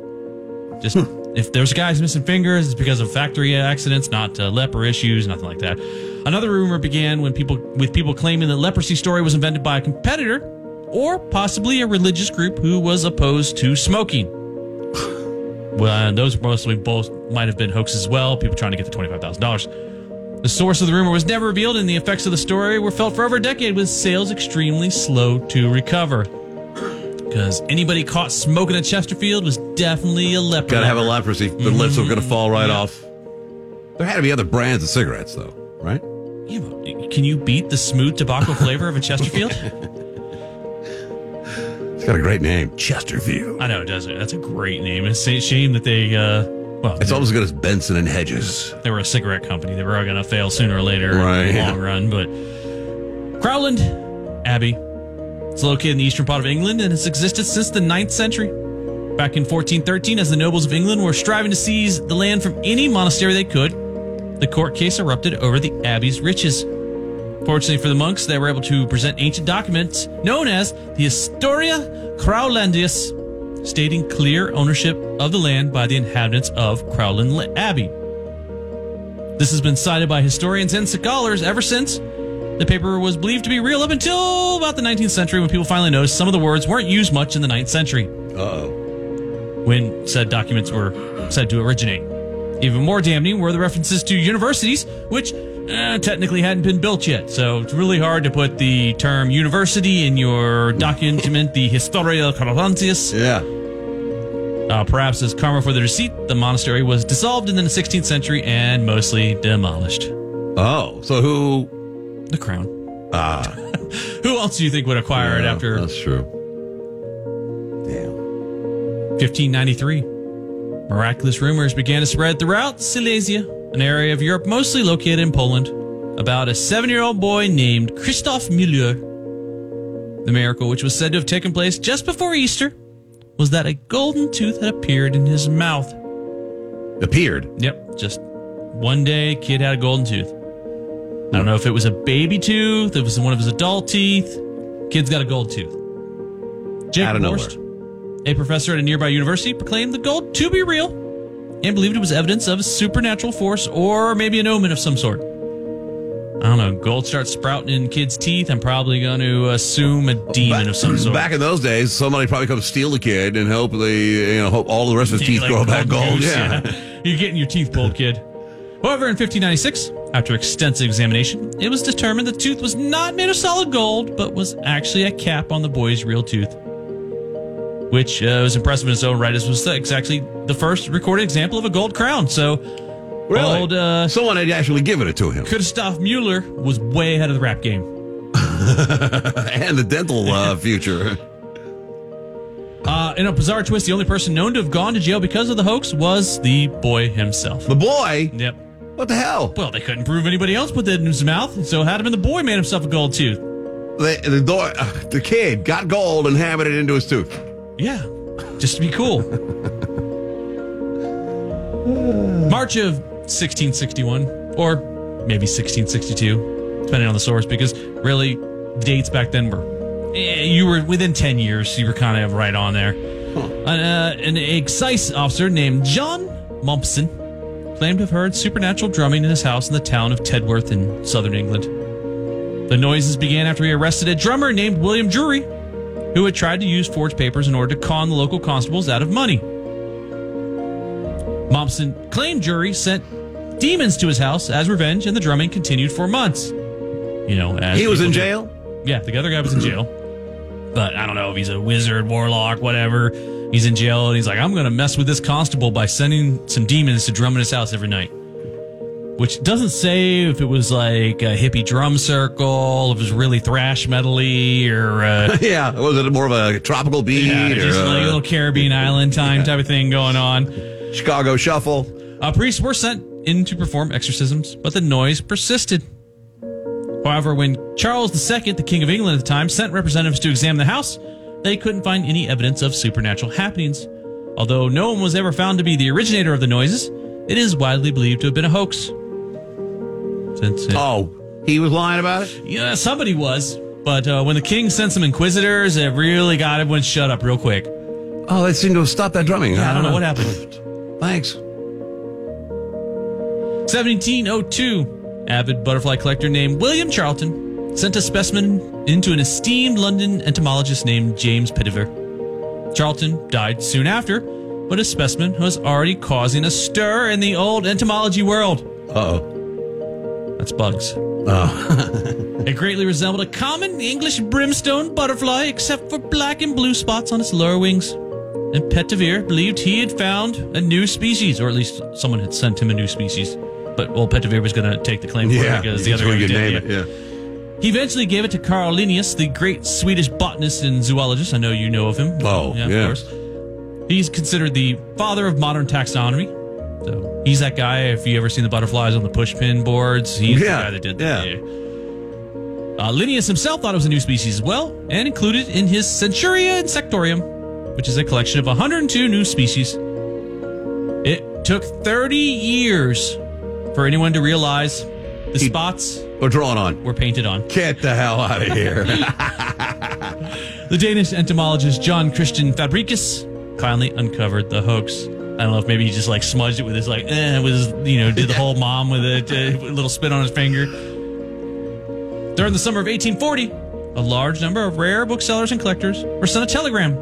Just if there's guys missing fingers, it's because of factory accidents, not uh, leper issues, nothing like that. Another rumor began when people with people claiming that leprosy story was invented by a competitor or possibly a religious group who was opposed to smoking. Well, those mostly both might have been hoaxes as well. People trying to get the twenty five thousand dollars. The source of the rumor was never revealed, and the effects of the story were felt for over a decade, with sales extremely slow to recover. Because anybody caught smoking a Chesterfield was definitely a leper. Gotta have a leprosy. The lips are gonna fall right Yeah. off. There had to be other brands of cigarettes, though, right? Yeah, but Can you beat the smooth tobacco flavor of a Chesterfield? It's got a great name, Chesterfield. I know it does. That's a great name. It's a shame that they. Uh, well, It's almost as good as Benson and Hedges. they were a cigarette company. They were all going to fail sooner or later Right, in the long run. But Crowland Abbey. It's located in the eastern part of England and has existed since the 9th century. Back in 1413, as the nobles of England were striving to seize the land from any monastery they could, the court case erupted over the abbey's riches. Fortunately for the monks, they were able to present ancient documents known as the Historia Crowlandius, stating clear ownership of the land by the inhabitants of Crowland Abbey. This has been cited by historians and scholars ever since. The paper was believed to be real up until about the 19th century when people finally noticed some of the words weren't used much in the 9th century. oh. When said documents were said to originate. Even more damning were the references to universities, which uh, technically hadn't been built yet. So it's really hard to put the term university in your document, the Historia Carlantius. Yeah. Uh, perhaps as karma for the deceit, the monastery was dissolved in the 16th century and mostly demolished. Oh, so who? The crown. Ah, Who else do you think would acquire it Yeah, after That's true. Damn. 1593? Miraculous rumors began to spread throughout Silesia, an area of Europe mostly located in Poland, about a seven year old boy named Christoph Müller. The miracle, which was said to have taken place just before Easter, was that a golden tooth had appeared in his mouth. Appeared? Yep, just one day, kid had a golden tooth. I don't know if it was a baby tooth, if it was one of his adult teeth. Kid's got a gold tooth. Out of nowhere. A professor at a nearby university, proclaimed the gold to be real and believed it was evidence of a supernatural force or maybe an omen of some sort. I don't know. Gold starts sprouting in kids' teeth. I'm probably going to assume a demon of some sort. Back in those days, somebody probably come steal the kid and hope they, you know, hope all the rest of his teeth Like grow back gold gold. goose, Yeah. You're getting your teeth pulled, kid. However, in 1596, after extensive examination, it was determined the tooth was not made of solid gold, but was actually a cap on the boy's real tooth. Which uh, was impressive in its own right, as was exactly the first recorded example of a gold crown. So, Really? old uh, Someone had actually given it to him. Christoph Mueller was way ahead of the rap game. and the dental uh, future. Uh, in a bizarre twist, the only person known to have gone to jail because of the hoax was the boy himself. The boy? Yep. What the hell? Well, they couldn't prove anybody else put that in his mouth, so had him and the boy made himself a gold tooth. The, the, door, uh, the kid got gold and hammered it into his tooth. Yeah, just to be cool. March of 1661, or maybe 1662, depending on the source, because really, dates back then were. eh, You were within 10 years, so you were kind of right on there. An, uh, an excise officer named John Mompesson claimed to have heard supernatural drumming in his house in the town of Tedworth in southern England. The noises began after he arrested a drummer named William Drury, who had tried to use forged papers in order to con the local constables out of money. Mompesson claimed Drury sent demons to his house as revenge, and the drumming continued for months. You know, as He was in jail? Yeah, the other guy was in jail. But I don't know if he's a wizard, warlock, whatever. He's in jail, and he's like, I'm going to mess with this constable by sending some demons to drum in his house every night. Which doesn't say if it was like a hippie drum circle, if it was really thrash metally, or uh, yeah, was it more of a tropical beat? yeah, or, just like a uh, little Caribbean island time type of thing going on. Chicago shuffle. Uh, priests were sent in to perform exorcisms, but the noise persisted. However, when Charles II, the King of England at the time, sent representatives to examine the house, they couldn't find any evidence of supernatural happenings. Although no one was ever found to be the originator of the noises, it is widely believed to have been a hoax. Since it, Oh, he was lying about it? yeah, somebody was. But uh, when the king sent some inquisitors, it really got everyone shut up real quick. Oh, they seem to have stopped that drumming. Yeah, I don't know what happened. Thanks. 1702, avid butterfly collector named William Charlton sent a specimen into an esteemed London entomologist named James Pettiver. Charlton died soon after, but his specimen was already causing a stir in the old entomology world. Uh oh. That's bugs. Oh. It greatly resembled a common English brimstone butterfly, except for black and blue spots on its lower wings. And Pettiver believed he had found a new species, or at least someone had sent him a new species. But well, Pettiver was going to take the claim for yeah, it because the other guy did. name it. Yeah. He eventually gave it to Carl Linnaeus, the great Swedish botanist and zoologist. I know you know of him. Oh, yeah, yeah. of course. He's considered the father of modern taxonomy. So he's that guy. If you ever seen the butterflies on the pushpin boards, he's Yeah, the guy that did yeah. that. Uh, Linnaeus himself thought it was a new species as well, and included in his Centuria Insectorum, which is a collection of 102 new species. It took 30 years for anyone to realize the spots We're drawn on. were painted on. Get the hell out of here. The Danish entomologist John Christian Fabricius finally uncovered the hoax. I don't know if maybe he just like smudged it with his like, eh, with his, you know, did the whole mom with a, a little spit on his finger. During the summer of 1840, a large number of rare booksellers and collectors were sent a telegram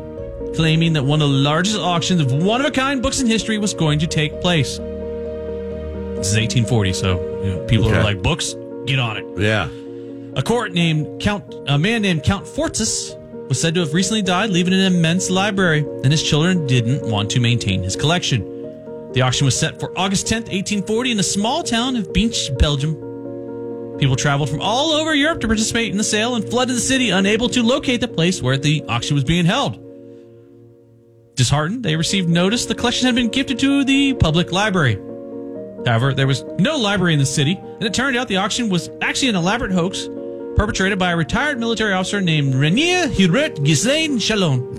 claiming that one of the largest auctions of one of a kind books in history was going to take place. This is 1840, so know, people Okay. are like, books, get on it. yeah. A court named Count, a man named Count Fortis was said to have recently died, leaving an immense library, and his children didn't want to maintain his collection. The auction was set for August 10th, 1840, in the small town of Binche, Belgium. People traveled from all over Europe to participate in the sale and flooded the city, unable to locate the place where the auction was being held. Disheartened, they received notice the collection had been gifted to the public library. However, there was no library in the city, and it turned out the auction was actually an elaborate hoax perpetrated by a retired military officer named Renier Hubert Ghislain Chalon.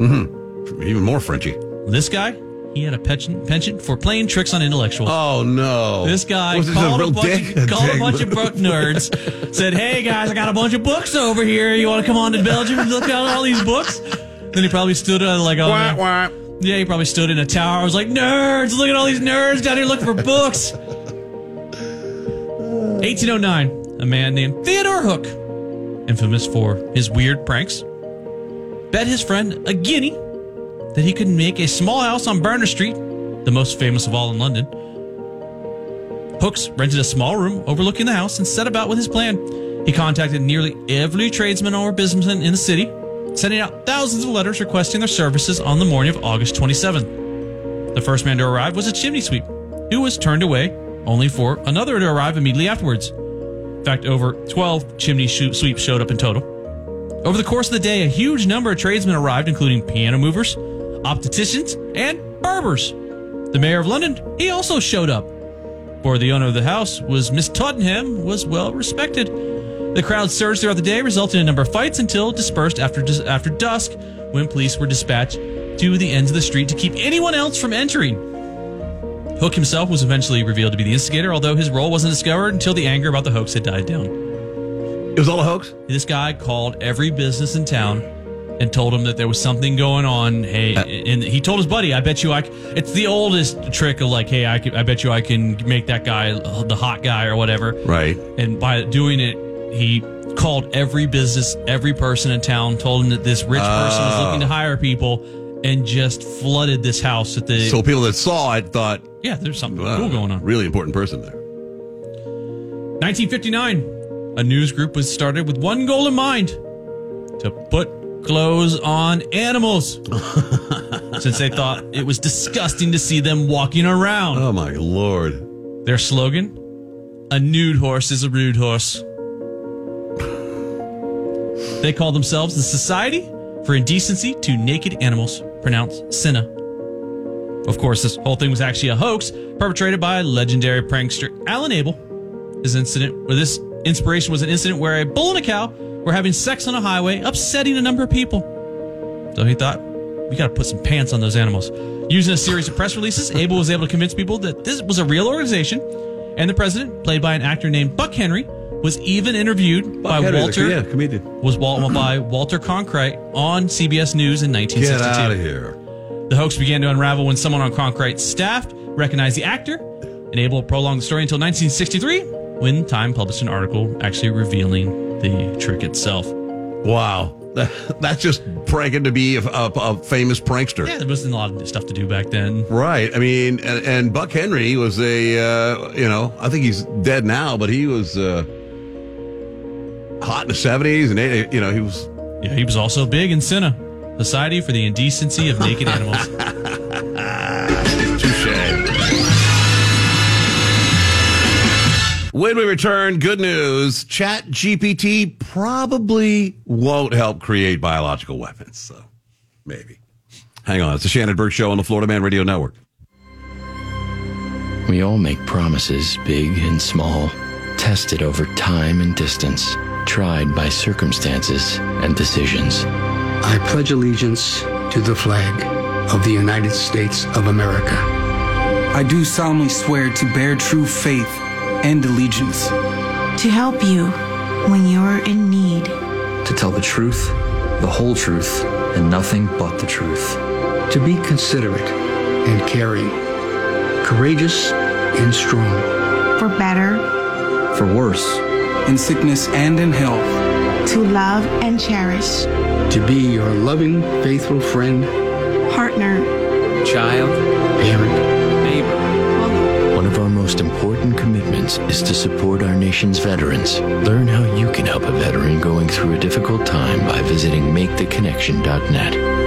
Mm-hmm. Even more Frenchy. This guy, he had a penchant, penchant for playing tricks on intellectuals. Oh no! This guy Was called, a, real bunch, of, called a bunch of book nerds, said, Hey guys, I got a bunch of books over here. You want to come on to Belgium and look at all these books? Then he probably stood uh, like on. Wah, wah. Yeah, he probably stood in a tower. I was like, Nerds, look at all these nerds down here looking for books. 1809, a man named Theodore Hook, infamous for his weird pranks, bet his friend a guinea that he could make a small house on Berners Street, the most famous of all in London. Hooks rented a small room overlooking the house and set about with his plan. He contacted nearly every tradesman or businessman in the city, sending out thousands of letters requesting their services on the morning of August 27th. The first man to arrive was a chimney sweep, who was turned away, only for another to arrive immediately afterwards. In fact, over 12 chimney sweeps showed up in total. Over the course of the day, a huge number of tradesmen arrived, including piano movers, opticians, and barbers. The mayor of London, he also showed up. For the owner of the house was Miss Tottenham, was well respected. The crowd surged throughout the day, resulting in a number of fights until dispersed after after dusk, when police were dispatched to the ends of the street to keep anyone else from entering. Hook himself was eventually revealed to be the instigator, although his role wasn't discovered until the anger about the hoax had died down. It was all a hoax? This guy called every business in town and told him that there was something going on. Hey, uh, and he told his buddy, "I bet you I." c-" It's the oldest trick of like, "Hey, I, can, I bet you I can make that guy the hot guy or whatever." Right. And by doing it, he called every business, every person in town, told him that this rich person was looking to ah. hire people, and just flooded this house at the. So people that saw it thought, yeah, there's something wow, cool going on. Really important person there. 1959, a news group was started with one goal in mind to put clothes on animals. Since they thought it was disgusting to see them walking around. Oh my lord. Their slogan A nude horse is a rude horse. They call themselves the Society for Indecency to Naked Animals, pronounced SINA. Of course, this whole thing was actually a hoax perpetrated by legendary prankster Alan Abel. His incident, or this inspiration was an incident where a bull and a cow were having sex on a highway, upsetting a number of people. So he thought, we got to put some pants on those animals. Using a series of press releases, Abel was able to convince people that this was a real organization, and the president, played by an actor named Buck Henry, was even interviewed by Walter. yeah, comedian. Was Wal- by Walter Cronkite on CBS News in 1962. Get out of here. The hoax began to unravel when someone on Cronkite's staff recognized the actor and able to prolong the story until 1963, when Time published an article actually revealing the trick itself. Wow. That's just pranking to be a, a, a famous prankster. Yeah, there wasn't a lot of stuff to do back then. Right. I mean, and, and Buck Henry was a, uh, you know, I think he's dead now, but he was uh, hot in the 70s. And, you know, he was. Yeah, he was also big in SINA, Society for the Indecency of Naked Animals. Touche. When we return, good news. Chat GPT probably won't help create biological weapons. So maybe. Hang on. It's the Shannon Burke Show on the Florida Man Radio Network. We all make promises, big and small, tested over time and distance, tried by circumstances and decisions. I pledge allegiance to the flag of the United States of America. I do solemnly swear to bear true faith and allegiance. To help you when you're in need. To tell the truth, the whole truth, and nothing but the truth. To be considerate and caring. Courageous and strong. For better. For worse. In sickness and in health. To love and cherish. To be your loving, faithful friend. Partner. Child. Parent. Neighbor. One of our most important commitments is to support our nation's veterans. Learn how you can help a veteran going through a difficult time by visiting maketheconnection.net.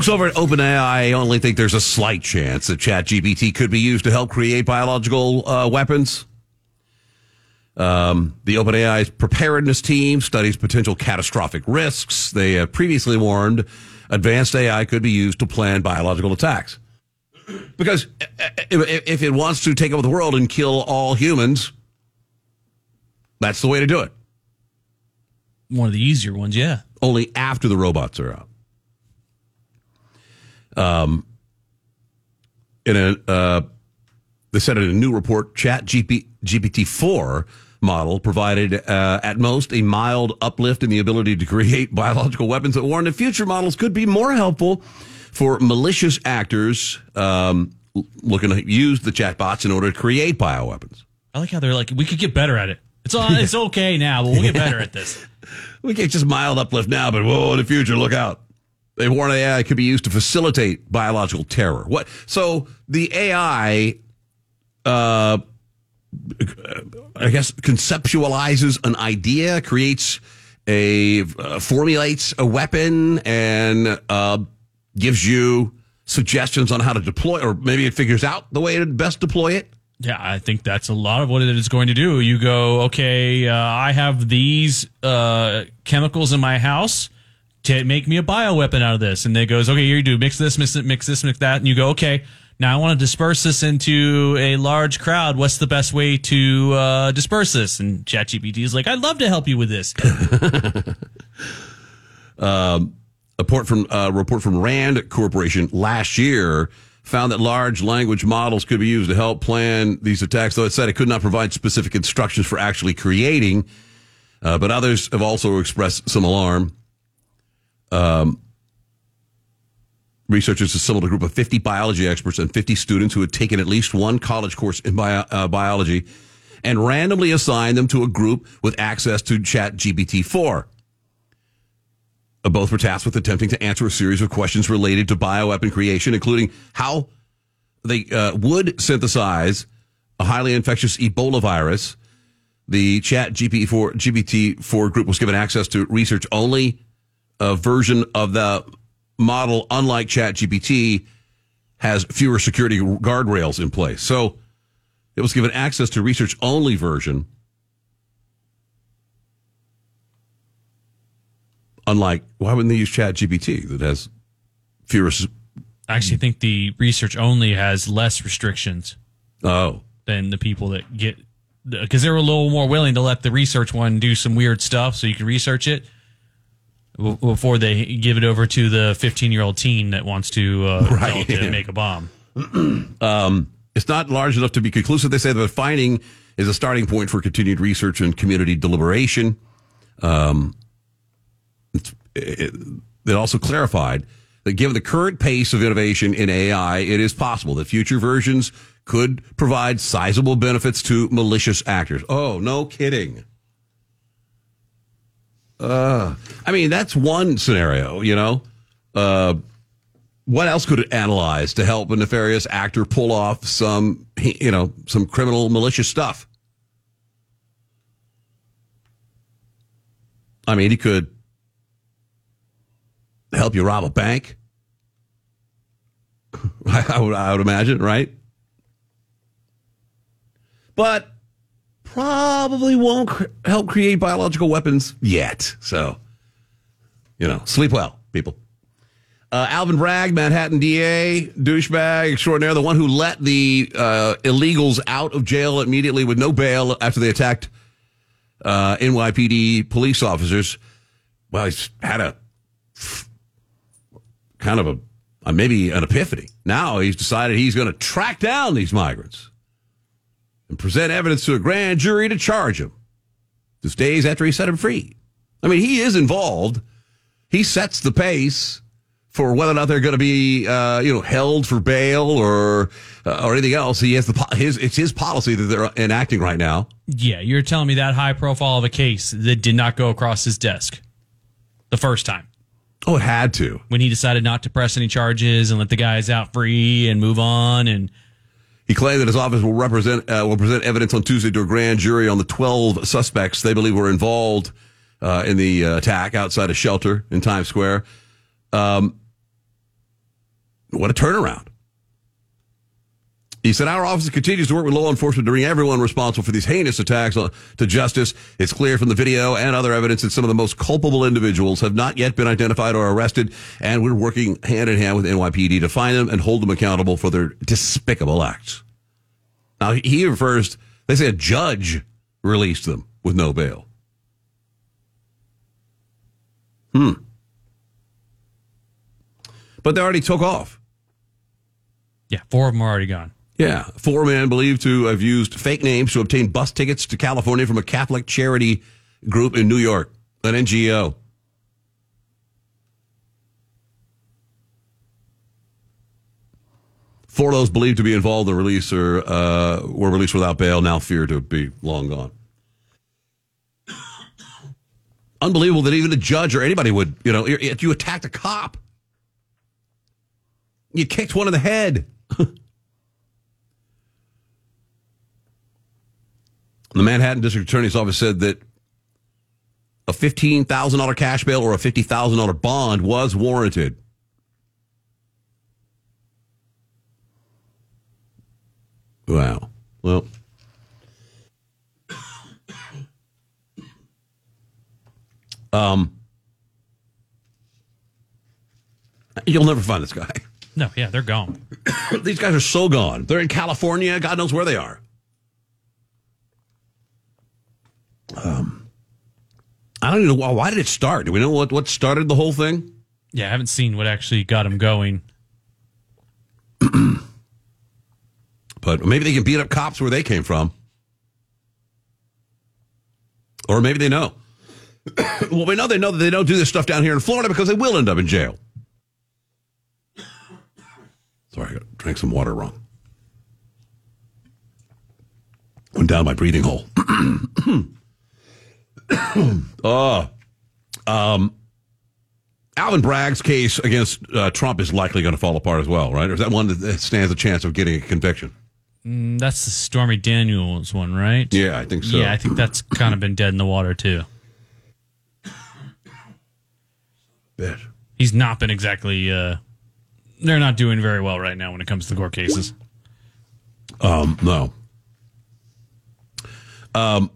folks over at OpenAI only think there's a slight chance that ChatGPT could be used to help create biological uh, weapons. Um, the OpenAI's preparedness team studies potential catastrophic risks. They have previously warned advanced AI could be used to plan biological attacks. Because if if it wants to take over the world and kill all humans, that's the way to do it. One of the easier ones, yeah. Only after the robots are out. Um, in a, uh, they said in a new report, Chat GP, GPT-4 model provided uh, at most a mild uplift in the ability to create biological weapons that warned that future models could be more helpful for malicious actors um, looking to use the chatbots in order to create bioweapons. I like how they're like, we could get better at it. It's all, it's okay now, but we'll get better at this. We get just mild uplift now, but whoa, in the future, look out. They warn AI could be used to facilitate biological terror. What? So the AI, uh, I guess, conceptualizes an idea, creates a uh, formulates a weapon, and uh, gives you suggestions on how to deploy, or maybe it figures out the way to best deploy it. Yeah, I think that's a lot of what it is going to do. You go, okay, uh, I have these uh, chemicals in my house to make me a bioweapon out of this. And they goes, okay, here you do mix this, mix it, mix this, mix that. And you go, okay, now I want to disperse this into a large crowd. What's the best way to uh, disperse this? And ChatGPT is like, I'd love to help you with this. um, a report from uh, report from Rand Corporation last year found that large language models could be used to help plan these attacks. Though it said it could not provide specific instructions for actually creating, uh, but others have also expressed some alarm. Um, researchers assembled a group of 50 biology experts and 50 students who had taken at least one college course in bio, uh, biology and randomly assigned them to a group with access to Chat GPT-4. Uh, both were tasked with attempting to answer a series of questions related to bioweapon creation, including how they uh, would synthesize a highly infectious Ebola virus. The Chat GPT-4, GPT-4 group was given access to research only a version of the model, unlike ChatGPT, has fewer security guardrails in place. So it was given access to research only version. Unlike, why wouldn't they use ChatGPT that has fewer? I actually think the research only has less restrictions. Oh. Than the people that get, because they're a little more willing to let the research one do some weird stuff so you can research it before they give it over to the 15 year old teen that wants to, uh, Right, to make a bomb. um, it's not large enough to be conclusive. They say the finding is a starting point for continued research and community deliberation. Um, it, it also clarified that given the current pace of innovation in AI, it is possible that future versions could provide sizable benefits to malicious actors. Oh, no kidding. Uh, I mean, that's one scenario, you know. Uh, what else could it analyze to help a nefarious actor pull off some, you know, some criminal malicious stuff? I mean, he could help you rob a bank. I would, I would imagine, right? But probably won't cr- help create biological weapons yet. So, you know, sleep well, people. Uh, Alvin Bragg, Manhattan DA, douchebag extraordinaire, the one who let the uh, illegals out of jail immediately with no bail after they attacked uh, NYPD police officers. Well, he's had a kind of a, a maybe an epiphany. Now he's decided he's going to track down these migrants and present evidence to a grand jury to charge him. Just days after he set him free. I mean, he is involved. He sets the pace for whether or not they're going to be, uh, you know, held for bail or uh, or anything else. He has the po- his it's his policy that they're enacting right now. Yeah, you're telling me that high profile of a case that did not go across his desk the first time. Oh, it had to. When he decided not to press any charges and let the guys out free and move on and He claimed that his office will represent uh, will present evidence on Tuesday to a grand jury on the 12 suspects they believe were involved uh, in the uh, attack outside a shelter in Times Square. Um, what a turnaround! He said, Our office continues to work with law enforcement to bring everyone responsible for these heinous attacks to justice. It's clear from the video and other evidence that some of the most culpable individuals have not yet been identified or arrested, and we're working hand in hand with NYPD to find them and hold them accountable for their despicable acts. Now, he refers, they say a judge released them with no bail. Hmm. But they already took off. yeah, four of them are already gone. Yeah. Four men believed to have used fake names to obtain bus tickets to California from a Catholic charity group in New York, an NGO. Four of those believed to be involved in the release or uh, were released without bail, now fear to be long gone. Unbelievable that even a judge or anybody would, you know, if you attacked a cop, you kicked one in the head. The Manhattan District Attorney's Office said that a $15,000 cash bail or a $50,000 bond was warranted. Wow. Well, um, you'll never find this guy. No, yeah, they're gone. These guys are so gone. They're in California. God knows where they are. Um, I don't even know why, did it start. Do we know what what started the whole thing? Yeah, I haven't seen what actually got him going. But maybe they can beat up cops where they came from, or maybe they know. well, we know they know that they don't do this stuff down here in Florida because they will end up in jail. Sorry, I drank some water wrong. Went down my breathing hole. oh, um, Alvin Bragg's case against uh, Trump is likely going to fall apart as well, right? Or is that one that stands a chance of getting a conviction? Mm, that's the Stormy Daniels one, right? Yeah, I think so. Yeah, I think that's kind of been dead in the water too. Bet. He's not been exactly. Uh, they're not doing very well right now when it comes to the court cases. Um, no. Um,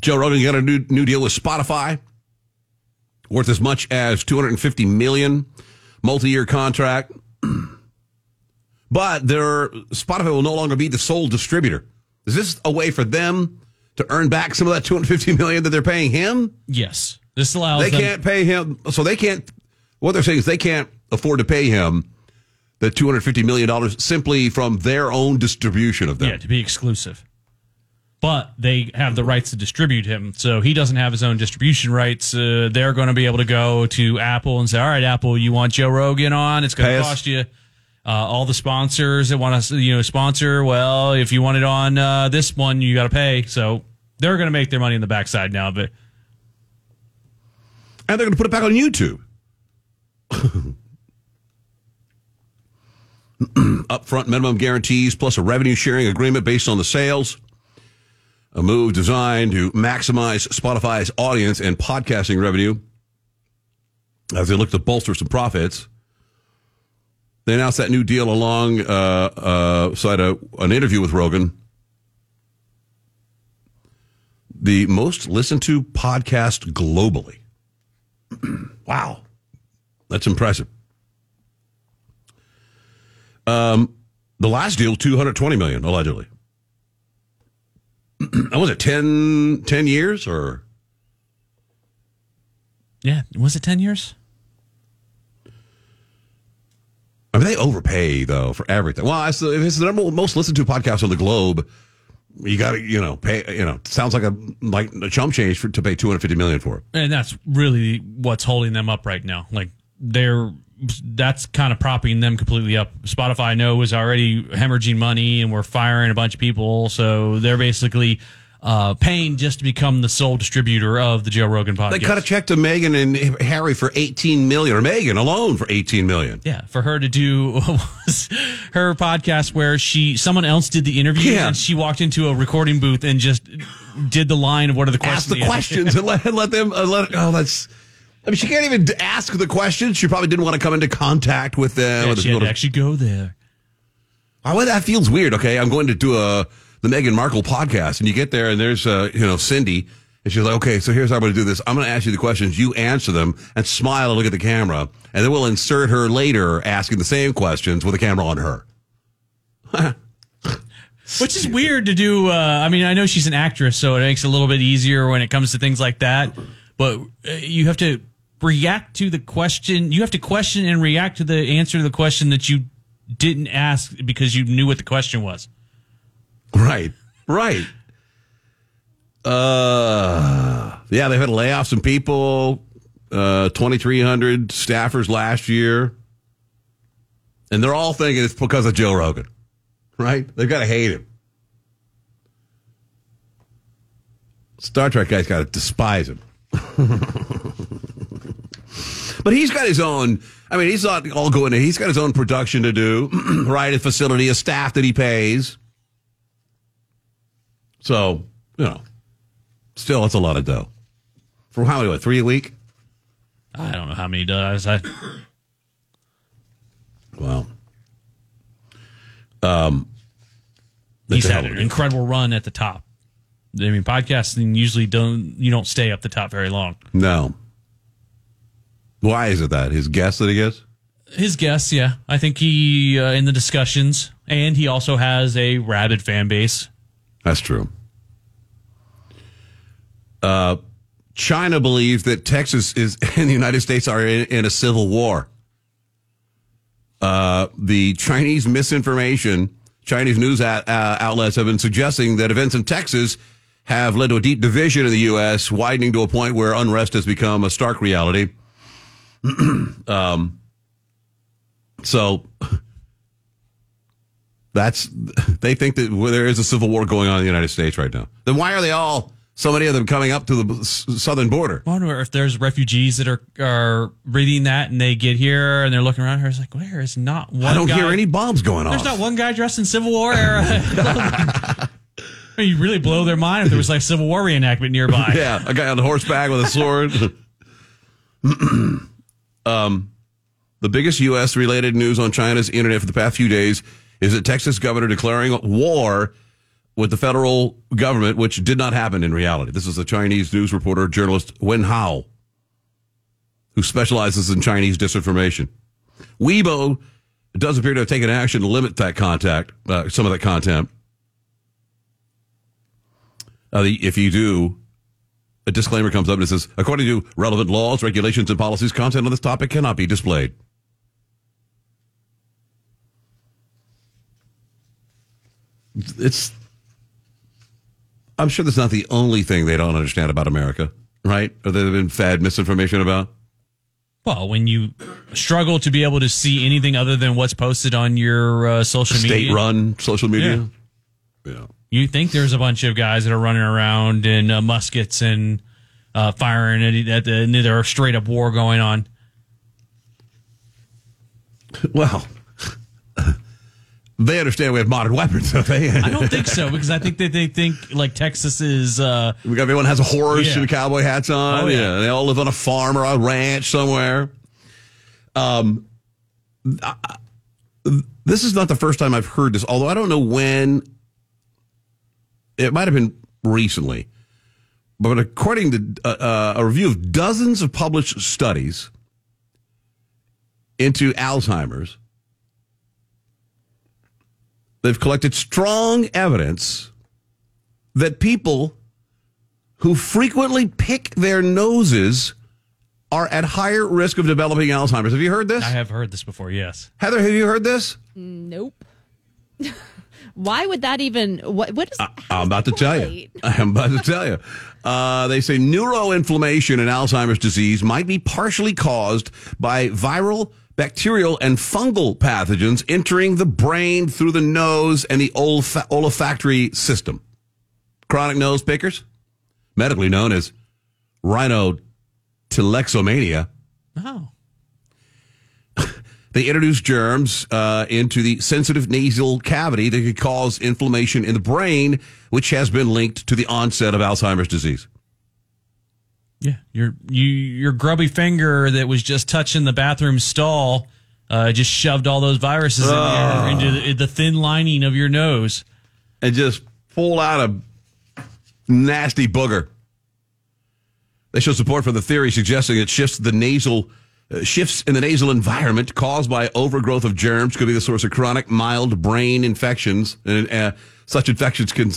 Joe Rogan got a new new deal with Spotify, worth as much as 250 million, multi-year contract. but their Spotify will no longer be the sole distributor. Is this a way for them to earn back some of that 250 million that they're paying him? Yes, this allows. They them- can't pay him, so they can't. What they're saying is they can't afford to pay him the 250 million dollars simply from their own distribution of them. Yeah, to be exclusive. But they have the rights to distribute him. So he doesn't have his own distribution rights. Uh, they're going to be able to go to Apple and say, "All right, Apple, you want Joe Rogan on? It's going to cost you." Uh, all the sponsors that want to, you know, sponsor. Well, if you want it on uh, this one, you got to pay. So they're going to make their money in the backside now. But and they're going to put it back on YouTube. Upfront minimum guarantees plus a revenue sharing agreement based on the sales. A move designed to maximize Spotify's audience and podcasting revenue as they look to bolster some profits. They announced that new deal along uh, uh, an interview with Rogan. The most listened to podcast globally. wow. That's impressive. Um, the last deal, 220 million, allegedly. was it 10, 10 years or? yeah, was it ten years? I mean, they overpay though for everything. Well, it's the, if it's the number most listened to podcast on the globe. You got to, you know, pay. You know, sounds like a like a chump change for, to pay 250 million for it. And that's really what's holding them up right now. Like they're that's kind of propping them completely up. Spotify I know is already hemorrhaging money and we're firing a bunch of people, so they're basically uh, paying just to become the sole distributor of the Joe Rogan podcast. They cut a check to Meghan and Harry for 18 million, or Meghan alone for 18 million. Yeah, for her to do was her podcast where she someone else did the interview Yeah. and she walked into a recording booth and just did the line of what are the questions. Ask the questions and let, let them uh, let. Oh, that's. I mean, she can't even ask the questions. She probably didn't want to come into contact with them. Yeah, the she had to actually go there. Oh, well, that feels weird. Okay, I'm going to do a the Meghan Markle podcast, and you get there, and there's uh, you know Cindy, and she's like, okay, so here's how I'm going to do this. I'm going to ask you the questions, you answer them, and smile and look at the camera, and then we'll insert her later asking the same questions with a camera on her. Which is weird to do. Uh, I mean, I know she's an actress, so it makes it a little bit easier when it comes to things like that. But uh, you have to react to the question. You have to question and react to the answer to the question that you didn't ask because you knew what the question was. Right, right. Uh, yeah, they've had to lay off some people. Uh, 2,300 staffers last year, and they're all thinking it's because of Joe Rogan, right? They've got to hate him. Star Trek guys got to despise him. but he's got his own. I mean, he's not all going. He's got his own production to do, right? A facility, a staff that he pays. So you know, still, it's a lot of dough. For how many? What, three a week? I don't know how many does. I Wow. Um, he's had an incredible run at the top. I mean, podcasting usually don't you don't stay up the top very long. No. Why is it that his guess that he gets? His guess, yeah, I think he uh, in the discussions, and he also has a rabid fan base. That's true. Uh, China believes that Texas is and the United States are in, in a civil war. Uh, the Chinese misinformation, Chinese news out, uh, outlets have been suggesting that events in Texas have led to a deep division in the U.S., widening to a point where unrest has become a stark reality. um, so that's they think that there is a civil war going on in the United States right now. Then why are they all so many of them coming up to the southern border? I wonder if there's refugees that are are reading that and they get here and they're looking around here. It's like, where is not one? I don't guy- hear any bombs going on. There's off. not one guy dressed in Civil War era. You really blow their mind if there was like Civil War reenactment nearby. yeah, a guy on horseback with a sword. um, the biggest U.S. related news on China's internet for the past few days is that Texas governor declaring war with the federal government, which did not happen in reality. This is a Chinese news reporter, journalist Wen Hao, who specializes in Chinese disinformation. Weibo does appear to have taken action to limit that contact, uh, some of that content. Uh, the, if you do, a disclaimer comes up and it says, according to relevant laws, regulations, and policies, content on this topic cannot be displayed. It's I'm sure that's not the only thing they don't understand about America, right? Or they've been fed misinformation about. Well, when you struggle to be able to see anything other than what's posted on your uh, social media, State-run social media. Yeah. You think there's a bunch of guys that are running around in uh, muskets and uh, firing at, at the, and there's a straight up war going on. Well, they understand we have modern weapons, don't they? I don't think so because I think that they think like Texas is. Uh, We got everyone has a horse Yeah. and cowboy hats on. Oh, yeah. yeah. they all live on a farm or a ranch somewhere. Um, I- this is not the first time I've heard this, although I don't know when. It might have been recently, but according to uh, uh, a review of dozens of published studies into Alzheimer's, they've collected strong evidence that people who frequently pick their noses are at higher risk of developing Alzheimer's. Have you heard this? I have heard this before. Yes. Heather, have you heard this? Nope. Why would that even? What? What is? I'm about to tell you. I'm about to tell you. Uh, they say neuroinflammation and Alzheimer's disease might be partially caused by viral, bacterial, and fungal pathogens entering the brain through the nose and the olfa- olfactory system. Chronic nose pickers, medically known as rhinotillexomania, Oh. They introduce germs uh, into the sensitive nasal cavity that could cause inflammation in the brain, which has been linked to the onset of Alzheimer's disease. Yeah, your you your grubby finger that was just touching the bathroom stall uh, just shoved all those viruses in there into the, the thin lining of your nose, and just pull out a nasty booger. They show support for the theory suggesting that shifts the nasal uh, shifts in the nasal environment caused by overgrowth of germs could be the source of chronic mild brain infections. And uh, such infections can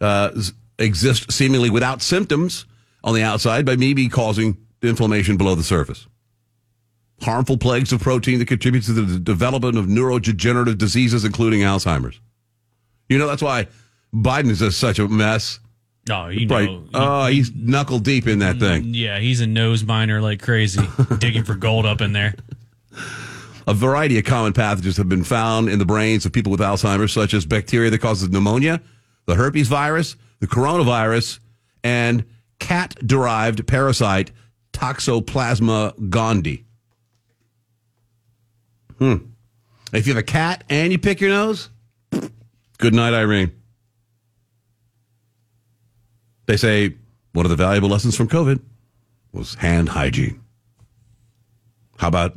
uh, exist seemingly without symptoms on the outside, but maybe causing inflammation below the surface. Harmful plaques of protein that contribute to the development of neurodegenerative diseases, including Alzheimer's. You know, that's why Biden is such a mess. Oh, you Right. know. Oh, he's knuckle deep in that thing. Yeah, he's a nose miner like crazy, digging for gold up in there. A variety of common pathogens have been found in the brains of people with Alzheimer's, such as bacteria that causes pneumonia, the herpes virus, the coronavirus, and cat derived parasite Toxoplasma gondii. Hmm. If you have a cat and you pick your nose, good night, Irene. They say one of the valuable lessons from COVID was hand hygiene. How about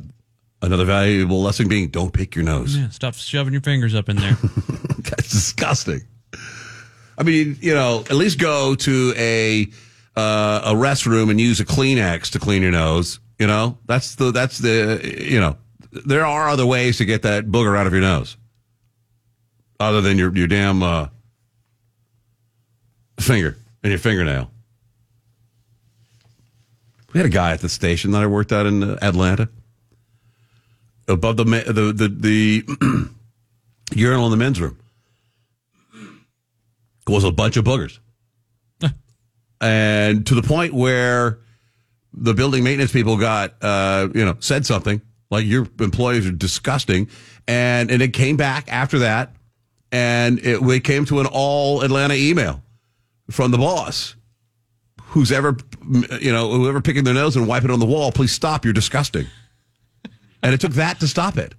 another valuable lesson being don't pick your nose? Yeah, stop shoving your fingers up in there. That's disgusting. I mean, you know, at least go to a uh, a restroom and use a Kleenex to clean your nose. You know, that's the that's the you know, there are other ways to get that booger out of your nose, other than your your damn uh, finger and your fingernail. We had a guy at the station that I worked at in Atlanta. Above the the the, the urinal in the men's room was a bunch of boogers. and to the point where the building maintenance people got, uh, you know, said something like your employees are disgusting. And, and it came back after that. And it, it came to an all Atlanta email from the boss. Who's ever, you know, whoever picking their nose and wiping it on the wall, please stop. You're disgusting. and it took that to stop it.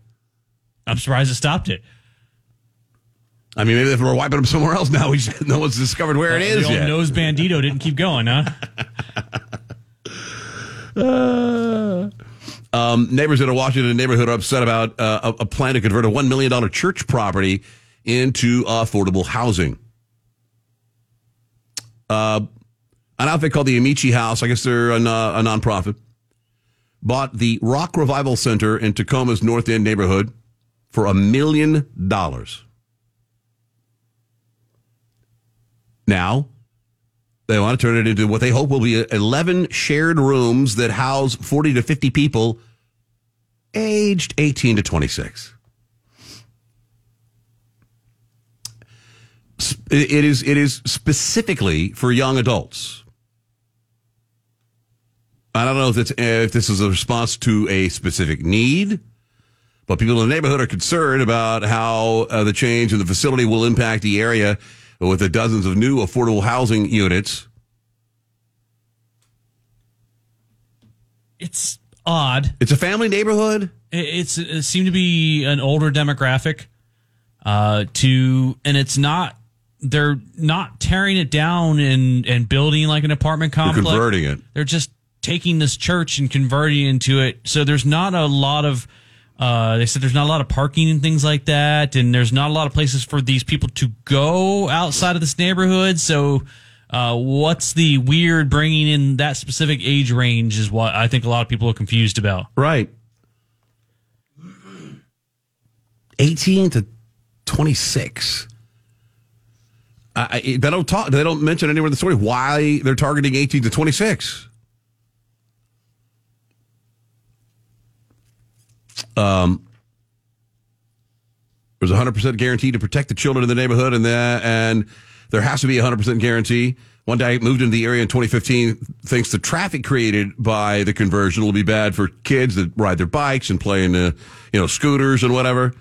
I'm surprised it stopped it. I mean, maybe if we're wiping them somewhere else now, we just, no one's discovered where it Uh, is the old yet. nose bandito didn't keep going, huh? Um, neighbors in a Washington neighborhood are upset about uh, a, a plan to convert a $1 million church property into affordable housing. Uh, an outfit called the Amici House, I guess they're a, a nonprofit, bought the Rock Revival Center in Tacoma's North End neighborhood for a million dollars. Now, they want to turn it into what they hope will be 11 shared rooms that house 40 to 50 people aged 18 to 26. It is it is specifically for young adults. I don't know if it's if this is a response to a specific need, but people in the neighborhood are concerned about how uh, the change in the facility will impact the area with the dozens of new affordable housing units. It's odd. It's a family neighborhood. It, it's it seemed to be an older demographic. Uh, to and it's not. They're not tearing it down and and building like an apartment They're complex. converting it. They're just taking this church and converting it into it. So there's not a lot of. Uh, they said there's not a lot of parking and things like that, and there's not a lot of places for these people to go outside of this neighborhood. So, uh, what's the weird bringing in that specific age range is what I think a lot of people are confused about. Right. 18 to 26. I, They don't talk. They don't mention anywhere in the story why they're targeting 18 to 26. Um, there's a 100% guarantee to protect the children in the neighborhood, and that, and there has to be a 100% guarantee. One guy moved into the area in 2015 thinks the traffic created by the conversion will be bad for kids that ride their bikes and play in, the, you know, scooters and whatever.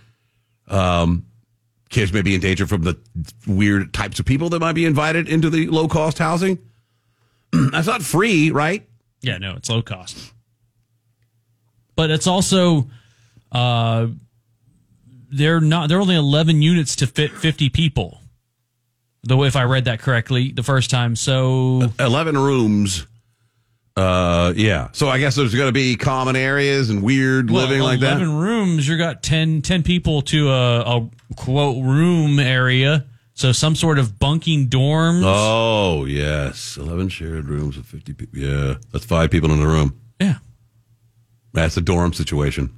Um, kids may be in danger from the weird types of people that might be invited into the low cost housing. That's not free, right? Yeah, no, it's low cost. But it's also uh they're not they're only 11 units to fit 50 people. Though if I read that correctly the first time. So 11 rooms. Uh, yeah. So I guess there's going to be common areas and weird well, living like that. 11 rooms, you got 10, 10 people to a, a quote room area. So some sort of bunking dorms. Oh, yes. 11 shared rooms with 50 people. Yeah. That's five people in a room. Yeah. That's a dorm situation.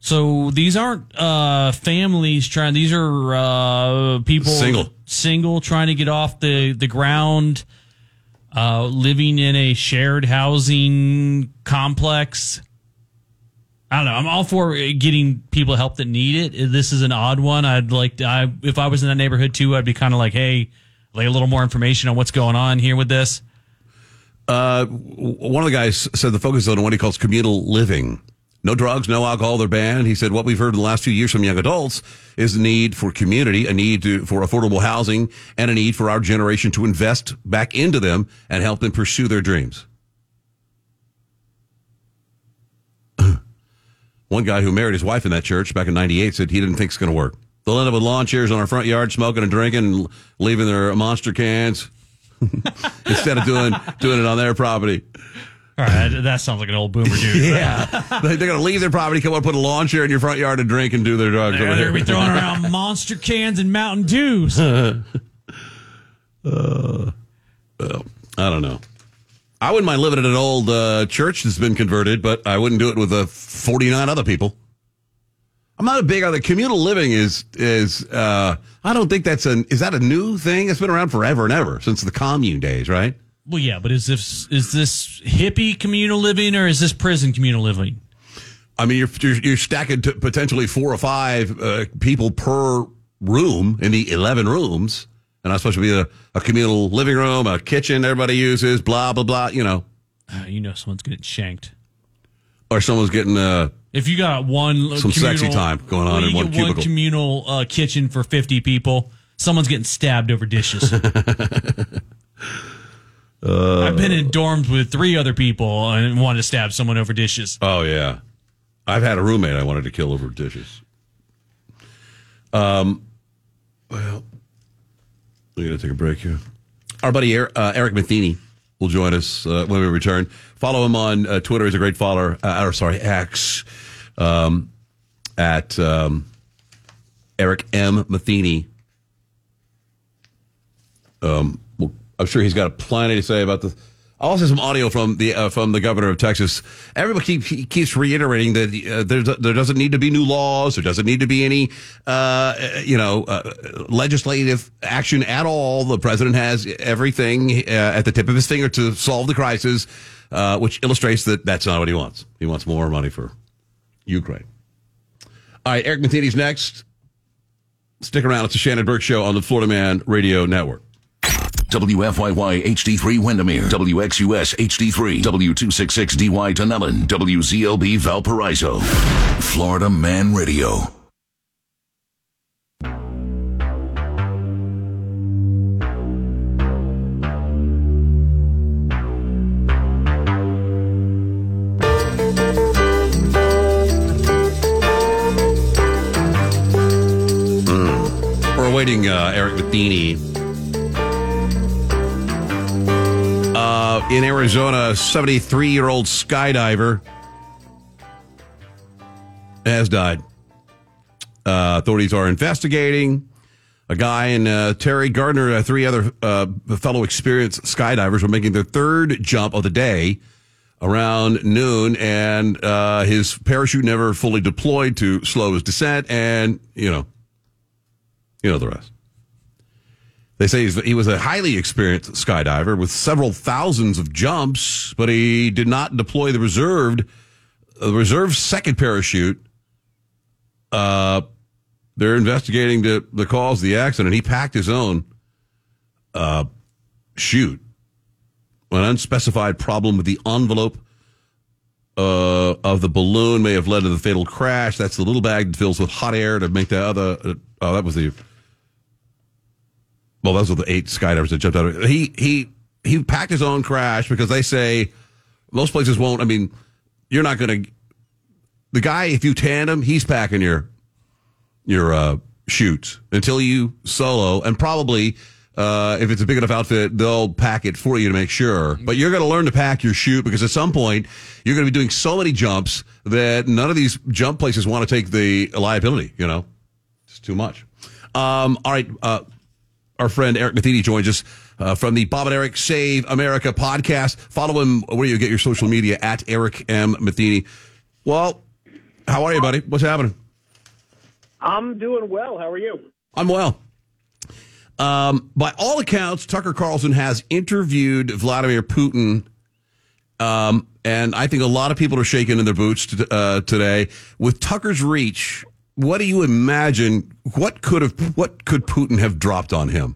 So these aren't uh, families trying. These are uh, people Single. single trying to get off the the ground, uh, living in a shared housing complex. I don't know. I'm all for getting people help that need it. This is an odd one. I'd like. To, I if I was in that neighborhood too, I'd be kind of like, hey, like a little more information on what's going on here with this. Uh, one of the guys said the focus is on what he calls communal living. No drugs, no alcohol, they're banned. He said what we've heard in the last few years from young adults is the need for community, a need to, for affordable housing, and a need for our generation to invest back into them and help them pursue their dreams. One guy who married his wife in that church back in 98 said he didn't think it's going to work. They'll end up with lawn chairs on our front yard, smoking and drinking and leaving their monster cans instead of doing, doing it on their property. All right, that, sounds like an old boomer dude. Yeah. They- They're going to leave their property, come up, put a lawn chair in your front yard and drink and do their drugs They're over going to be throwing around monster cans and Mountain Dews. uh, well, I don't know. I wouldn't mind living in an old uh, church that's been converted, but I wouldn't do it with uh, 49 other people. I'm not a big on the communal living is is uh, I don't think that's an is that a new thing? It's been around forever and ever since the commune days, right? Well, yeah, but is this is this hippie communal living or is this prison communal living? I mean, you're you're, you're stacking t- potentially four or five uh, people per room in the eleven rooms, and that's supposed to be a, a communal living room, a kitchen everybody uses, blah blah blah. You know, Uh, you know, someone's getting shanked. or someone's getting uh, If you got one Some sexy time going on in one get one communal uh, kitchen for fifty people, someone's getting stabbed over dishes. uh, I've been in dorms with three other people and wanted to stab someone over dishes. Oh yeah, I've had a roommate I wanted to kill over dishes. Um, well, we're gonna take a break here. Our buddy Er- uh, Eric Matheny will join us uh, when we return. Follow him on uh, Twitter. He's a great follower. Uh, or sorry, X um, at um, Eric M Matheny. Um, well, I'm sure he's got plenty to say about the. Also some audio from the uh, from the governor of Texas. Everybody keep, keeps reiterating that uh, there's, there doesn't need to be new laws. There doesn't need to be any, uh, you know, uh, legislative action at all. The president has everything uh, at the tip of his finger to solve the crisis, uh, which illustrates that that's not what he wants. He wants more money for Ukraine. All right, Eric Matheny's next. Stick around. It's the Shannon Burke Show on the Florida Man Radio Network. WFYY HD3 Windermere, WXUS HD3, W266DY Dunnellon, WZLB Valparaiso, Florida Man Radio. We're awaiting uh, Eric Matheny. Uh, in Arizona, 73 year old skydiver has died. Uh, authorities are investigating. A guy and uh, Terry Gardner, uh, three other uh, fellow experienced skydivers, were making their third jump of the day around noon, and uh, his parachute never fully deployed to slow his descent, and you know, you know the rest. They say he was a highly experienced skydiver with several thousands of jumps, but he did not deploy the reserved, the reserve second parachute. Uh, they're investigating the, the cause of the accident. He packed his own uh, chute. An unspecified problem with the envelope uh, of the balloon may have led to the fatal crash. That's the little bag that fills with hot air to make the other. Uh, oh, that was the. Well, those were the eight skydivers that jumped out. of He he he packed his own crash because they say most places won't. I mean, you're not going to. The guy, if you tandem, he's packing your your uh, chutes until you solo, and probably uh, if it's a big enough outfit, they'll pack it for you to make sure. But you're going to learn to pack your chute because at some point you're going to be doing so many jumps that none of these jump places want to take the liability. You know, it's too much. Um, all right, uh, our friend Eric Matheny joins us. Uh, from the Bob and Eric Save America podcast. Follow him where you get your social media at Eric M. Matheny. Well, how are you, buddy? What's happening? I'm doing well. How are you? I'm well. Um, by all accounts, Tucker Carlson has interviewed Vladimir Putin. Um, and I think a lot of people are shaking in their boots t- uh, today. With Tucker's reach, what do you imagine? What could have, what could Putin have dropped on him?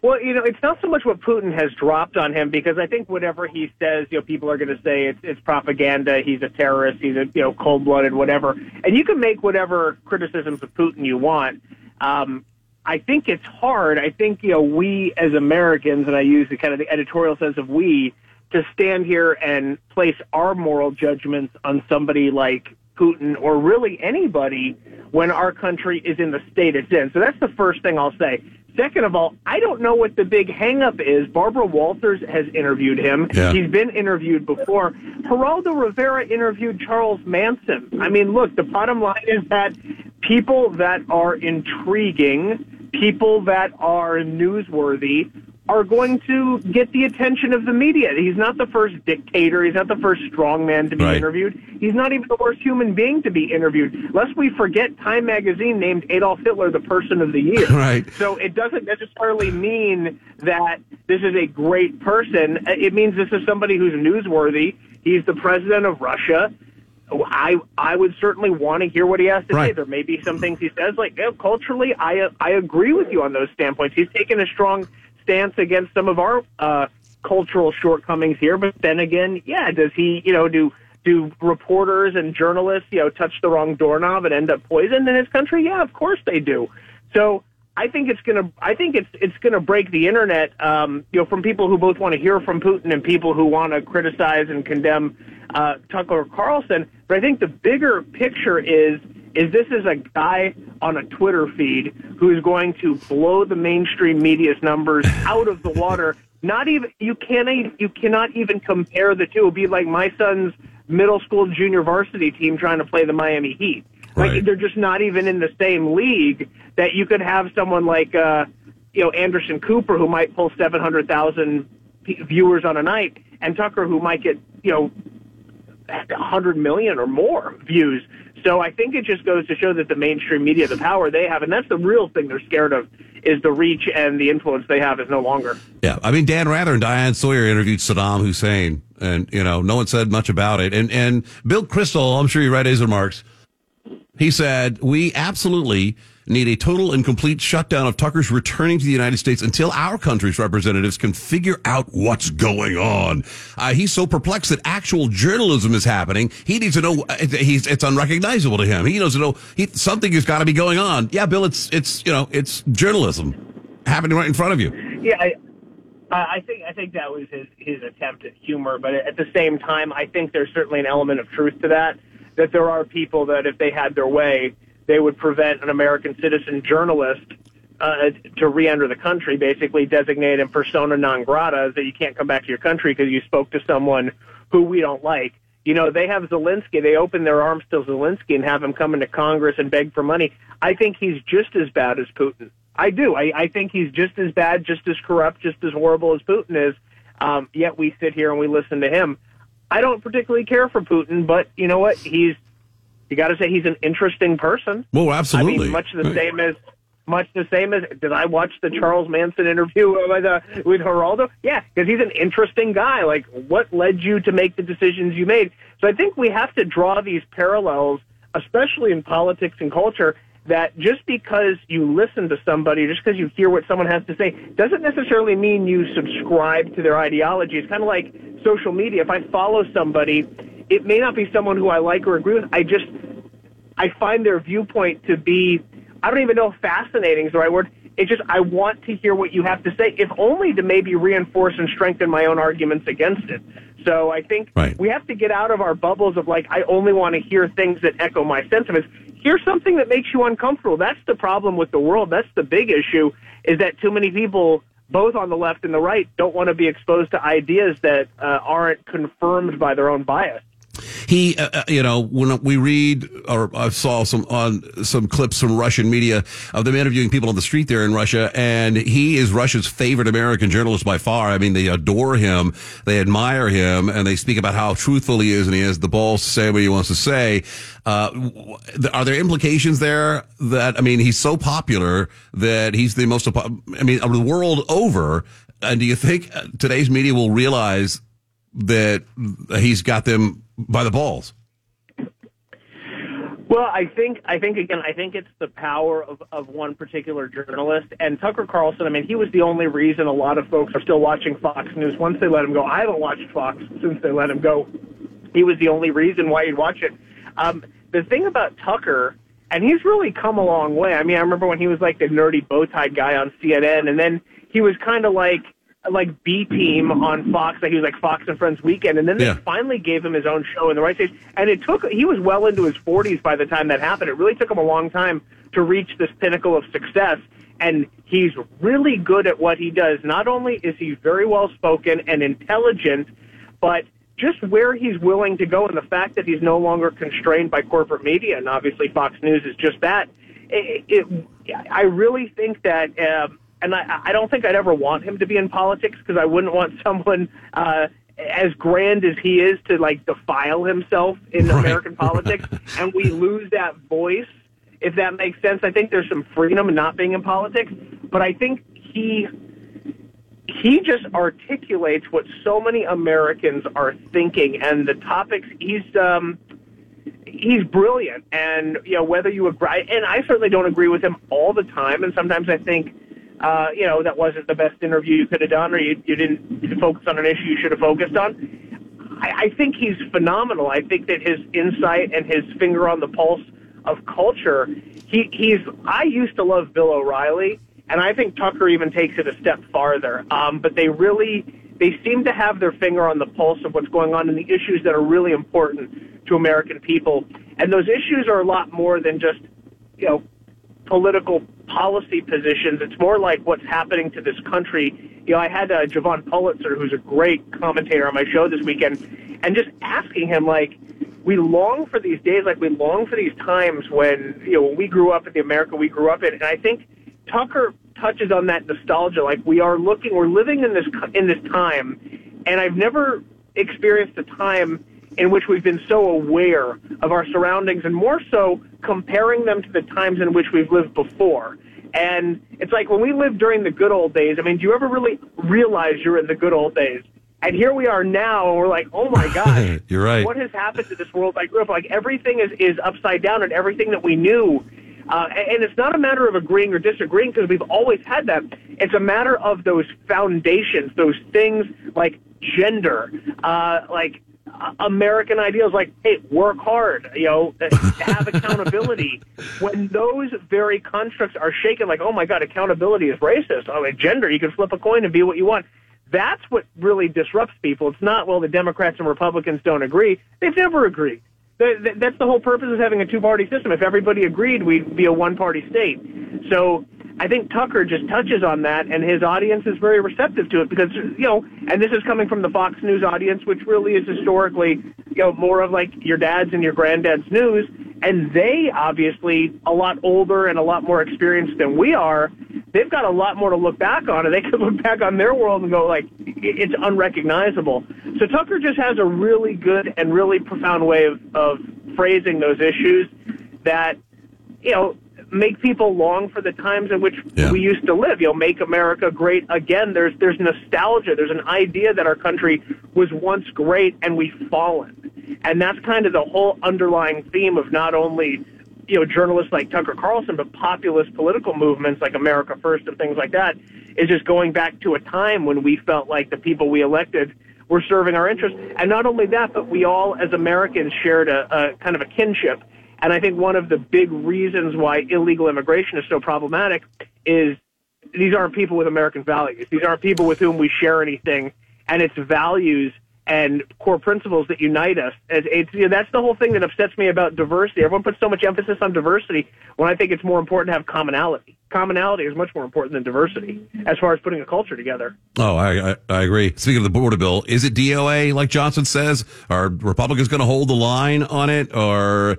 Well, you know, it's not so much what Putin has dropped on him because I think whatever he says, you know, people are going to say it's, it's propaganda. He's a terrorist. He's a you know cold blooded, whatever. And you can make whatever criticisms of Putin you want. Um, I think it's hard. I think you know we as Americans, and I use the kind of the editorial sense of we, to stand here and place our moral judgments on somebody like Putin or really anybody when our country is in the state it's in. So that's the first thing I'll say. Second of all, I don't know what the big hangup is. Barbara Walters has interviewed him. Yeah. He's been interviewed before. Geraldo Rivera interviewed Charles Manson. I mean, look, the bottom line is that people that are intriguing, people that are newsworthy, are going to get the attention of the media. He's not the first dictator. He's not the first strongman to be Right. interviewed. He's not even the worst human being to be interviewed. Lest we forget, Time Magazine named Adolf Hitler the person of the year. Right. So it doesn't necessarily mean that this is a great person. It means this is somebody who's newsworthy. He's the president of Russia. I I would certainly want to hear what he has to say. There may be some things he says, like culturally, I I agree with you on those standpoints. He's taken a strong stance against some of our uh, cultural shortcomings here. But then again, yeah, does he you know do do reporters and journalists you know touch the wrong doorknob and end up poisoned in his country? Yeah, of course they do. So I think it's gonna. I think it's it's gonna break the internet. Um, you know, from people who both want to hear from Putin and people who want to criticize and condemn uh, Tucker Carlson. But I think the bigger picture is is this is a guy on a Twitter feed who is going to blow the mainstream media's numbers out of the water. Not even you cannot you cannot even compare the two. It'll be like my son's middle school junior varsity team trying to play the Miami Heat. Like they're just not even in the same league that you could have someone like uh you know Anderson Cooper who might pull 700,000 p- viewers on a night and Tucker who might get, you know, 100 million or more views. So I think it just goes to show that the mainstream media, the power they have, and that's the real thing they're scared of, is the reach and the influence they have is no longer. Yeah, I mean Dan Rather and Diane Sawyer interviewed Saddam Hussein, and you know no one said much about it. And and Bill Kristol, I'm sure you read his remarks. He said we absolutely need a total and complete shutdown of Tucker's returning to the United States until our country's representatives can figure out what's going on. Uh, he's so perplexed that actual journalism is happening. He needs to know. uh, He's it's unrecognizable to him. He to know he, something has got to be going on. Yeah, Bill, it's it's you know it's journalism happening right in front of you. Yeah, I, I think I think that was his his attempt at humor, but at the same time, I think there's certainly an element of truth to that. That there are people that, if they had their way, they would prevent an American citizen journalist uh, to re-enter the country, basically designate him persona non grata, that you can't come back to your country because you spoke to someone who we don't like. You know, they have Zelensky. They open their arms to Zelensky and have him come into Congress and beg for money. I think he's just as bad as Putin. I do. I, I think he's just as bad, just as corrupt, just as horrible as Putin is. Um, yet we sit here and we listen to him. I don't particularly care for Putin, but you know what? He's you got to say he's an interesting person. Well, absolutely. I mean, much the same as much the same as did I watch the Charles Manson interview with uh, with Geraldo? Yeah, because he's an interesting guy. Like, what led you to make the decisions you made? So I think we have to draw these parallels, especially in politics and culture. That just because you listen to somebody, just because you hear what someone has to say, doesn't necessarily mean you subscribe to their ideology. It's kind of like social media. If I follow somebody, it may not be someone who I like or agree with. I just I find their viewpoint to be, I don't even know if fascinating is the right word. It's just, I want to hear what you have to say, if only to maybe reinforce and strengthen my own arguments against it. So I think right. we have to get out of our bubbles of like, I only want to hear things that echo my sentiments. Hear something that makes you uncomfortable. That's the problem with the world. That's the big issue is that too many people, both on the left and the right, don't want to be exposed to ideas that uh, aren't confirmed by their own bias. He, uh, uh, you know, when we read or I saw some on some clips from Russian media of them interviewing people on the street there in Russia, and he is Russia's favorite American journalist by far. I mean, they adore him, they admire him, and they speak about how truthful he is, and he has the balls to say what he wants to say. Uh, are there implications there that I mean, he's so popular that he's the most, I mean, the world over. And do you think today's media will realize that he's got them by the balls? Well, I think I think again I think it's the power of, of one particular journalist and Tucker Carlson. I mean, he was the only reason a lot of folks are still watching Fox News once they let him go. I haven't watched Fox since they let him go. He was the only reason why you'd watch it. Um, the thing about Tucker, and he's really come a long way. I mean, I remember when he was like the nerdy bow tie guy on CNN, and then he was kind of like like B team on Fox. Like he was like Fox and Friends Weekend, and then they Yeah. finally gave him his own show in the right stage. And it took he was well into his 40s by the time that happened. It really took him a long time to reach this pinnacle of success. And he's really good at what he does. Not only is he very well spoken and intelligent, but just where he's willing to go and the fact that he's no longer constrained by corporate media, and obviously Fox News is just that. It, it, I really think that, um, and I, I don't think I'd ever want him to be in politics because I wouldn't want someone uh, as grand as he is to like defile himself in American politics, and we lose that voice. If that makes sense, I think there's some freedom in not being in politics, but I think he he just articulates what so many Americans are thinking and the topics he's um he's brilliant and you know whether you agree and I certainly don't agree with him all the time and sometimes I think uh you know that wasn't the best interview you could have done or you, you didn't focus on an issue you should have focused on I, I think he's phenomenal I think that his insight and his finger on the pulse of culture he he's I used to love Bill O'Reilly and I think Tucker even takes it a step farther. Um, but they really, they seem to have their finger on the pulse of what's going on and the issues that are really important to American people. And those issues are a lot more than just, you know, political policy positions. It's more like what's happening to this country. You know, I had uh, Javon Pulitzer, who's a great commentator on my show this weekend, and just asking him, like, we long for these days, like we long for these times when, you know, when we grew up in the America we grew up in. And I think Tucker touches on that nostalgia. Like we are looking, we're living in this in this time, and I've never experienced a time in which we've been so aware of our surroundings, and more so comparing them to the times in which we've lived before. And it's like when we lived during the good old days. I mean, do you ever really realize you're in the good old days? And here we are now, and we're like, oh my god, You're right. what has happened to this world I grew up? Like everything is is upside down, and everything that we knew Uh, and it's not a matter of agreeing or disagreeing because we've always had that. It's a matter of those foundations, those things like gender, uh, like American ideals, like hey, work hard, you know, have accountability. when those very constructs are shaken, like oh my god, accountability is racist. Oh, like, gender, you can flip a coin and be what you want. That's what really disrupts people. It's not well, the Democrats and Republicans don't agree. They've never agreed. Th- th- That's the whole purpose of having a two-party system. If everybody agreed, we'd be a one-party state. So I think Tucker just touches on that, and his audience is very receptive to it because you know, and this is coming from the Fox News audience, which really is historically, you know, more of like your dad's and your granddad's news, and they obviously a lot older and a lot more experienced than we are. They've got a lot more to look back on, and they can look back on their world and go like, it's unrecognizable. So Tucker just has a really good and really profound way of, of phrasing those issues that you know, make people long for the times in which we used to live. You know, make America great again. There's there's nostalgia. There's an idea that our country was once great and we've fallen, and that's kind of the whole underlying theme of not only you know journalists like Tucker Carlson, but populist political movements like America First and things like that. Is just going back to a time when we felt like the people we elected were serving our interests, and not only that, but we all as Americans shared a, a kind of a kinship. And I think one of the big reasons why illegal immigration is so problematic is these aren't people with American values. These aren't people with whom we share anything, and it's values and core principles that unite us. It's, you know, that's the whole thing that upsets me about diversity. Everyone puts so much emphasis on diversity when I think it's more important to have commonality. Commonality is much more important than diversity as far as putting a culture together. Oh, I, I, I agree. Speaking of the border bill, is it DOA like Johnson says? Are Republicans going to hold the line on it, or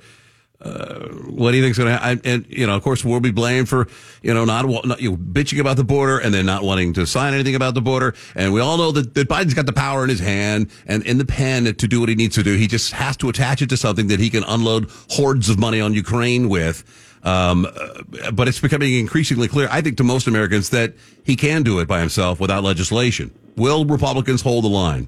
uh, what do you think's going to happen? And you know, of course, we'll be blamed for you know not, not you know, bitching about the border and then not wanting to sign anything about the border. And we all know that, that Biden's got the power in his hand and in the pen to do what he needs to do. He just has to attach it to something that he can unload hordes of money on Ukraine with. Um, uh, but it's becoming increasingly clear, I think, to most Americans that he can do it by himself without legislation. Will Republicans hold the line?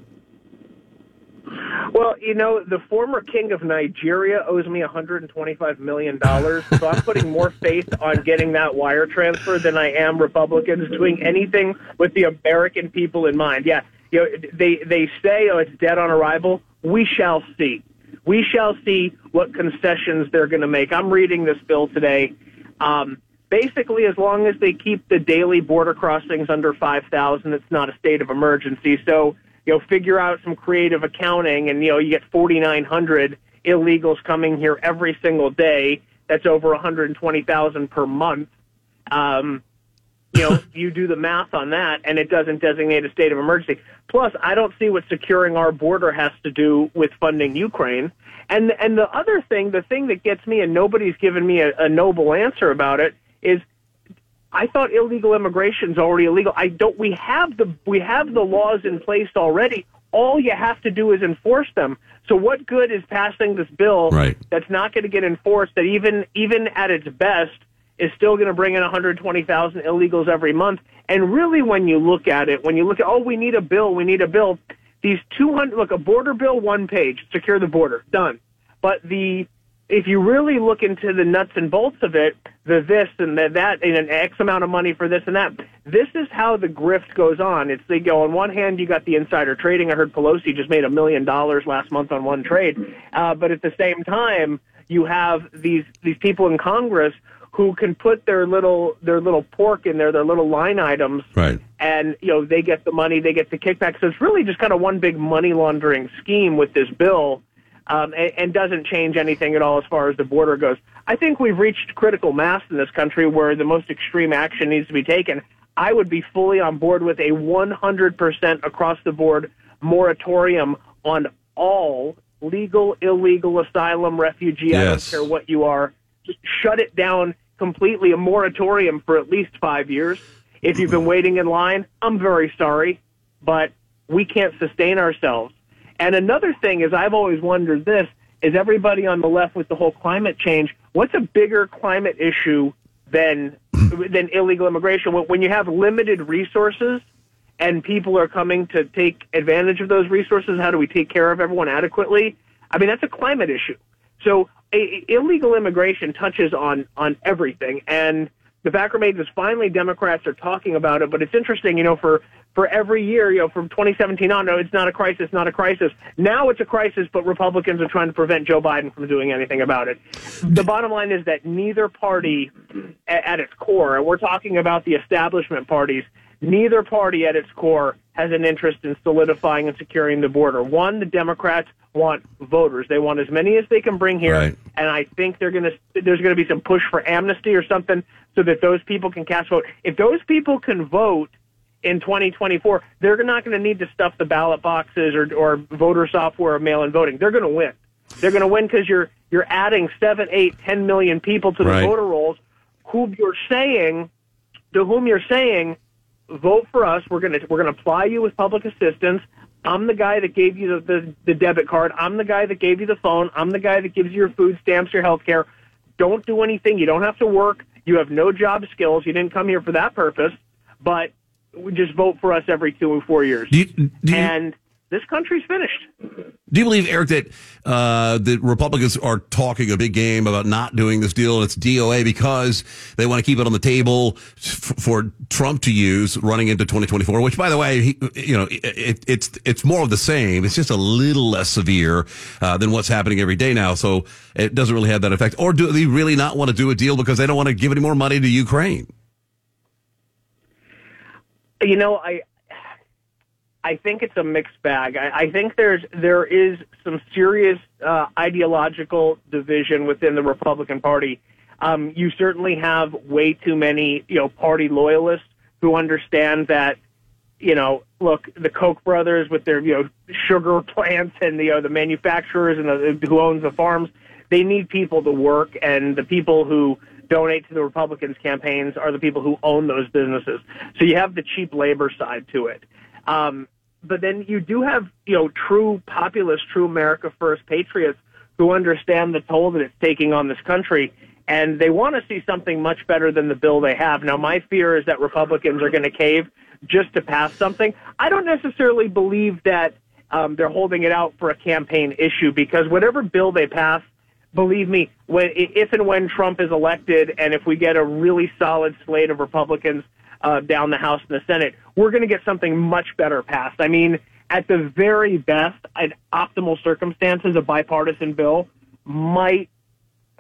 Well, you know, the former king of Nigeria owes me $125 million, so I'm putting more faith on getting that wire transfer than I am Republicans doing anything with the American people in mind. Yeah, you know, they, they say, oh, it's dead on arrival. We shall see. We shall see what concessions they're going to make. I'm reading this bill today. Um, basically, as long as they keep the daily border crossings under 5,000, it's not a state of emergency. So, you know, figure out some creative accounting and, you know, you get 4,900 illegals coming here every single day. That's over 120,000 per month. Um, you know, you do the math on that and it doesn't designate a state of emergency. Plus, I don't see what securing our border has to do with funding Ukraine. And, and the other thing, the thing that gets me and nobody's given me a, a noble answer about it is I thought illegal immigration is already illegal. I don't. We have the we have the laws in place already. All you have to do is enforce them. So what good is passing this bill Right. that's not going to get enforced? That even even at its best is still going to bring in 120,000 illegals every month. And really, when you look at it, when you look at oh, we need a bill, we need a bill. These 200 look a border bill, one page, secure the border, done. But the if you really look into the nuts and bolts of it, the this and the that, and an X amount of money for this and that, this is how the grift goes on. It's they go on one hand, you got the insider trading. I heard Pelosi just made a million dollars last month on one trade, uh, but at the same time, you have these these people in Congress who can put their little their little pork in there, their little line items, Right. and you know they get the money, they get the kickback. So it's really just kind of one big money laundering scheme with this bill, um, and, and doesn't change anything at all as far as the border goes. I think we've reached critical mass in this country where the most extreme action needs to be taken. I would be fully on board with a 100% across the board moratorium on all legal, illegal asylum, refugee. I don't care what you are. Just shut it down completely. A moratorium for at least five years. If you've been waiting in line, I'm very sorry, but we can't sustain ourselves. And another thing is, I've always wondered this: is everybody on the left with the whole climate change? What's a bigger climate issue than than illegal immigration? When- you have limited resources and people are coming to take advantage of those resources, how do we take care of everyone adequately? I mean, that's a climate issue. So a, illegal immigration touches on on everything, and the fact backroom is finally Democrats are talking about it. But it's interesting, you know, for for every year, you know, from 2017 on, no, it's not a crisis, not a crisis. Now it's a crisis, but Republicans are trying to prevent Joe Biden from doing anything about it. The bottom line is that neither party, at, at its core, and we're talking about the establishment parties, neither party at its core has an interest in solidifying and securing the border. One, the Democrats want voters. They want as many as they can bring here, Right. and I think they're going to there's going to be some push for amnesty or something so that those people can cast vote. If those people can vote in 2024, they're not going to need to stuff the ballot boxes or or voter software or mail-in voting. They're going to win. They're going to win because you're you're adding seven, eight, ten million people to the Right. voter rolls, who you're saying to whom you're saying vote for us. We're going to we're going to apply you with public assistance. I'm the guy that gave you the, the, the debit card. I'm the guy that gave you the phone. I'm the guy that gives you your food stamps, your health care. Don't do anything. You don't have to work. You have no job skills. You didn't come here for that purpose. But just vote for us every two and four years. Do you, do you, and this country's finished. do you believe, Eric, that uh, the Republicans are talking a big game about not doing this deal? and It's DOA because they want to keep it on the table f- for Trump to use running into 2024. Which, by the way, he, you know, it, it's it's more of the same. It's just a little less severe uh, than what's happening every day now. So it doesn't really have that effect. Or do they really not want to do a deal because they don't want to give any more money to Ukraine? You know, I I think it's a mixed bag. I, I think there's there is some serious uh, ideological division within the Republican Party. Um, you certainly have way too many, you know, party loyalists who understand that, you know, look, the Koch brothers with their, you know, sugar plants and the, you know, the manufacturers and the, who owns the farms, they need people to work, and the people who donate to the Republicans' campaigns are the people who own those businesses. So you have the cheap labor side to it. Um, but then you do have, you know, true populists, true America First patriots who understand the toll that it's taking on this country, and they want to see something much better than the bill they have. Now, my fear is that Republicans are going to cave just to pass something. I don't necessarily believe that um, they're holding it out for a campaign issue because whatever bill they pass, believe me, when, if and when Trump is elected, and if we get a really solid slate of Republicans uh, down the House and the Senate, we're going to get something much better passed. I mean, at the very best, in optimal circumstances, a bipartisan bill might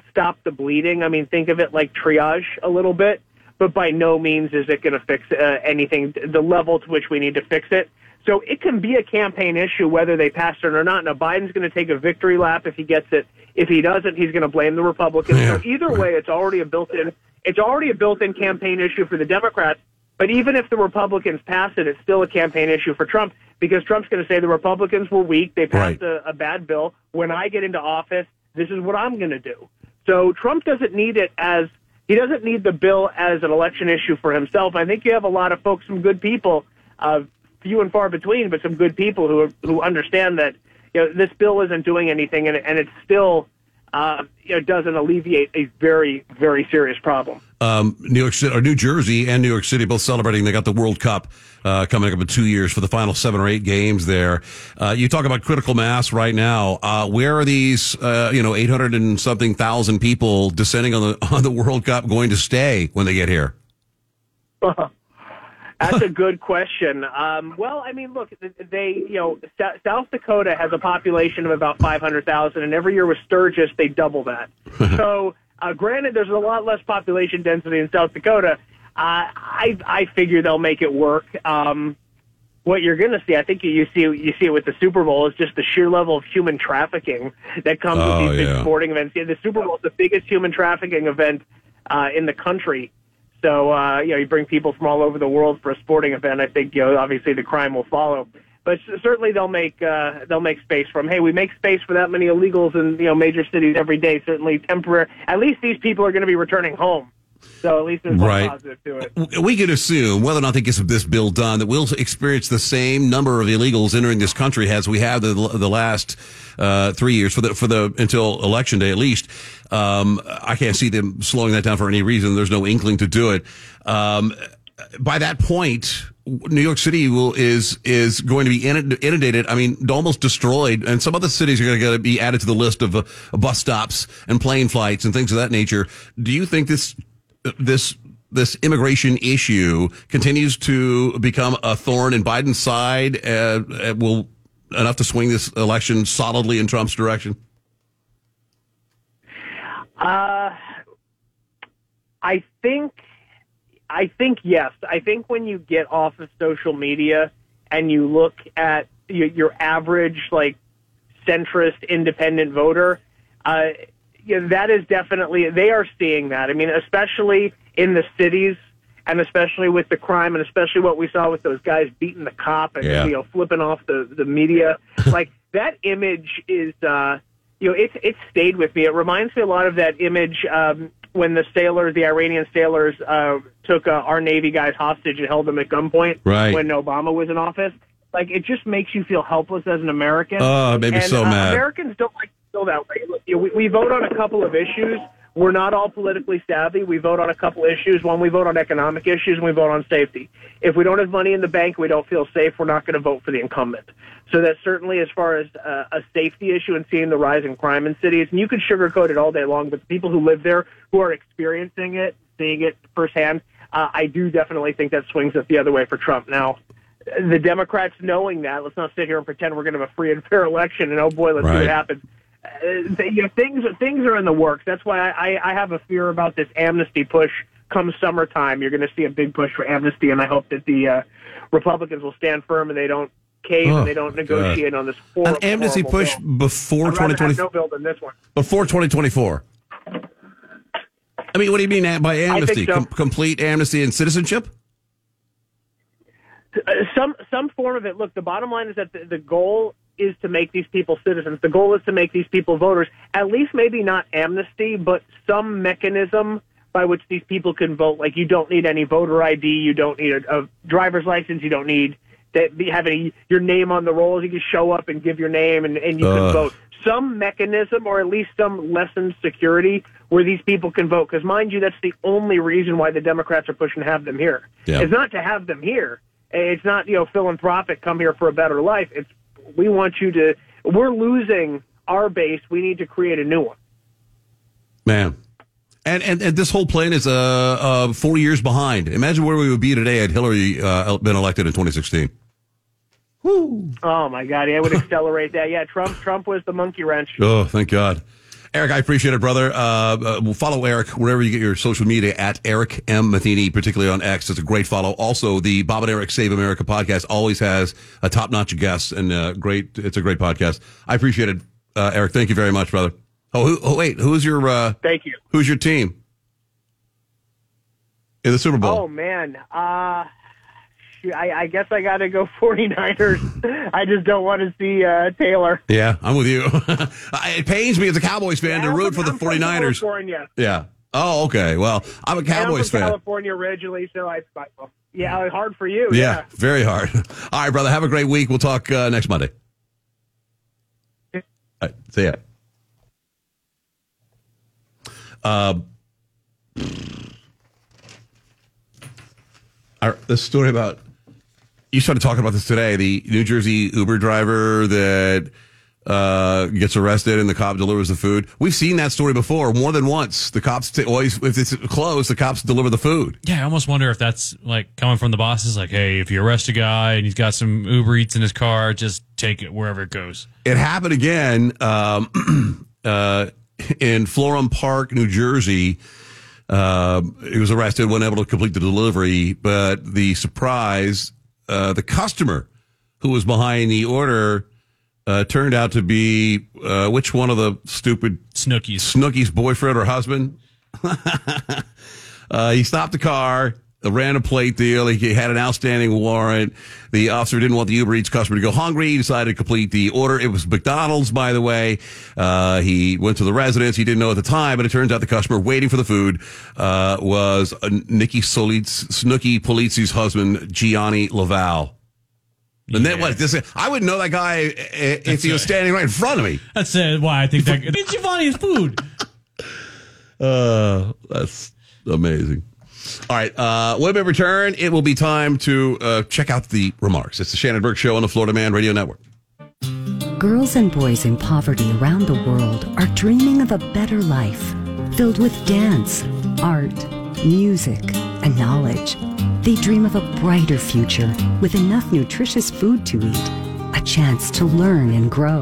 stop the bleeding. I mean, think of it like triage a little bit, but by no means is it going to fix uh, anything, the level to which we need to fix it. So it can be a campaign issue whether they pass it or not. Now, Biden's going to take a victory lap if he gets it. If he doesn't, he's going to blame the Republicans. So either way, it's already a built-in, it's already a built-in campaign issue for the Democrats. But even if the Republicans pass it, it's still a campaign issue for Trump because Trump's going to say the Republicans were weak. They passed a, a bad bill. When I get into office, this is what I'm going to do. So Trump doesn't need it as he doesn't need the bill as an election issue for himself. I think you have a lot of folks, some good people, uh, few and far between, but some good people who who understand that you know this bill isn't doing anything, and, and it still uh, you know doesn't alleviate a very very serious problem. um, New York City or New Jersey and New York City both celebrating. They got the World Cup uh, coming up in two years for the final seven or eight games there. Uh, you talk about critical mass right now. Uh, where are these, uh, you know, eight hundred and something thousand people descending on the on the World Cup going to stay when they get here? That's a good question. Um, well, I mean, look, they, you know, South Dakota has a population of about 500,000, and every year with Sturgis, they double that. so, uh, granted, there's a lot less population density in South Dakota. Uh, I, I figure they'll make it work. Um, what you're going to see, I think you see, you see it with the Super Bowl, is just the sheer level of human trafficking that comes Oh, with these yeah. big sporting events. Yeah, the Super Bowl is the biggest human trafficking event uh, in the country. So, uh, you know, you bring people from all over the world for a sporting event. I think, you know, obviously the crime will follow. But certainly they'll make uh, they'll make space for them. Hey, we make space for that many illegals in you know major cities every day. Certainly temporary. At least these people are going to be returning home. So at least there's Right. positive to it. We can assume whether or not they get this bill done that we'll experience the same number of illegals entering this country as we have the the last uh, three years for the for the until election day at least. Um, I can't see them slowing that down for any reason. There's no inkling to do it. Um, by that point, New York City will is is going to be inundated. I mean, almost destroyed, and some other cities are going to be added to the list of uh, bus stops and plane flights and things of that nature. Do you think this this this immigration issue continues to become a thorn in Biden's side? Uh, uh will enough to swing this election solidly in Trump's direction? Uh, I think, I think yes. I think when you get off of social media and you look at your, your average like centrist independent voter, uh, yeah, that is definitely they are seeing that. I mean, especially in the cities and especially with the crime and especially what we saw with those guys beating the cop and Yeah. you know flipping off the the media like that image is uh you know it's it's stayed with me it reminds me a lot of that image um when the sailors the iranian sailors uh took uh, our navy guys hostage and held them at gunpoint Right. when obama was in office like it just makes you feel helpless as an american Oh, it made me and, so uh, mad. americans don't like feel that way you know, we, we vote on a couple of issues we're not all politically savvy. We vote on a couple issues. One, we vote on economic issues, and we vote on safety. If we don't have money in the bank, we don't feel safe. We're not going to vote for the incumbent. So that's certainly as far as uh, a safety issue and seeing the rise in crime in cities. And you can sugarcoat it all day long, but the people who live there, who are experiencing it, seeing it firsthand, uh, I do definitely think that swings it the other way for Trump. Now, the Democrats knowing that, let's not sit here and pretend we're going to have a free and fair election, and oh boy, let's see what happens uh, you know, things things are in the works. That's why I, I, have a fear about this amnesty push. Come summertime, you're going to see a big push for amnesty, and I hope that the uh, Republicans will stand firm and they don't cave Oh, and they don't negotiate on this An amnesty push bill. before I'd 2020, no bill than this one. before 2024. I mean, what do you mean by amnesty? so. Com- complete amnesty and citizenship? Uh, some some form of it. Look, the bottom line is that the, the goal is to make these people citizens. The goal is to make these people voters. At least maybe not amnesty, but some mechanism by which these people can vote. Like you don't need any voter ID, you don't need a, a driver's license, you don't need that have any your name on the rolls. You can show up and give your name, and, and you can vote. Some mechanism, or at least some lessened security, where these people can vote. Because mind you, that's the only reason why the Democrats are pushing to have them here. Yeah. It's not to have them here. It's not you know philanthropic. Come here for a better life. It's we want you to. We're losing our base. We need to create a new one. Man. And, and, and this whole plan is uh, uh, four years behind. Imagine where we would be today had Hillary uh, been elected in 2016. Oh my God! Yeah, it would accelerate that. Yeah, Trump. Trump was the monkey wrench. Oh, thank God. Eric, I appreciate it, brother. Uh, uh, follow Eric wherever you get your social media at Eric M. Matheny, particularly on X. It's a great follow. Also, the Bob and Eric Save America podcast always has a top notch guest and uh, great. It's a great podcast. I appreciate it, uh, Eric. Thank you very much, brother. Oh, who, oh wait, who's your? Uh, Thank you. Who's your team in the Super Bowl? Oh man. I, I guess I got to go 49ers. I just don't want to see uh, Taylor. Yeah, I'm with you. it pains me as a Cowboys fan to root for the I'm 49ers. California. Yeah. Oh, okay. Well, I'm a I'm Cowboys from fan. California originally, so I. Yeah, hard for you. Yeah, Yeah. very hard. All right, brother. Have a great week. We'll talk uh, next Monday. All right, see ya. Um, our, this story about you started talking about this today. The New Jersey Uber driver that uh, gets arrested and the cop delivers the food. We've seen that story before more than once. The cops t- always, if it's closed, the cops deliver the food. Yeah, I almost wonder if that's like coming from the bosses. Like, hey, if you arrest a guy and he's got some Uber Eats in his car, just take it wherever it goes. It happened again um, uh, in Florham Park, New Jersey. Uh, he was arrested, wasn't able to complete the delivery, but the surprise, uh, the customer who was behind the order uh, turned out to be uh, which one of the stupid Snookies, Snooki's boyfriend or husband. uh, he stopped the car, ran a plate deal. He had an outstanding warrant. The officer didn't want the Uber Eats customer to go hungry. He decided to complete the order. It was McDonald's, by the way. Uh, he went to the residence. He didn't know at the time, but it turns out the customer waiting for the food uh, was Nikki Solitz, Snooki Polizzi's husband, Jionni LaValle. And then what? This, I wouldn't know that guy if That's he was right. standing right in front of me. That's uh, why I think that it's Giovanni's food. Uh, that's amazing. All right. Uh, when we return, it will be time to uh, check out the remarks. It's the Shannon Burke Show on the Florida Man Radio Network. Girls and boys in poverty around the world are dreaming of a better life filled with dance, art, music, and knowledge. They dream of a brighter future with enough nutritious food to eat, a chance to learn and grow,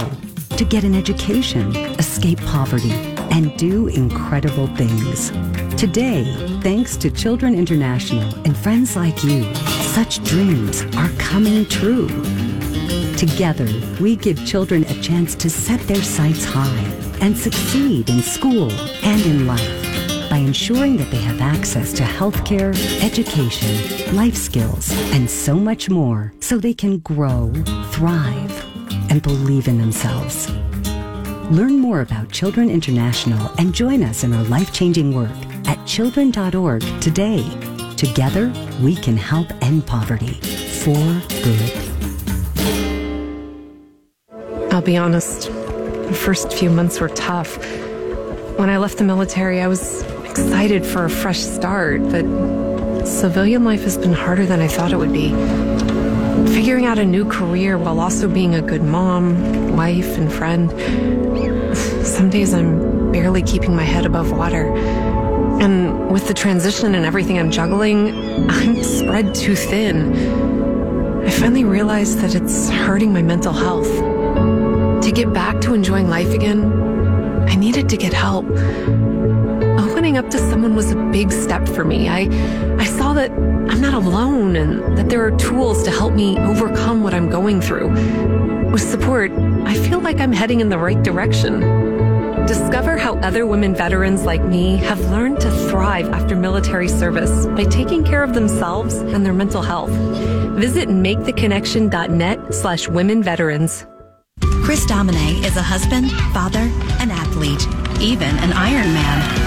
to get an education, escape poverty, and do incredible things. Today, thanks to Children International and friends like you, such dreams are coming true. Together, we give children a chance to set their sights high and succeed in school and in life by ensuring that they have access to healthcare, education, life skills, and so much more so they can grow, thrive, and believe in themselves. Learn more about Children International and join us in our life changing work at children.org today. Together, we can help end poverty for good. I'll be honest, the first few months were tough. When I left the military, I was excited for a fresh start, but civilian life has been harder than I thought it would be. Figuring out a new career while also being a good mom, wife, and friend. Some days I'm barely keeping my head above water. And with the transition and everything I'm juggling, I'm spread too thin. I finally realized that it's hurting my mental health. To get back to enjoying life again, I needed to get help. Opening up to someone was a big step for me. I, I saw that I'm not alone and that there are tools to help me overcome what I'm going through. With support, I feel like I'm heading in the right direction. Discover how other women veterans like me have learned to thrive after military service by taking care of themselves and their mental health. Visit maketheconnection.net slash women veterans. Chris Domine is a husband, father, an athlete, even an Iron Man.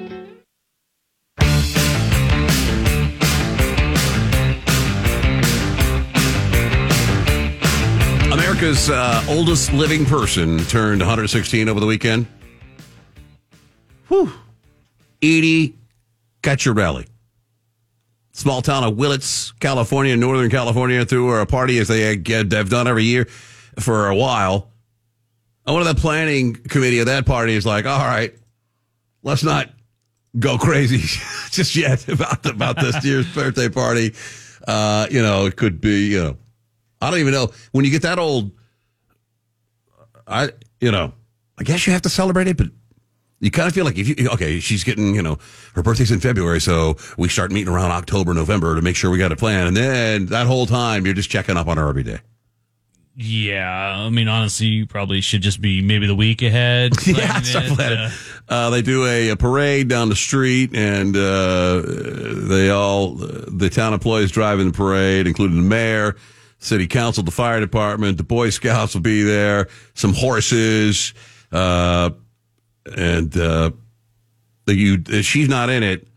America's uh, oldest living person turned 116 over the weekend. Whew. Edie Ceccarelli. Small town of Willits, California, Northern California, threw a party as they have done every year for a while. And one of the planning committee of that party is like, all right, let's not go crazy just yet about, about this year's birthday party. Uh, you know, it could be, you know, I don't even know when you get that old. I you know I guess you have to celebrate it, but you kind of feel like if you okay, she's getting you know her birthday's in February, so we start meeting around October, November to make sure we got a plan, and then that whole time you're just checking up on her every day. Yeah, I mean, honestly, you probably should just be maybe the week ahead. yeah, uh, Uh, they do a, a parade down the street, and uh, they all the town employees driving the parade, including the mayor, city council, the fire department, the Boy Scouts will be there, some horses, uh, and uh, you, if she's not in it.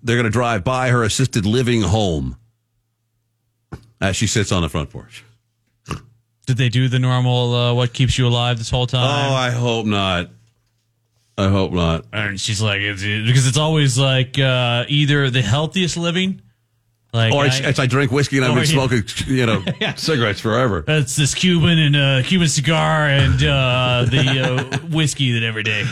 They're going to drive by her assisted living home as she sits on the front porch. Did they do the normal uh, "What keeps you alive" this whole time? Oh, I hope not. I hope not. And she's like, it's, because it's always like uh, either the healthiest living, like or it's, I- it's I drink whiskey and I've been smoking, you know, cigarettes forever. That's this Cuban and uh, Cuban cigar and uh, the uh, whiskey that every day.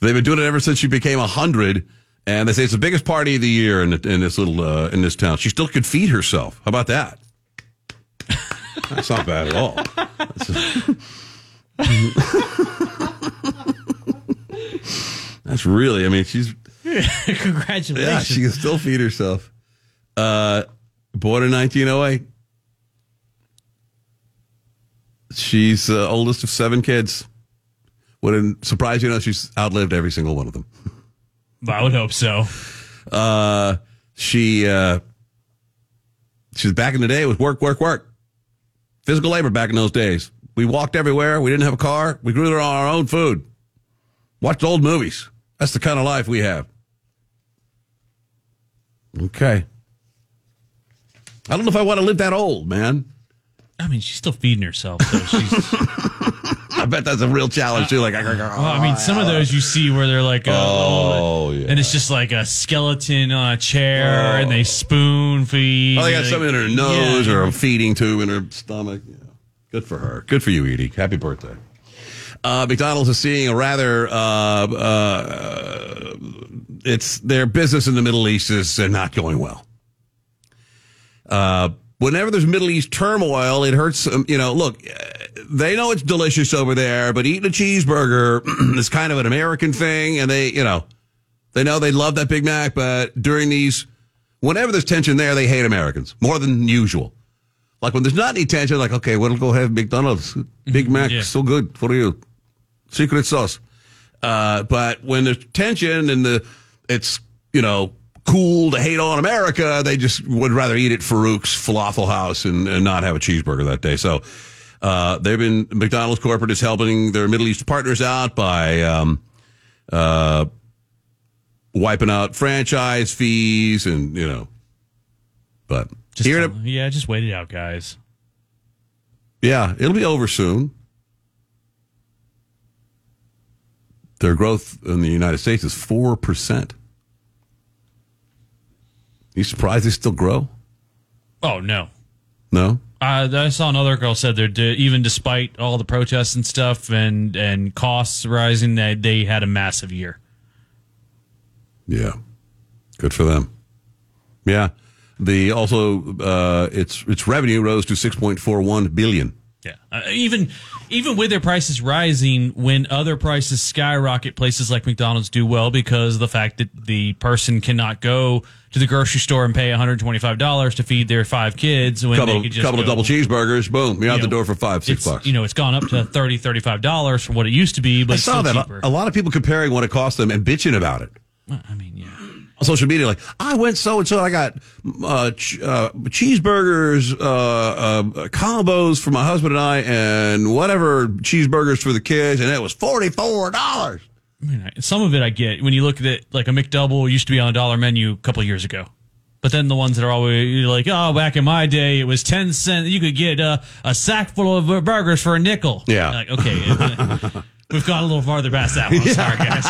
They've been doing it ever since she became a hundred, and they say it's the biggest party of the year in, in this little uh, in this town. She still could feed herself. How about that? That's not bad at all. That's, That's really. I mean, she's Congratulations. yeah, she can still feed herself. Uh, born in 1908. She's uh, oldest of seven kids. Wouldn't surprise you know she's outlived every single one of them. I would hope so. Uh, she uh, she was back in the day It was work, work, work. Physical labor back in those days. We walked everywhere. We didn't have a car. We grew our own food. Watched old movies. That's the kind of life we have. Okay. I don't know if I want to live that old, man. I mean, she's still feeding herself. So she's. I bet that's a real challenge too. Like, well, I mean, some of those you see where they're like, uh, Oh, yeah. and it's just like a skeleton on a chair, and they spoon feed. Oh, they got like- something in her nose Yeah. or a feeding tube in her stomach. Yeah. Good for her. Good for you, Edie. Happy birthday. Uh, McDonald's is seeing a rather, uh, uh, it's their business in the Middle East is uh, not going well. Uh, whenever there's Middle East turmoil, it hurts. Um, you know, look, uh, they know it's delicious over there, but eating a cheeseburger is kind of an American thing, and they, you know, they know they love that Big Mac, but during these, whenever there's tension there, they hate Americans more than usual. Like when there's not any tension, like okay, we'll go have McDonald's Big Mac, yeah. so good for you, secret sauce. Uh, but when there's tension and the it's you know cool to hate on America, they just would rather eat at Farouk's Falafel House and, and not have a cheeseburger that day. So uh, they've been McDonald's corporate is helping their Middle East partners out by um, uh, wiping out franchise fees and you know, but Just here to, yeah, just wait it out, guys. yeah, it'll be over soon. Their growth in the United States is four percent. You surprised they still grow? Oh no. No. Uh, I saw another girl said that even despite all the protests and stuff and and costs rising, they they had a massive year. Yeah, good for them. Yeah, the also uh, its its revenue rose to six point four one billion. Yeah, uh, even even with their prices rising, when other prices skyrocket, places like McDonald's do well because of the fact that the person cannot go to the grocery store and pay one hundred twenty five dollars to feed their five kids when couple they could just a couple of double cheeseburgers, boom, you're out You the door for five six bucks. You know, it's gone up to $30, 35 dollars from what it used to be, but I saw that cheaper. a lot of people comparing what it cost them and bitching about it. I mean, yeah. on social media, like I went so and so, I got uh, ch- uh, cheeseburgers, uh, uh, combos for my husband and I, and whatever cheeseburgers for the kids, and it was forty four dollars. I mean, some of it I get when you look at it, like a McDouble used to be on a dollar menu a couple years ago. But then the ones that are always like, oh, back in my day, it was 10 cents. You could get uh, a sack full of uh, burgers for a nickel. Yeah. Like, okay. uh, we've gone a little farther past that one. Sorry, guys.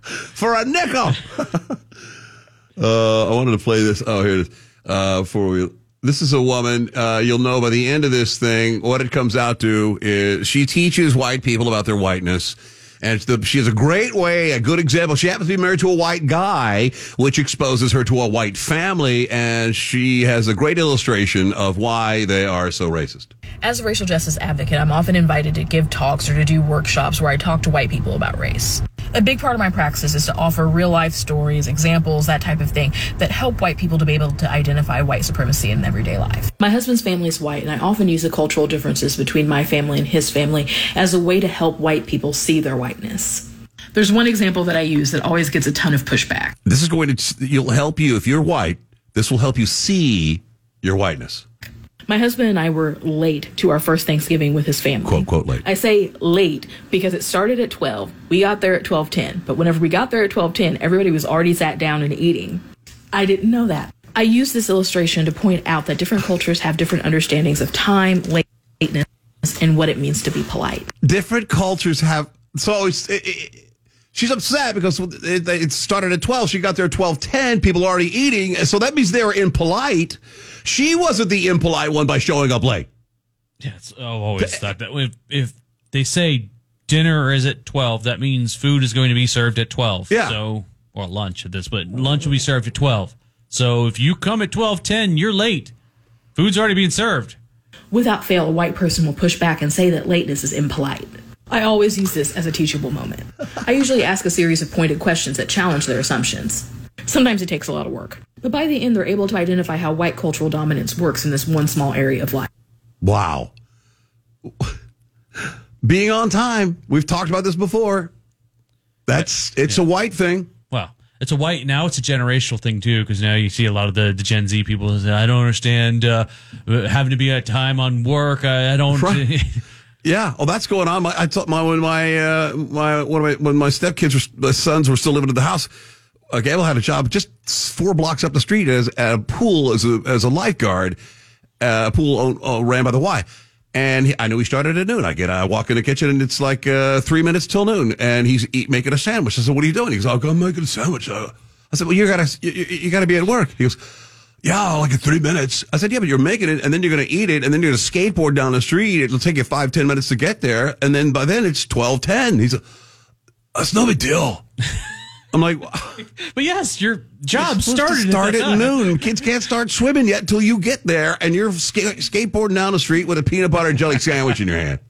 for a nickel. uh, I wanted to play this. Oh, here it is. Uh, before we, this is a woman. Uh, you'll know by the end of this thing what it comes out to is she teaches white people about their whiteness. And the, she has a great way, a good example. She happens to be married to a white guy, which exposes her to a white family. And she has a great illustration of why they are so racist. As a racial justice advocate, I'm often invited to give talks or to do workshops where I talk to white people about race. A big part of my practice is to offer real life stories, examples, that type of thing that help white people to be able to identify white supremacy in everyday life. My husband's family is white, and I often use the cultural differences between my family and his family as a way to help white people see their whiteness. There's one example that I use that always gets a ton of pushback. This is going to, you'll help you if you're white. This will help you see your whiteness. My husband and I were late to our first Thanksgiving with his family. Quote, quote, late. I say late because it started at 12. We got there at 12:10. But whenever we got there at 12:10, everybody was already sat down and eating. I didn't know that. I use this illustration to point out that different cultures have different understandings of time, lateness, and what it means to be polite. different cultures have so it's it, it, she's upset because it, it started at 12 she got there at 12.10 people are already eating so that means they were impolite she wasn't the impolite one by showing up late Yeah, it's, I've always thought that if, if they say dinner is at 12, that means food is going to be served at 12. Yeah. So, or lunch at this, but lunch will be served at 12. So if you come at 12:10, you're late. Food's already being served. Without fail, a white person will push back and say that lateness is impolite. I always use this as a teachable moment. I usually ask a series of pointed questions that challenge their assumptions. Sometimes it takes a lot of work, but by the end, they're able to identify how white cultural dominance works in this one small area of life. wow being on time we've talked about this before that's it's a white thing Well, it's a white now. It's a generational thing too, because now you see a lot of the, the Gen Z people. Say, I don't understand uh, having to be at time on work. I, I don't. Right. Yeah, oh, that's going on. My, I told my when my uh, my my when my stepkids were my sons were still living in the house. Uh, Gable had a job just four blocks up the street as at a pool as a as a lifeguard, uh, a pool uh, ran by the Y. And he, I knew he started at noon. I get, I walk in the kitchen and it's like uh, three minutes till noon, and he's eat, making a sandwich. I said, "What are you doing?" He goes, "Oh, I'm making a sandwich." I said, "Well, you gotta, you, you gotta be at work." He goes, "Yeah, like in three minutes." I said, "Yeah, but you're making it, and then you're gonna eat it, and then you're gonna skateboard down the street. It'll take you five, ten minutes to get there, and then by then it's twelve ten." He's, like, "That's no big deal." I'm like, but yes, your job started to start at, at noon. Kids can't start swimming yet until you get there, and you're ska- skateboarding down the street with a peanut butter and jelly sandwich in your hand.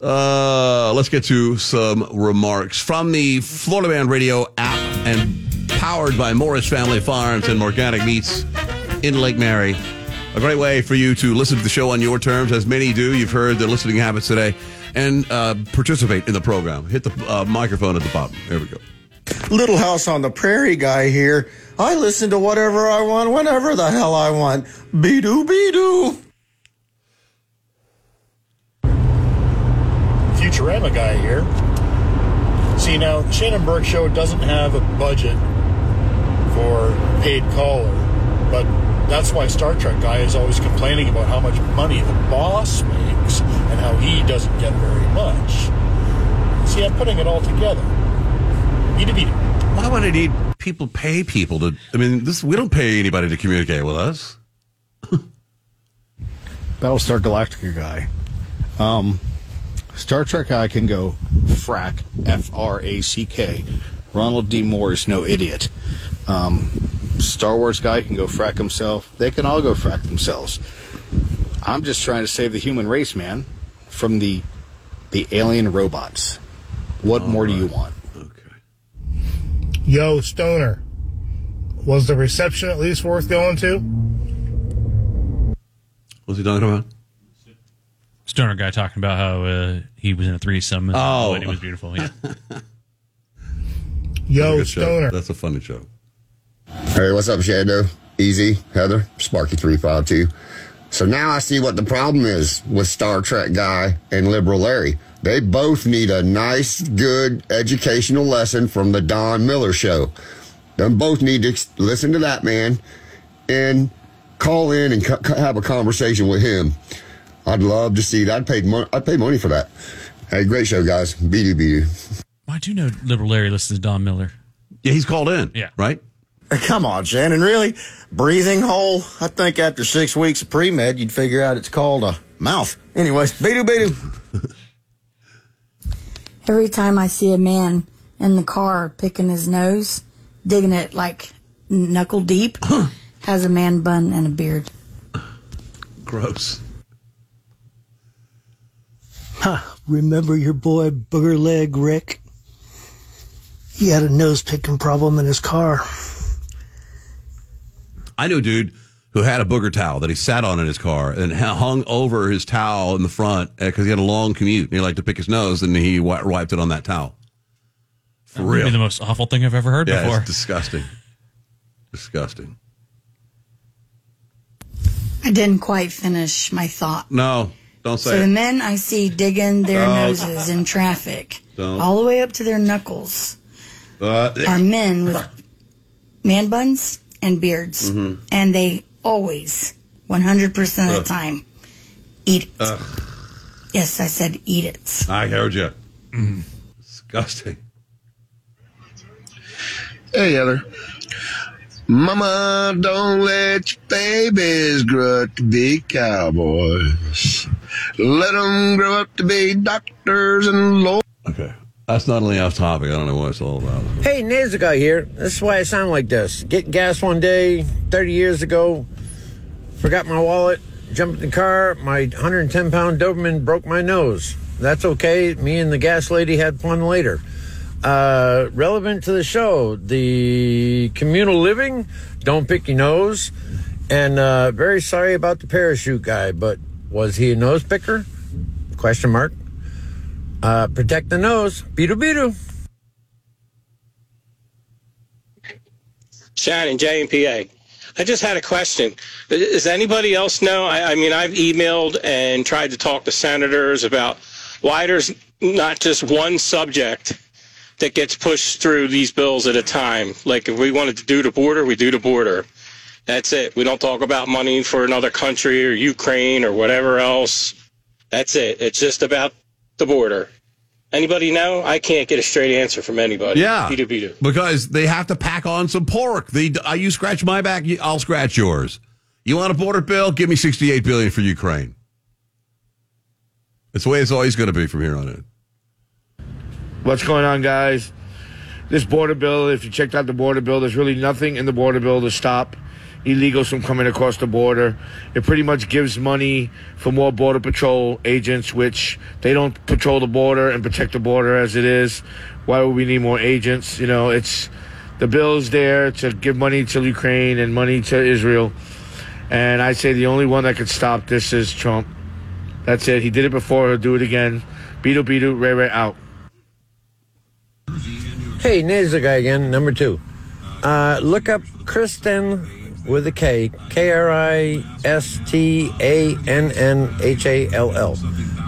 Uh, let's get to some remarks from the Florida Man Radio app and powered by Morris Family Farms and Organic Meats in Lake Mary. A great way for you to listen to the show on your terms, as many do. You've heard the listening habits today, and uh, participate in the program. Hit the uh, microphone at the bottom. There we go. Little House on the Prairie guy here. I listen to whatever I want, whenever the hell I want. Be doo be doo. Futurama guy here. See, now, the Shannon Burke show doesn't have a budget for paid caller, but that's why Star Trek guy is always complaining about how much money the boss makes and how he doesn't get very much. See, I'm putting it all together. Beat beat Why would I need people pay people to? I mean, this we don't pay anybody to communicate with us. Battlestar Galactica guy. Um, Star Trek guy can go frack, F R A C K. Ronald D. Moore is no idiot. Um, Star Wars guy can go frack himself. They can all go frack themselves. I'm just trying to save the human race, man, from the the alien robots. What more do you want? Okay. Yo, Stoner. Was the reception at least worth going to? What's he talking about? Stoner guy talking about how uh, he was in a threesome. And Oh. the lady was beautiful. Yeah. Yo, Good show. Stoner. That's a funny show. Hey, what's up, Shadow? Easy, Heather, Sparky352. So now I see what the problem is with Star Trek Guy and Liberal Larry. They both need a nice, good educational lesson from the Don Miller show. They both need to listen to that man and call in and co- co- have a conversation with him. I'd love to see that. I'd pay, mon- I'd pay money for that. Hey, great show, guys. Be do, be do. I do know Liberal Larry listens to Don Miller. Yeah, he's called in. Yeah. Right? Come on, Shannon, really? Breathing hole? I think after six weeks of pre med, you'd figure out it's called a mouth. Anyways, be doo be doo. Every time I see a man in the car picking his nose, digging it like knuckle deep, has a man bun and a beard. Gross. Huh. Remember your boy Booger Leg Rick? He had a nose picking problem in his car. I knew a dude who had a booger towel that he sat on in his car and hung over his towel in the front because he had a long commute and he liked to pick his nose and he wi- wiped it on that towel. For That would be real. the most awful thing I've ever heard yeah, before. it's disgusting. Disgusting. I didn't quite finish my thought. No, don't say So say the men I see digging their Don't. noses in traffic, Don't. all the way up to their knuckles, Uh, are men with man buns and beards. Mhm. And they always, 100% of Ugh. the time, eat it. Ugh. Yes, I said eat it. I heard you. Disgusting. Hey, Heather. Mama, don't let your babies grow up to be cowboys. Let them grow up to be doctors and lawyers. Okay. That's not only off topic. I don't know what it's all about. Hey, Nasal guy here. This is why I sound like this. Getting gas one day, 30 years ago, forgot my wallet, jumped in the car, my 110 pound Doberman broke my nose. That's okay. Me and the gas lady had fun later. Uh, relevant to the show, the communal living, don't pick your nose. And uh, very sorry about the parachute guy, but was he a nose picker? Question mark. Uh, protect the nose. Beetle beetle. Shannon, JMPA. I just had a question. Does anybody else know? I, I mean, I've emailed and tried to talk to senators about why there's not just one subject that gets pushed through these bills at a time. Like if we wanted to do the border, we do the border. That's it. We don't talk about money for another country or Ukraine or whatever else. That's it. It's just about the border. Anybody know? I can't get a straight answer from anybody. Yeah. Beat beat Because they have to pack on some pork. They, uh, you scratch my back, I'll scratch yours. You want a border bill? Give me 68 billion for Ukraine. It's the way it's always going to be from here on in. What's going on, guys? This border bill, if you checked out the border bill, there's really nothing in the border bill to stop illegals from coming across the border. It pretty much gives money for more border patrol agents, which they don't patrol the border and protect the border as it is. Why would we need more agents? You know, it's the bill's there to give money to Ukraine and money to Israel. And I say the only one that could stop this is Trump. That's it. He did it before. He'll do it again. Beetle, Beetle, Ray, Ray, out. Hey, Nate's the guy again, number two. Uh, look up Kristen with a K, K R I S T A N N H A L L.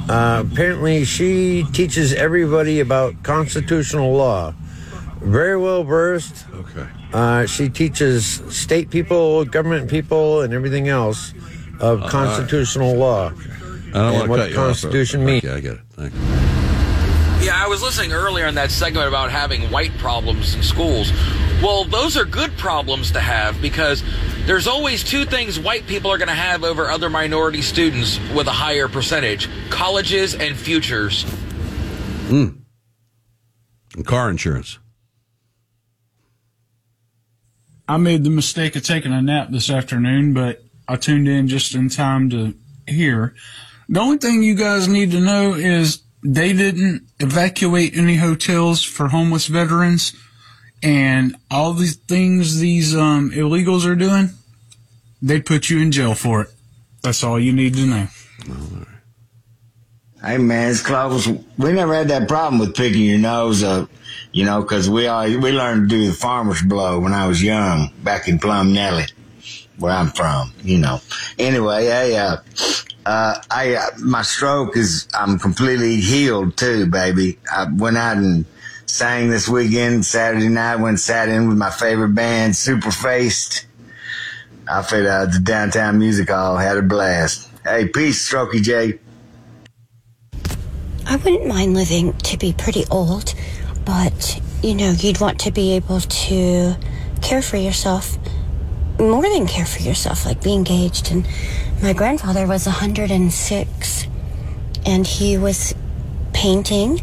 Uh, apparently, she teaches everybody about constitutional law. Very well versed. Okay. Uh, she teaches state people, government people, and everything else of constitutional law I don't and want to what cut the you off. Constitution means. Yeah, I get it. Thank you. Yeah, I was listening earlier in that segment about having white problems in schools. Well, those are good problems to have because there's always two things white people are going to have over other minority students with a higher percentage colleges and futures. Mm. And car insurance. I made the mistake of taking a nap this afternoon, but I tuned in just in time to hear. The only thing you guys need to know is they didn't evacuate any hotels for homeless veterans and all these things these um, illegals are doing, they'd put you in jail for it. That's all you need to know. Hey man, it's close. We never had that problem with picking your nose up, you know, because we all we learned to do the farmer's blow when I was young, back in Plum Nelly, where I'm from, you know. Anyway, hey, uh, uh, I uh, my stroke is I'm completely healed too, baby. I went out and sang this weekend, Saturday night. Went sat in with my favorite band, Super Faced. Up at uh, the downtown music hall, had a blast. Hey, peace, Strokey J. I wouldn't mind living to be pretty old, but you know, you'd want to be able to care for yourself more than care for yourself, like be engaged. And my grandfather was 106, and he was painting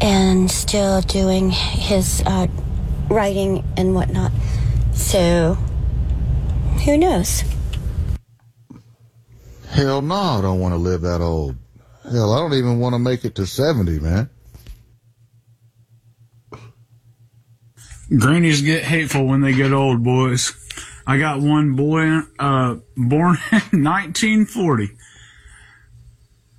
and still doing his uh, writing and whatnot. So, who knows? Hell no, I don't want to live that old. Hell, I don't even want to make it to 70, man. Grannies get hateful when they get old, boys. I got one boy uh, born in 1940.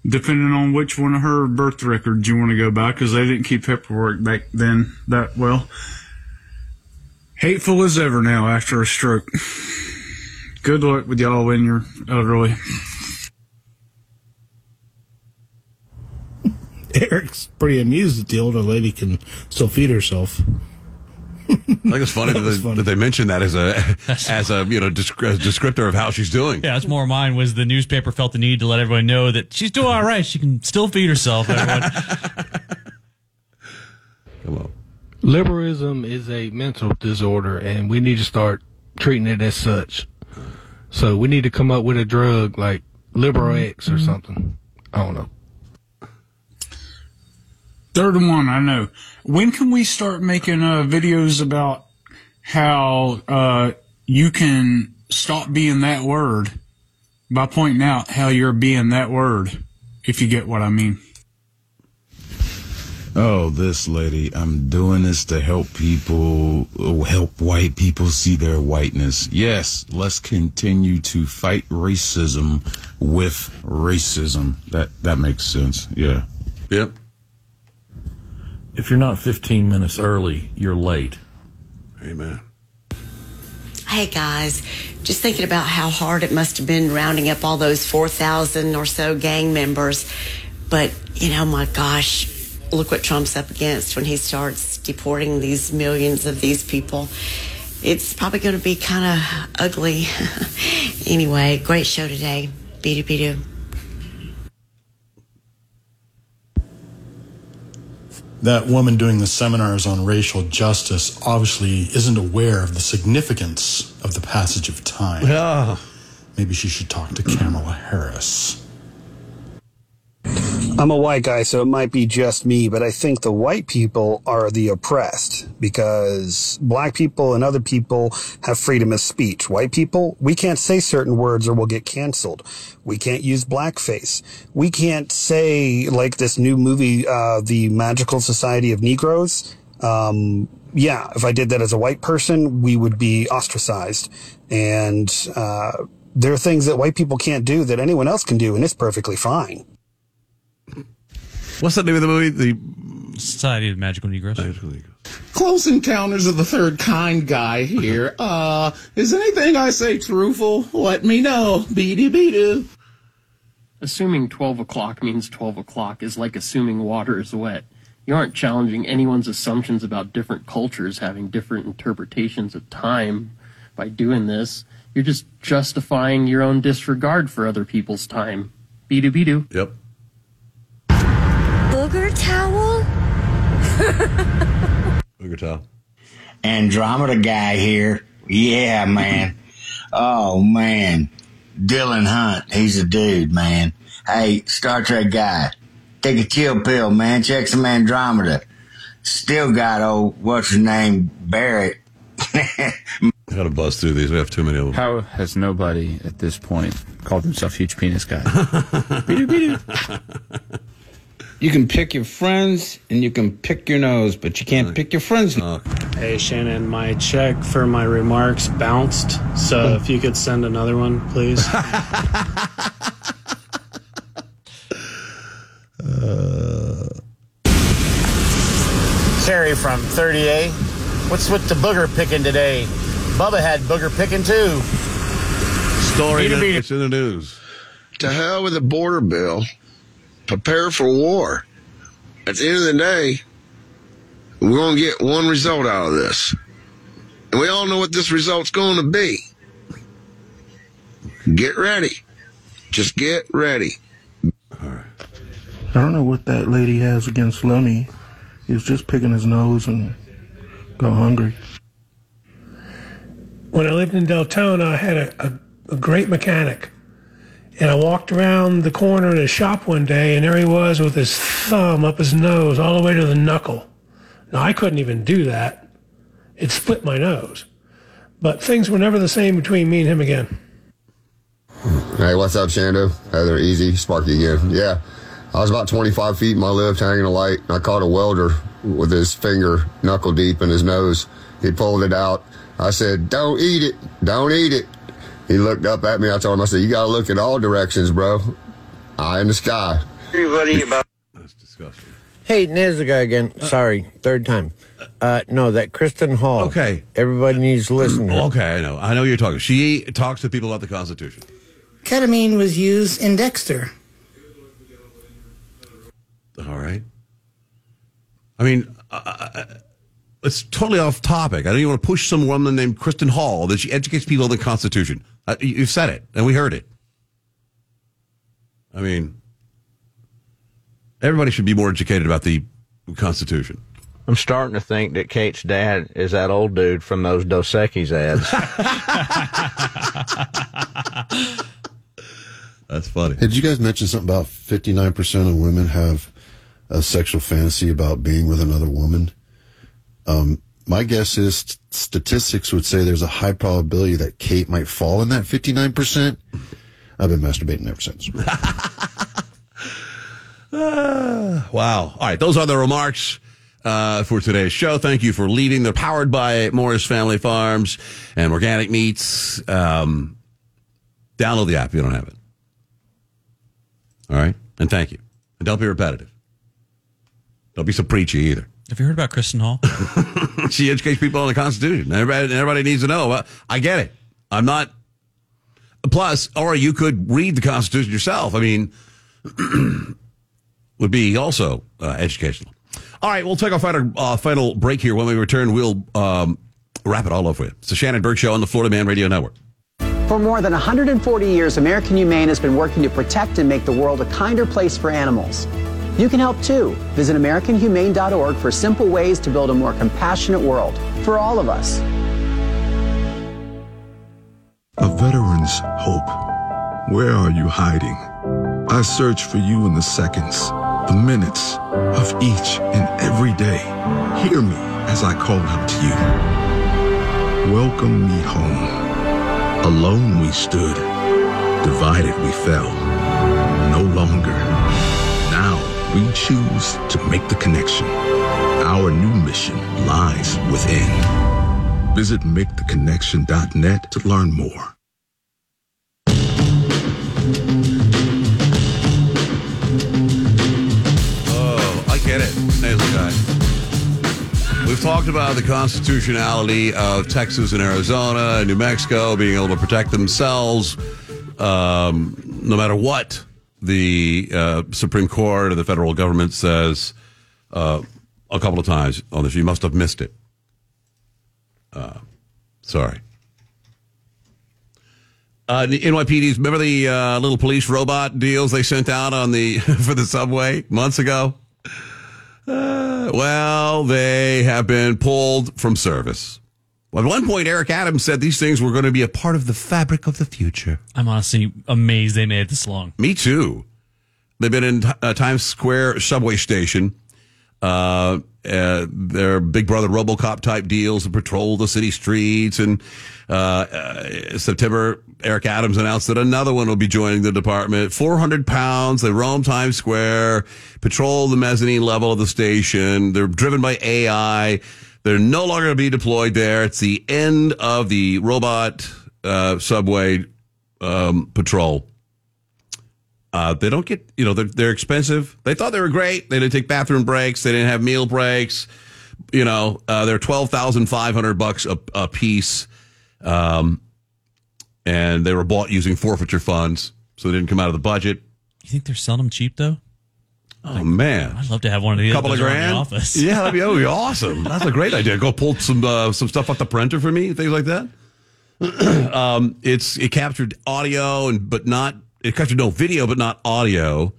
Depending on which one of her birth records you want to go by, because they didn't keep paperwork back then that well. Hateful as ever now after a stroke. Good luck with y'all when you're elderly. Eric's pretty amused that the older lady can still feed herself. I think it's funny, that, That was they, that they mentioned that as a as a you know descriptor of how she's doing. Yeah, that's more mine was the newspaper felt the need to let everyone know that she's doing all right. She can still feed herself. Everyone. Liberalism is a mental disorder, and we need to start treating it as such. So we need to come up with a drug like Liberal X or mm-hmm. something. I don't know. Third one, I know. When can we start making uh, videos about how uh, you can stop being that word by pointing out how you're being that word, if you get what I mean? Oh, this lady, I'm doing this to help people, help white people see their whiteness. Yes, let's continue to fight racism with racism. That that makes sense. Yeah. Yep. If you're not 15 minutes early, you're late. Amen. Hey guys, just thinking about how hard it must have been rounding up all those 4,000 or so gang members. But, you know, my gosh, look what Trump's up against when he starts deporting these millions of these people. It's probably going to be kind of ugly. anyway, great show today. Beedoo beedoo. That woman doing the seminars on racial justice obviously isn't aware of the significance of the passage of time. Yeah. Maybe she should talk to Kamala Harris. I'm a white guy, so it might be just me, but I think the white people are the oppressed because black people and other people have freedom of speech. White people, we can't say certain words or we'll get canceled. We can't use blackface. We can't say, like this new movie, uh, The Magical Society of Negroes. Um, yeah, if I did that as a white person, we would be ostracized. And, uh, there are things that white people can't do that anyone else can do, and it's perfectly fine. What's the name of the movie? The Society of Magical Negroes. Magical Negroes. Close Encounters of the Third Kind guy here. Uh, is anything I say truthful? Let me know. Beady beady. Assuming 12 o'clock means 12 o'clock is like assuming water is wet. You aren't challenging anyone's assumptions about different cultures having different interpretations of time by doing this. You're just justifying your own disregard for other people's time. Beedoo beedoo. Yep. Booger towel? Booger towel. Andromeda guy here. Yeah, man. oh, man. Dylan Hunt. He's a dude, man. Hey, Star Trek guy. Take a chill pill, man. Check some Andromeda. Still got old, what's his name, Barrett. I gotta buzz through these. We have too many of them. How has nobody at this point called himself huge penis guy? You can pick your friends and you can pick your nose, but you can't pick your friends. Oh. Hey Shannon, my check for my remarks bounced. So hmm. if you could send another one, please. Terry from 30A. What's with the booger picking today? Bubba had booger picking too. Story Beat it, it's in the news. To hell with the border bill. Prepare for war. At the end of the day, we're going to get one result out of this. And we all know what this result's going to be. Get ready. Just get ready. I don't know what that lady has against Lummy. He was just picking his nose and got hungry. when I lived in Deltona, I had a, a, a great mechanic. And I walked around the corner in his shop one day, and there he was with his thumb up his nose all the way to the knuckle. Now, I couldn't even do that. It split my nose. But things were never the same between me and him again. Hey, what's up, Shando? Heather, Easy, Sparky again. Yeah, I was about 25 feet in my lift hanging a light, and I caught a welder with his finger knuckle deep in his nose. He pulled it out. I said, Don't eat it. Don't eat it. He looked up at me. I told him, I said, You got to look in all directions, bro. Eye in the sky. Everybody about. Hey, there's the guy again. Sorry, third time. Uh, no, that Kristen Hall. Okay. Everybody needs to listen to her. Okay, I know. I know you're talking. She talks to people about the Constitution. Ketamine was used in Dexter. All right. I mean, uh, it's totally off topic. I don't even want to push some woman named Kristen Hall that she educates people on the Constitution. Uh, you- you've said it, and we heard it. I mean, everybody should be more educated about the Constitution. I'm starting to think that Kate's dad is that old dude from those Dos Equis ads. That's funny. Did you guys mention something about 59% of women have a sexual fantasy about being with another woman? Um, my guess is st- statistics would say there's a high probability that Kate might fall in that 59%. I've been masturbating ever since. Ah, wow. All right. Those are the remarks uh, for today's show. Thank you for leading. They're powered by Morris Family Farms and Organic Meats. Um, download the app if you don't have it. All right. And thank you. And don't be repetitive. Don't be so preachy either. Have you heard about Kristen Hall? she educates people on the Constitution. Everybody, everybody needs to know. Well, I get it. I'm not. Plus, or you could read the Constitution yourself. I mean, would be also uh, educational. All right, we'll take our final, uh, final break here. When we return, we'll um, wrap it all up for you. It's the Shannon Burke Show on the Florida Man Radio Network. For more than 140 years, American Humane has been working to protect and make the world a kinder place for animals. You can help too. Visit AmericanHumane.org for simple ways to build a more compassionate world for all of us. A veteran's hope. Where are you hiding? I search for you in the seconds, the minutes of each and every day. Hear me as I call out to you. Welcome me home. Alone we stood, divided we fell. No longer. We choose to make the connection. Our new mission lies within. Visit maketheconnection.net to learn more. Oh, I get it. Nasal guy. We've talked about the constitutionality of Texas and Arizona and New Mexico being able to protect themselves um, no matter what the uh, Supreme Court or the federal government says uh, a couple of times on this. You must have missed it. Uh, sorry. Uh, NYPD's remember the uh, little police robot deals they sent out on the for the subway months ago. Uh, well, they have been pulled from service. Well, at one point, Eric Adams said these things were going to be a part of the fabric of the future. I'm honestly amazed they made it this long. Me too. They've been in uh, Times Square subway station. Uh, uh, their Big Brother RoboCop type deals to patrol the city streets. And uh, uh, September, Eric Adams announced that another one will be joining the department. 400 pounds. They roam Times Square, patrol the mezzanine level of the station. They're driven by AI. They're no longer going to be deployed there. It's the end of the robot uh, subway um, patrol. Uh, they don't get, you know, they're, they're expensive. They thought they were great. They didn't take bathroom breaks. They didn't have meal breaks. You know, uh, they're twelve thousand five hundred bucks a, a piece, um, and they were bought using forfeiture funds, so they didn't come out of the budget. You think they're selling them cheap though? Oh man, I'd love to have one of these. couple of grand. Office. Yeah, that'd be, that'd be awesome. That's a great idea. Go pull some uh, some stuff off the printer for me, things like that. um, it's it captured audio and but not it captured no video but not audio,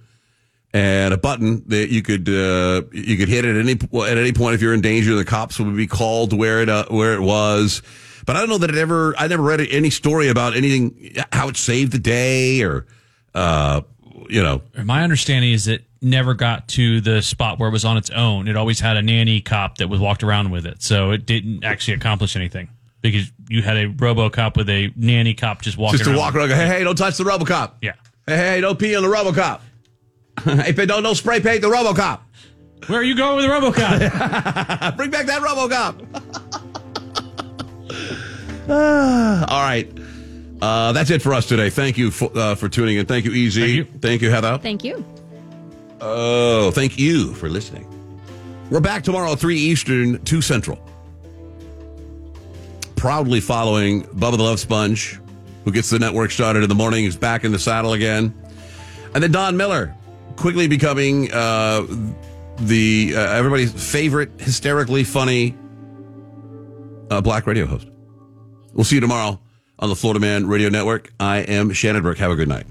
and a button that you could uh, you could hit at any at any point if you're in danger. The cops would be called where it uh, where it was. But I don't know that it ever. I never read any story about anything how it saved the day or uh, you know My understanding is it never got to the spot where it was on its own. It always had a nanny cop that was walked around with it, so it didn't actually accomplish anything because you had a RoboCop with a nanny cop just walking just to around. walk around. hey, hey, don't touch the RoboCop. Yeah. Hey, hey, don't pee on the RoboCop. hey, don't don't spray paint the RoboCop. Where are you going with the RoboCop? Bring back that RoboCop. All right. Uh, that's it for us today. Thank you for, uh, for tuning in. Thank you, Easy. Thank you, Heather. Thank you. Oh, thank you for listening. We're back tomorrow, 3 Eastern, 2 Central. Proudly following Bubba the Love Sponge, who gets the network started in the morning, is back in the saddle again. And then Don Miller, quickly becoming uh, the uh, everybody's favorite, hysterically funny uh, black radio host. We'll see you tomorrow on the Florida Man Radio Network. I am Shannon Burke. Have a good night.